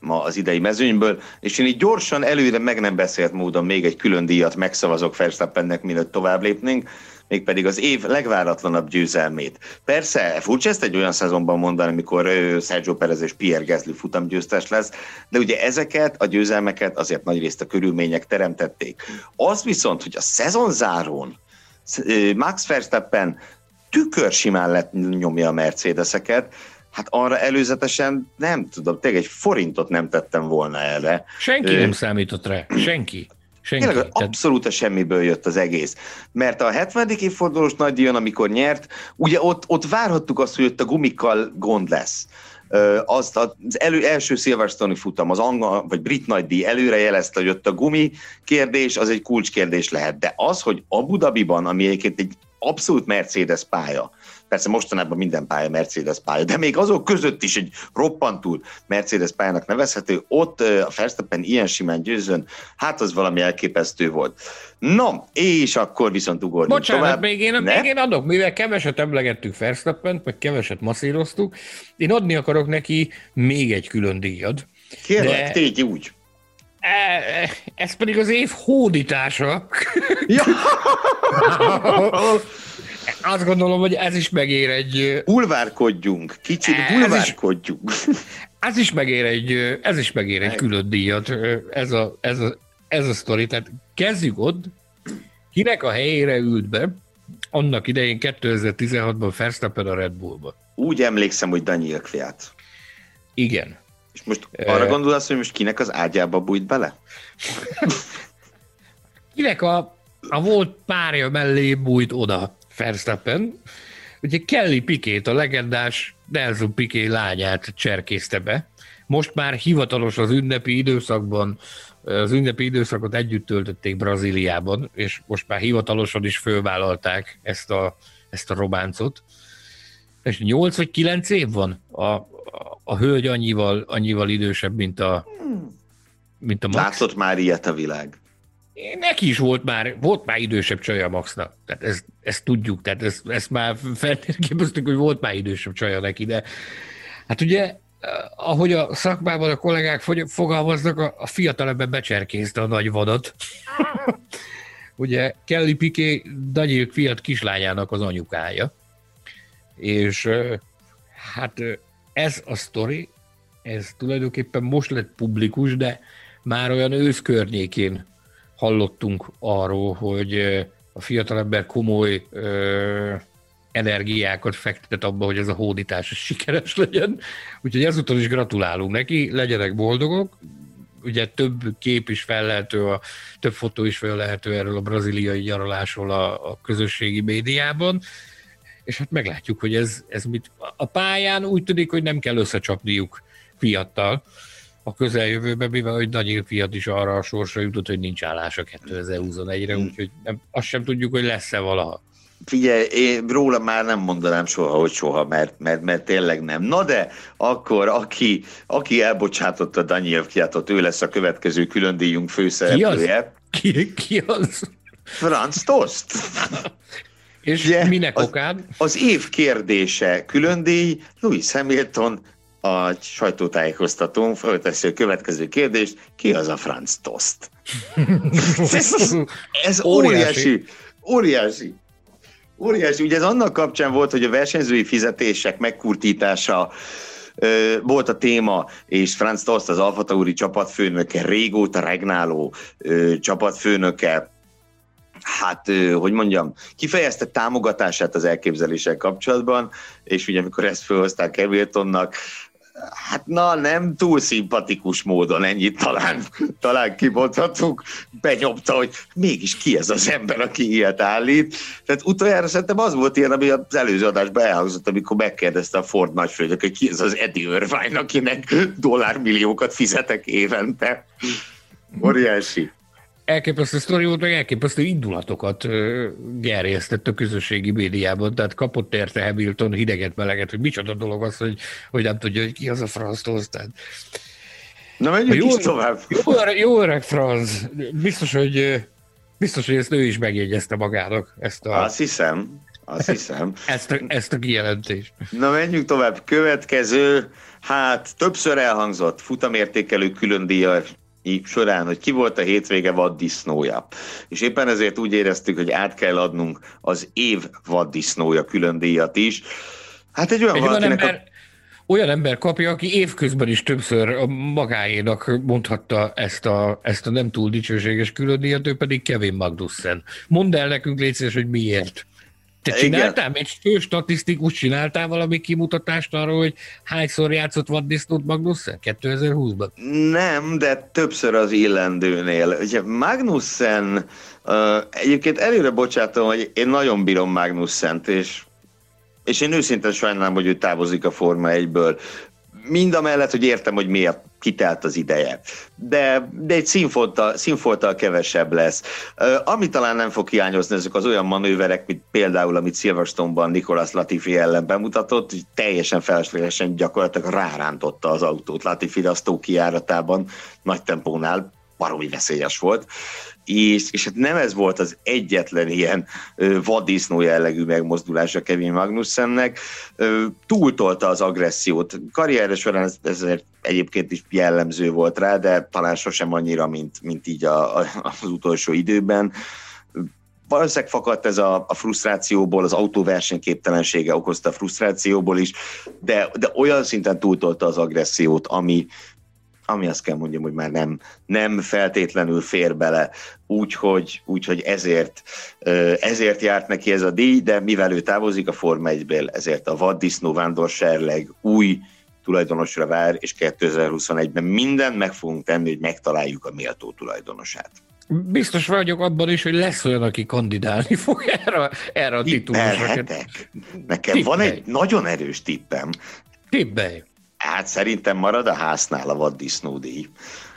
ma az idei mezőnyből, és én így gyorsan előre meg nem beszélt módon még egy külön díjat megszavazok Verstappennek, mielőtt tovább lépnénk, mégpedig az év legváratlanabb győzelmét. Persze, furcsa ezt egy olyan szezonban mondani, amikor Sergio Perez és Pierre Gasly futamgyőztes lesz, de ugye ezeket a győzelmeket azért nagyrészt a körülmények teremtették. Az viszont, hogy a szezonzárón Max Verstappen tükör simán lett nyomja a Mercedeseket, hát arra előzetesen nem tudom, tényleg egy forintot nem tettem volna erre. Senki Ö... nem számított rá, senki. Senki. Tényleg abszolút a semmiből jött az egész. Mert a 70. évfordulós nagydíjon, amikor nyert, ugye ott, ott várhattuk azt, hogy ott a gumikkal gond lesz. Azt az elő, első Silverstone futam, az angol vagy brit nagydíj előre jelezte, hogy ott a gumi kérdés, az egy kulcskérdés lehet. De az, hogy Abu Dhabiban, ami egyébként egy abszolút Mercedes pálya, Persze mostanában minden pálya Mercedes pálya, de még azok között is egy roppantul Mercedes pályának nevezhető, ott a Verstappen ilyen simán győzön, hát az valami elképesztő volt. No, és akkor viszont ugorjunk Bocsánat, tovább. Még én, még én adok, mivel keveset emlegettük Verstappent, meg keveset masszíroztuk, én adni akarok neki még egy külön díjat. Kérlek, de... tégy úgy. E, ez pedig az év hódítása. Ja. [LAUGHS] [LAUGHS] azt gondolom, hogy ez is megér egy... Bulvárkodjunk, kicsit bulvárkodjunk. Ez is, ez is megér egy, ez is megér egy külön díjat, ez a, ez a, ez a sztori. Tehát kezdjük ott, kinek a helyére ült be, annak idején 2016-ban Verstappen a Red Bullba. Úgy emlékszem, hogy Daniel Kviat. Igen. És most arra uh, gondolsz, hogy most kinek az ágyába bújt bele? [LAUGHS] kinek a, a volt párja mellé bújt oda Verstappen? Ugye Kelly Pikét, a legendás Nelson Piqué lányát cserkészte be. Most már hivatalos az ünnepi időszakban, az ünnepi időszakot együtt töltötték Brazíliában, és most már hivatalosan is fölvállalták ezt a, ezt a robáncot. És 8 vagy 9 év van a, a, a hölgy annyival, annyival idősebb, mint a, mint a Max. Látott már ilyet a világ. Neki is volt már, volt már idősebb csaja Maxnak. Tehát ezt, ezt tudjuk, tehát ezt, ezt már feltérképeztük, hogy volt már idősebb csaja neki, de hát ugye ahogy a szakmában a kollégák fogalmaznak, a, a fiatalember becserkézte a nagy vadat. [LAUGHS] ugye Kelly Piqué Daniel Fiat kislányának az anyukája. És hát ez a sztori, ez tulajdonképpen most lett publikus, de már olyan ősz környékén hallottunk arról, hogy a fiatalember komoly ö, energiákat fektet abba, hogy ez a hódítás sikeres legyen. Úgyhogy ezúttal is gratulálunk neki, legyenek boldogok. Ugye több kép is fellehető, a, több fotó is fellehető erről a braziliai nyaralásról a, a közösségi médiában és hát meglátjuk, hogy ez, ez mit... A pályán úgy tűnik, hogy nem kell összecsapniuk fiattal, a közeljövőben, mivel hogy Daniel Fiat is arra a sorsra jutott, hogy nincs állása 2021-re, hmm. úgyhogy nem, azt sem tudjuk, hogy lesz-e valaha. Figyelj, én róla már nem mondanám soha, hogy soha, mert, mert, mert tényleg nem. Na de akkor, aki, aki elbocsátotta Daniel Fiatot, ő lesz a következő külön díjunk főszereplője. Ki az? Ki, ki az? Franz Tost. És Ugye, minek az, okán? Az év kérdése külön díj, Louis Hamilton a sajtótájékoztatón felteszi a következő kérdést, ki az a Franz Tost? [LAUGHS] ez, ez óriási, óriási. Óriási. Ugye ez annak kapcsán volt, hogy a versenyzői fizetések megkurtítása volt a téma, és Franz Tost az Alfa Tauri csapatfőnöke, régóta regnáló csapatfőnöke, hát, hogy mondjam, kifejezte támogatását az elképzeléssel kapcsolatban, és ugye amikor ezt felhozták Hamiltonnak, hát na, nem túl szimpatikus módon ennyit talán, talán kimondhatunk, benyomta, hogy mégis ki ez az ember, aki ilyet állít. Tehát utoljára szerintem az volt ilyen, ami az előző adásban elhangzott, amikor megkérdezte a Ford nagyfőnök, hogy ki ez az Eddie Irvine, akinek dollármilliókat fizetek évente. Óriási elképesztő sztori volt, meg elképesztő indulatokat gerjesztett a közösségi médiában, tehát kapott érte Hamilton hideget, meleget, hogy micsoda dolog az, hogy, hogy nem tudja, hogy ki az a Franz tehát Na menjünk jó, is tovább. Jó, jó öreg Franz, biztos, hogy biztos, hogy ezt ő is megjegyezte magának. Ezt a, azt hiszem, azt hiszem. [LAUGHS] Ezt a, ezt a kijelentést. Na menjünk tovább. Következő, hát többször elhangzott futamértékelő külön díjat során, hogy ki volt a hétvége vaddisznója. És éppen ezért úgy éreztük, hogy át kell adnunk az év vaddisznója külön díjat is. Hát egy olyan egy olyan ember, a... olyan ember kapja, aki évközben is többször magáénak mondhatta ezt a, ezt a nem túl dicsőséges külön díjat, ő pedig Kevin Magnussen. Mondd el nekünk, légy hogy miért. Te csináltál egy fő statisztikus, csináltál valami kimutatást arról, hogy hányszor játszott vaddisznót Magnussen 2020-ban? Nem, de többször az illendőnél. Ugye Magnussen, uh, egyébként előre bocsátom, hogy én nagyon bírom Magnussent, és és én őszintén sajnálom, hogy ő távozik a Forma 1-ből. Mind a mellett, hogy értem, hogy miért kitelt az ideje. De, de egy színfolttal, színfolttal kevesebb lesz. Ami talán nem fog hiányozni, ezek az olyan manőverek, mint például, amit Silverstone-ban Nicolas Latifi ellen bemutatott, hogy teljesen feleslegesen gyakorlatilag rárántotta az autót Latifi a kiáratában nagy tempónál, baromi veszélyes volt és, és hát nem ez volt az egyetlen ilyen vaddisznó jellegű megmozdulása Kevin Magnussennek, túltolta az agressziót. Karrierre során ez, ezért egyébként is jellemző volt rá, de talán sosem annyira, mint, mint így a, a, az utolsó időben valószínűleg fakadt ez a, a frusztrációból, az autóversenyképtelensége okozta a frusztrációból is, de, de olyan szinten túltolta az agressziót, ami, ami azt kell mondjam, hogy már nem, nem feltétlenül fér bele, úgyhogy, úgyhogy ezért, ezért járt neki ez a díj, de mivel ő távozik a Forma 1 ezért a vaddisznó vándorserleg új tulajdonosra vár, és 2021-ben mindent meg fogunk tenni, hogy megtaláljuk a méltó tulajdonosát. Biztos vagyok abban is, hogy lesz olyan, aki kandidálni [LAUGHS] fog erre, erre a titulusra. Nekem Tippelj. van egy nagyon erős tippem. Tippelj. Hát szerintem marad a háznál a vaddisznódíj.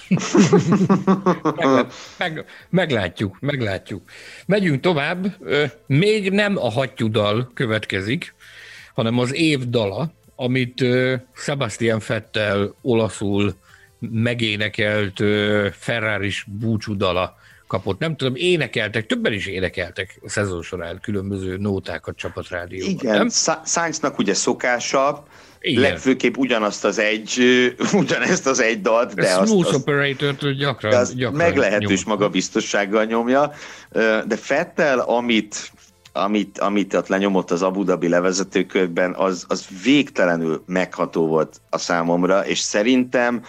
[LAUGHS] meg, meg, meglátjuk, meglátjuk. Megyünk tovább. Még nem a hattyúdal következik, hanem az év dala, amit Sebastian Fettel olaszul megénekelt ferrari búcsúdala kapott. Nem tudom, énekeltek, többen is énekeltek a szezon során különböző nótákat csapatrádióban. Igen, nem? Sainznak ugye szokása, igen. legfőképp ugyanazt az egy, [LAUGHS] ugyanezt az egy dalt, de Smooth azt, Operator-től gyakran, azt gyakran meglehetős magabiztossággal nyomja, de Fettel, amit amit, amit ott lenyomott az Abu Dhabi levezetőkörben, az, az végtelenül megható volt a számomra, és szerintem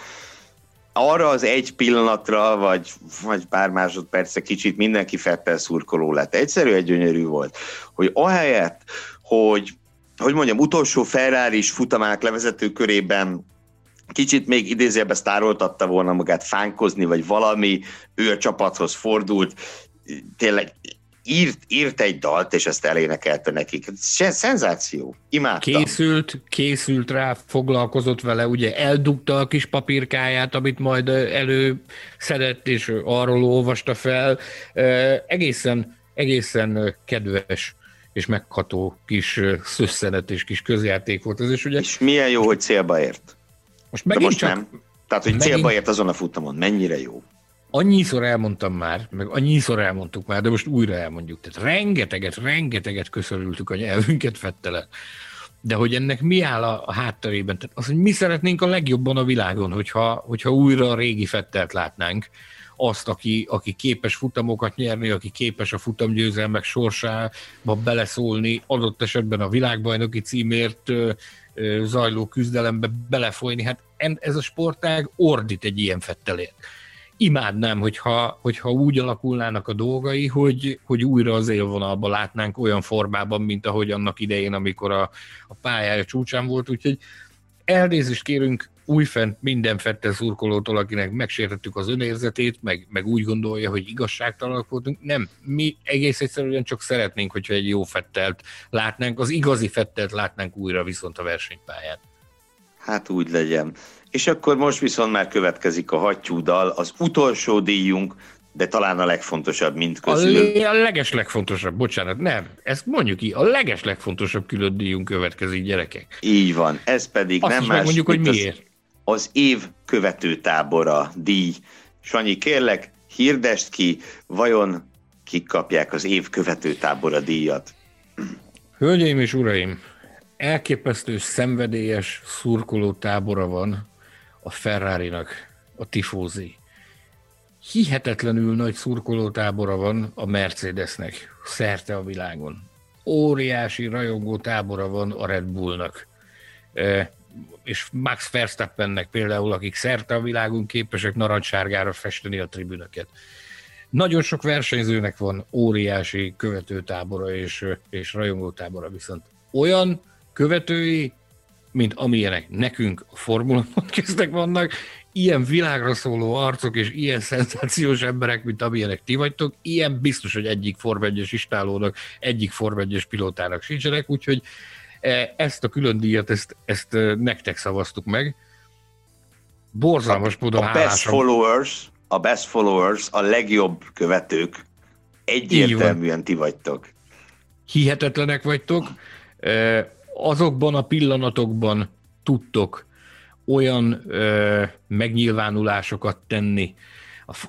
arra az egy pillanatra, vagy, vagy pár másodperce kicsit mindenki Fettel szurkoló lett. Egyszerű, egy gyönyörű volt, hogy ahelyett, hogy hogy mondjam, utolsó ferrari futamák levezető körében kicsit még idézőjelben sztároltatta volna magát fánkozni, vagy valami, ő a csapathoz fordult, tényleg írt, írt egy dalt, és ezt elénekelte nekik. Szenzáció. Imádtam. Készült, készült rá, foglalkozott vele, ugye eldugta a kis papírkáját, amit majd előszedett, és arról olvasta fel. Egészen, egészen kedves és megható kis szösszenet és kis közjáték volt ez. És, ugye, és milyen jó, hogy célba ért. Most megint most csak, nem. Tehát, hogy megint, célba ért azon a futamon. Mennyire jó annyiszor elmondtam már, meg annyiszor elmondtuk már, de most újra elmondjuk. Tehát rengeteget, rengeteget köszönültük a nyelvünket fettele. De hogy ennek mi áll a, a hátterében? Tehát az, hogy mi szeretnénk a legjobban a világon, hogyha, hogyha újra a régi fettelt látnánk, azt, aki, aki képes futamokat nyerni, aki képes a futamgyőzelmek sorsába beleszólni, adott esetben a világbajnoki címért zajló küzdelembe belefolyni. Hát ez a sportág ordít egy ilyen fettelért imádnám, hogyha, hogyha úgy alakulnának a dolgai, hogy, hogy újra az élvonalban látnánk olyan formában, mint ahogy annak idején, amikor a, a pályája csúcsán volt, úgyhogy elnézést kérünk újfent minden fette szurkolótól, akinek megsértettük az önérzetét, meg, meg úgy gondolja, hogy igazságtalanok voltunk. Nem, mi egész egyszerűen csak szeretnénk, hogyha egy jó fettelt látnánk, az igazi fettelt látnánk újra viszont a versenypályát. Hát úgy legyen. És akkor most viszont már következik a hattyúdal, az utolsó díjunk, de talán a legfontosabb mint közül. A, a leges legfontosabb, bocsánat, nem, ezt mondjuk ki, a leges legfontosabb külön díjunk következik, gyerekek. Így van, ez pedig Azt nem más, mondjuk, hogy miért. Az, az év követő tábora díj. Sanyi, kérlek, hirdest ki, vajon kik kapják az év követő tábora díjat? Hölgyeim és uraim, elképesztő szenvedélyes szurkoló tábora van a Ferrari-nak, a tifózi. Hihetetlenül nagy szurkolótábora van a Mercedesnek, szerte a világon. Óriási rajongó tábora van a Red Bullnak. És Max Verstappennek például, akik szerte a világon képesek narancssárgára festeni a tribünöket. Nagyon sok versenyzőnek van óriási követőtábora és, és rajongótábora, viszont olyan követői, mint amilyenek nekünk a Formula Podcastek [LAUGHS] vannak, ilyen világra szóló arcok és ilyen szenzációs emberek, mint amilyenek ti vagytok, ilyen biztos, hogy egyik Form 1 istálónak, egyik Form 1 pilótának sincsenek, úgyhogy e, ezt a külön díjat, ezt, ezt e, nektek szavaztuk meg. Borzalmas módon a best followers, a best followers, a legjobb követők egyértelműen ti vagytok. Hihetetlenek vagytok. Azokban a pillanatokban tudtok olyan ö, megnyilvánulásokat tenni,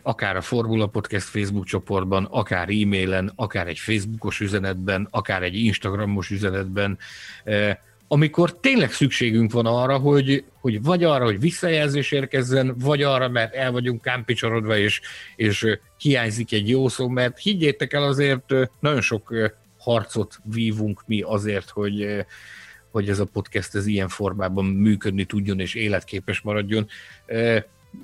akár a Formula Podcast Facebook csoportban, akár e-mailen, akár egy Facebookos üzenetben, akár egy Instagramos üzenetben, amikor tényleg szükségünk van arra, hogy, hogy vagy arra, hogy visszajelzés érkezzen, vagy arra, mert el vagyunk kámpicsorodva, és, és hiányzik egy jó szó, mert higgyétek el azért nagyon sok harcot vívunk mi azért, hogy, hogy ez a podcast ez ilyen formában működni tudjon és életképes maradjon.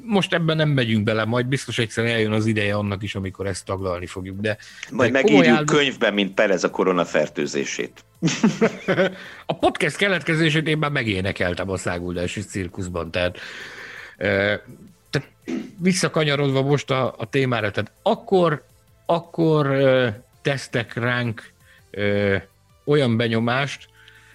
Most ebben nem megyünk bele, majd biztos egyszer eljön az ideje annak is, amikor ezt taglalni fogjuk. De, majd de megírjuk áldozat... könyvben, mint Perez a koronafertőzését. [LAUGHS] a podcast keletkezését én már megénekeltem a száguldási cirkuszban, tehát, tehát visszakanyarodva most a, a témára, tehát akkor, akkor tesztek ránk olyan benyomást,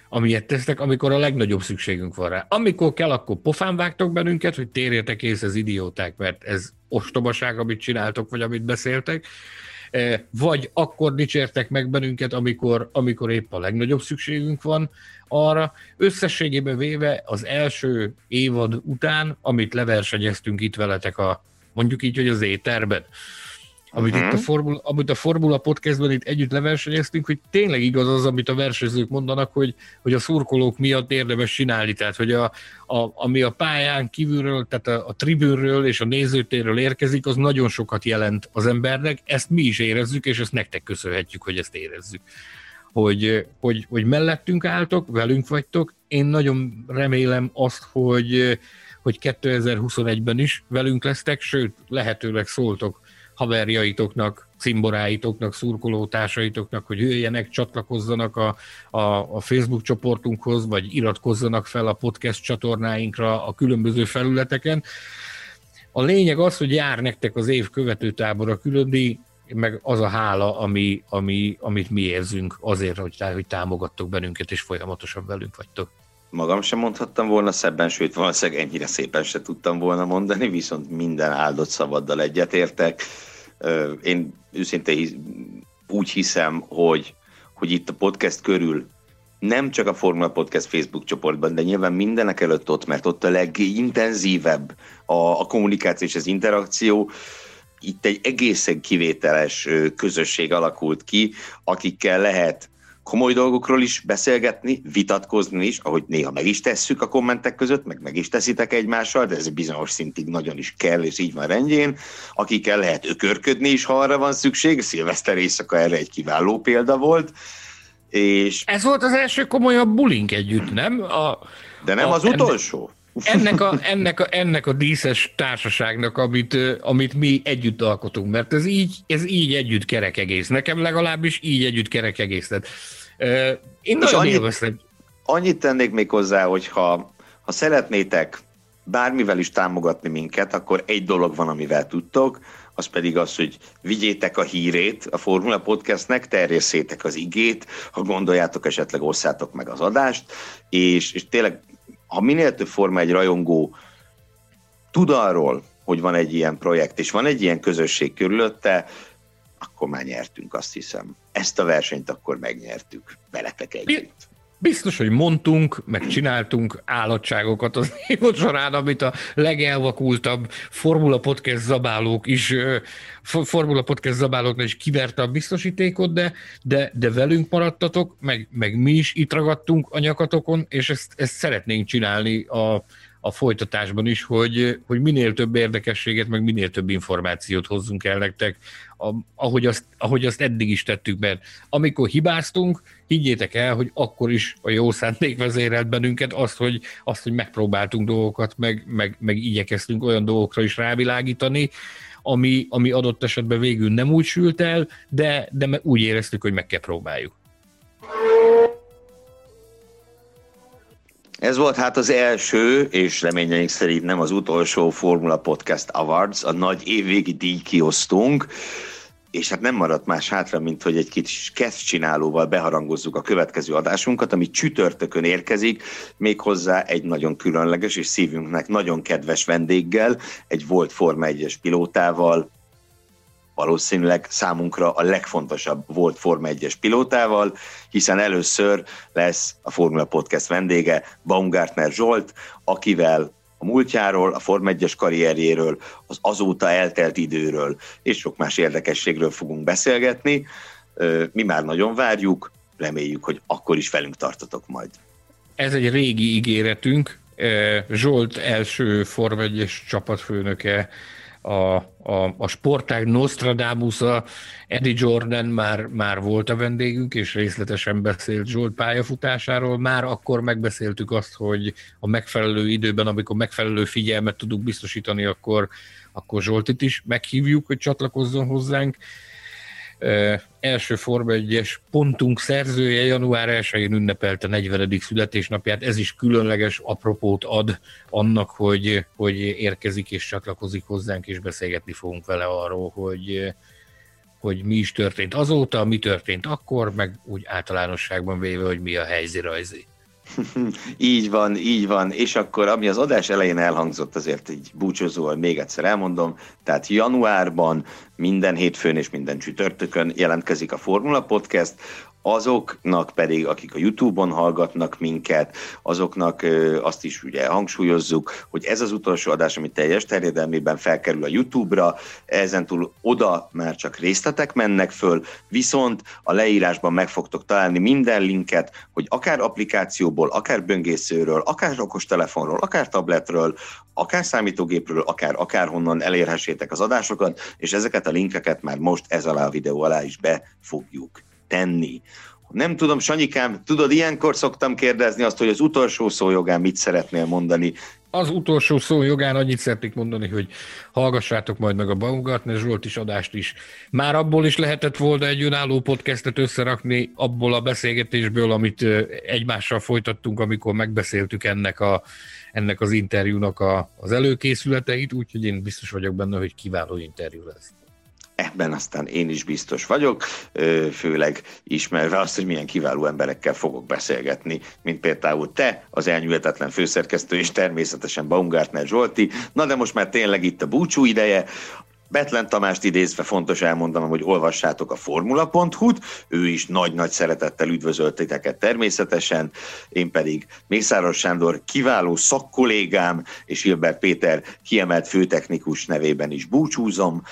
amilyet tesztek, amikor a legnagyobb szükségünk van rá. Amikor kell, akkor pofán vágtok bennünket, hogy térjetek ész az idióták, mert ez ostobaság, amit csináltok, vagy amit beszéltek, e, vagy akkor dicsértek meg bennünket, amikor, amikor épp a legnagyobb szükségünk van arra. Összességében véve az első évad után, amit leversenyeztünk itt veletek a, mondjuk így, hogy az éterben, amit uh-huh. itt a mhm. Formula, amit a Formula Podcastben itt együtt leversenyeztünk, hogy tényleg igaz az, amit a versenyzők mondanak, hogy, hogy a szurkolók miatt érdemes csinálni, tehát hogy a, a, ami a pályán kívülről, tehát a, a tribűnről és a nézőtérről érkezik, az nagyon sokat jelent az embernek, ezt mi is érezzük, és ezt nektek köszönhetjük, hogy ezt érezzük. Hogy, hogy, hogy mellettünk álltok, velünk vagytok, én nagyon remélem azt, hogy, hogy 2021-ben is velünk lesztek, sőt, lehetőleg szóltok haverjaitoknak, cimboráitoknak, szurkolótársaitoknak, hogy jöjjenek, csatlakozzanak a, a, a Facebook csoportunkhoz, vagy iratkozzanak fel a podcast csatornáinkra a különböző felületeken. A lényeg az, hogy jár nektek az év követő tábora különdi, meg az a hála, ami, ami, amit mi érzünk azért, hogy, hogy támogattok bennünket, és folyamatosan velünk vagytok. Magam sem mondhattam volna szebben, sőt valószínűleg ennyire szépen se tudtam volna mondani, viszont minden áldott szavaddal egyetértek. Én őszintén úgy hiszem, hogy, hogy itt a podcast körül nem csak a Formula Podcast Facebook csoportban, de nyilván mindenek előtt ott, mert ott a legintenzívebb a, a kommunikáció és az interakció, itt egy egészen kivételes közösség alakult ki, akikkel lehet komoly dolgokról is beszélgetni, vitatkozni is, ahogy néha meg is tesszük a kommentek között, meg meg is teszitek egymással, de ez bizonyos szintig nagyon is kell, és így van rendjén, akikkel lehet ökörködni is, ha arra van szükség. Szilveszter éjszaka erre egy kiváló példa volt. És... Ez volt az első komolyabb bulink együtt, nem? A, de nem a, az utolsó? Ennek a, ennek, a, ennek a díszes társaságnak, amit, amit mi együtt alkotunk, mert ez így, ez így együtt kerek egész. Nekem legalábbis így együtt kerek egész. Tehát, én nagyon annyit, élveztem. Annyit tennék még hozzá, hogy ha, ha szeretnétek bármivel is támogatni minket, akkor egy dolog van, amivel tudtok, az pedig az, hogy vigyétek a hírét a Formula Podcastnek, terjesszétek az igét, ha gondoljátok, esetleg osszátok meg az adást, és, és tényleg ha minél több forma egy rajongó tud arról, hogy van egy ilyen projekt, és van egy ilyen közösség körülötte, akkor már nyertünk, azt hiszem. Ezt a versenyt akkor megnyertük, veletek együtt. Biztos, hogy mondtunk, meg csináltunk állatságokat az [LAUGHS] évad során, amit a legelvakultabb Formula Podcast zabálók is, Formula Podcast zabálóknak is kiverte a biztosítékot, de, de, de velünk maradtatok, meg, meg mi is itt ragadtunk a nyakatokon, és ezt, ezt szeretnénk csinálni a, a folytatásban is, hogy, hogy minél több érdekességet, meg minél több információt hozzunk el nektek, ahogy azt, ahogy azt eddig is tettük, mert amikor hibáztunk, higgyétek el, hogy akkor is a jó szándék vezérelt bennünket azt, hogy, azt, hogy megpróbáltunk dolgokat, meg, meg, meg igyekeztünk olyan dolgokra is rávilágítani, ami, ami adott esetben végül nem úgy sült el, de, de úgy éreztük, hogy meg kell próbáljuk. Ez volt hát az első, és reményeink szerint nem az utolsó Formula Podcast Awards, a nagy évvégi díjkiosztunk, és hát nem maradt más hátra, mint hogy egy kis csinálóval beharangozzuk a következő adásunkat, ami csütörtökön érkezik, méghozzá egy nagyon különleges és szívünknek nagyon kedves vendéggel, egy volt Forma 1-es pilótával, valószínűleg számunkra a legfontosabb volt Forma 1-es pilótával, hiszen először lesz a Formula Podcast vendége Baumgartner Zsolt, akivel a múltjáról, a Form 1-es karrierjéről, az azóta eltelt időről és sok más érdekességről fogunk beszélgetni. Mi már nagyon várjuk, reméljük, hogy akkor is velünk tartotok majd. Ez egy régi ígéretünk. Zsolt első Form 1-es csapatfőnöke a, a, a sportág Nostradamusa, Eddie Jordan már, már volt a vendégünk, és részletesen beszélt Zsolt pályafutásáról. Már akkor megbeszéltük azt, hogy a megfelelő időben, amikor megfelelő figyelmet tudunk biztosítani, akkor, akkor Zsoltit is meghívjuk, hogy csatlakozzon hozzánk első Forma 1-es pontunk szerzője január 1-én ünnepelte 40. születésnapját. Ez is különleges apropót ad annak, hogy, hogy érkezik és csatlakozik hozzánk, és beszélgetni fogunk vele arról, hogy, hogy mi is történt azóta, mi történt akkor, meg úgy általánosságban véve, hogy mi a helyzirajzi. [LAUGHS] így van, így van. És akkor, ami az adás elején elhangzott, azért így búcsúzóan még egyszer elmondom, tehát januárban minden hétfőn és minden csütörtökön jelentkezik a Formula Podcast, azoknak pedig, akik a YouTube-on hallgatnak minket, azoknak azt is ugye hangsúlyozzuk, hogy ez az utolsó adás, ami teljes terjedelmében felkerül a YouTube-ra, ezentúl oda már csak részletek mennek föl, viszont a leírásban meg fogtok találni minden linket, hogy akár applikációból, akár böngészőről, akár okostelefonról, akár tabletről, akár számítógépről, akár akárhonnan elérhessétek az adásokat, és ezeket a linkeket már most ez alá a videó alá is be fogjuk tenni. Nem tudom, Sanyikám, tudod, ilyenkor szoktam kérdezni azt, hogy az utolsó szó jogán mit szeretnél mondani. Az utolsó szó jogán annyit szeretnék mondani, hogy hallgassátok majd meg a Baumgartner Zsolt is adást is. Már abból is lehetett volna egy önálló podcastet összerakni, abból a beszélgetésből, amit egymással folytattunk, amikor megbeszéltük ennek, a, ennek az interjúnak a, az előkészületeit, úgyhogy én biztos vagyok benne, hogy kiváló interjú lesz. Ebben aztán én is biztos vagyok, főleg ismerve azt, hogy milyen kiváló emberekkel fogok beszélgetni, mint például te, az elnyújtetlen főszerkesztő, és természetesen Baumgartner Zsolti. Na de most már tényleg itt a búcsú ideje, Betlen Tamást idézve fontos elmondanom, hogy olvassátok a formula.hu-t, ő is nagy-nagy szeretettel üdvözölt titeket természetesen, én pedig Mészáros Sándor kiváló szakkollégám és Hilbert Péter kiemelt főtechnikus nevében is búcsúzom.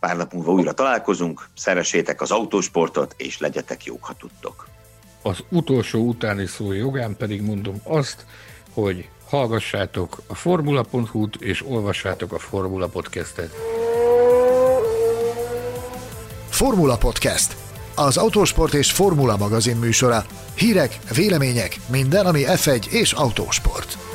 Pár nap múlva újra találkozunk, szeressétek az autósportot, és legyetek jók, ha tudtok. Az utolsó utáni szó jogán pedig mondom azt, hogy hallgassátok a formula.hu-t, és olvassátok a Formula Podcastet. Formula Podcast. Az autósport és formula magazin műsora. Hírek, vélemények, minden, ami F1 és autósport.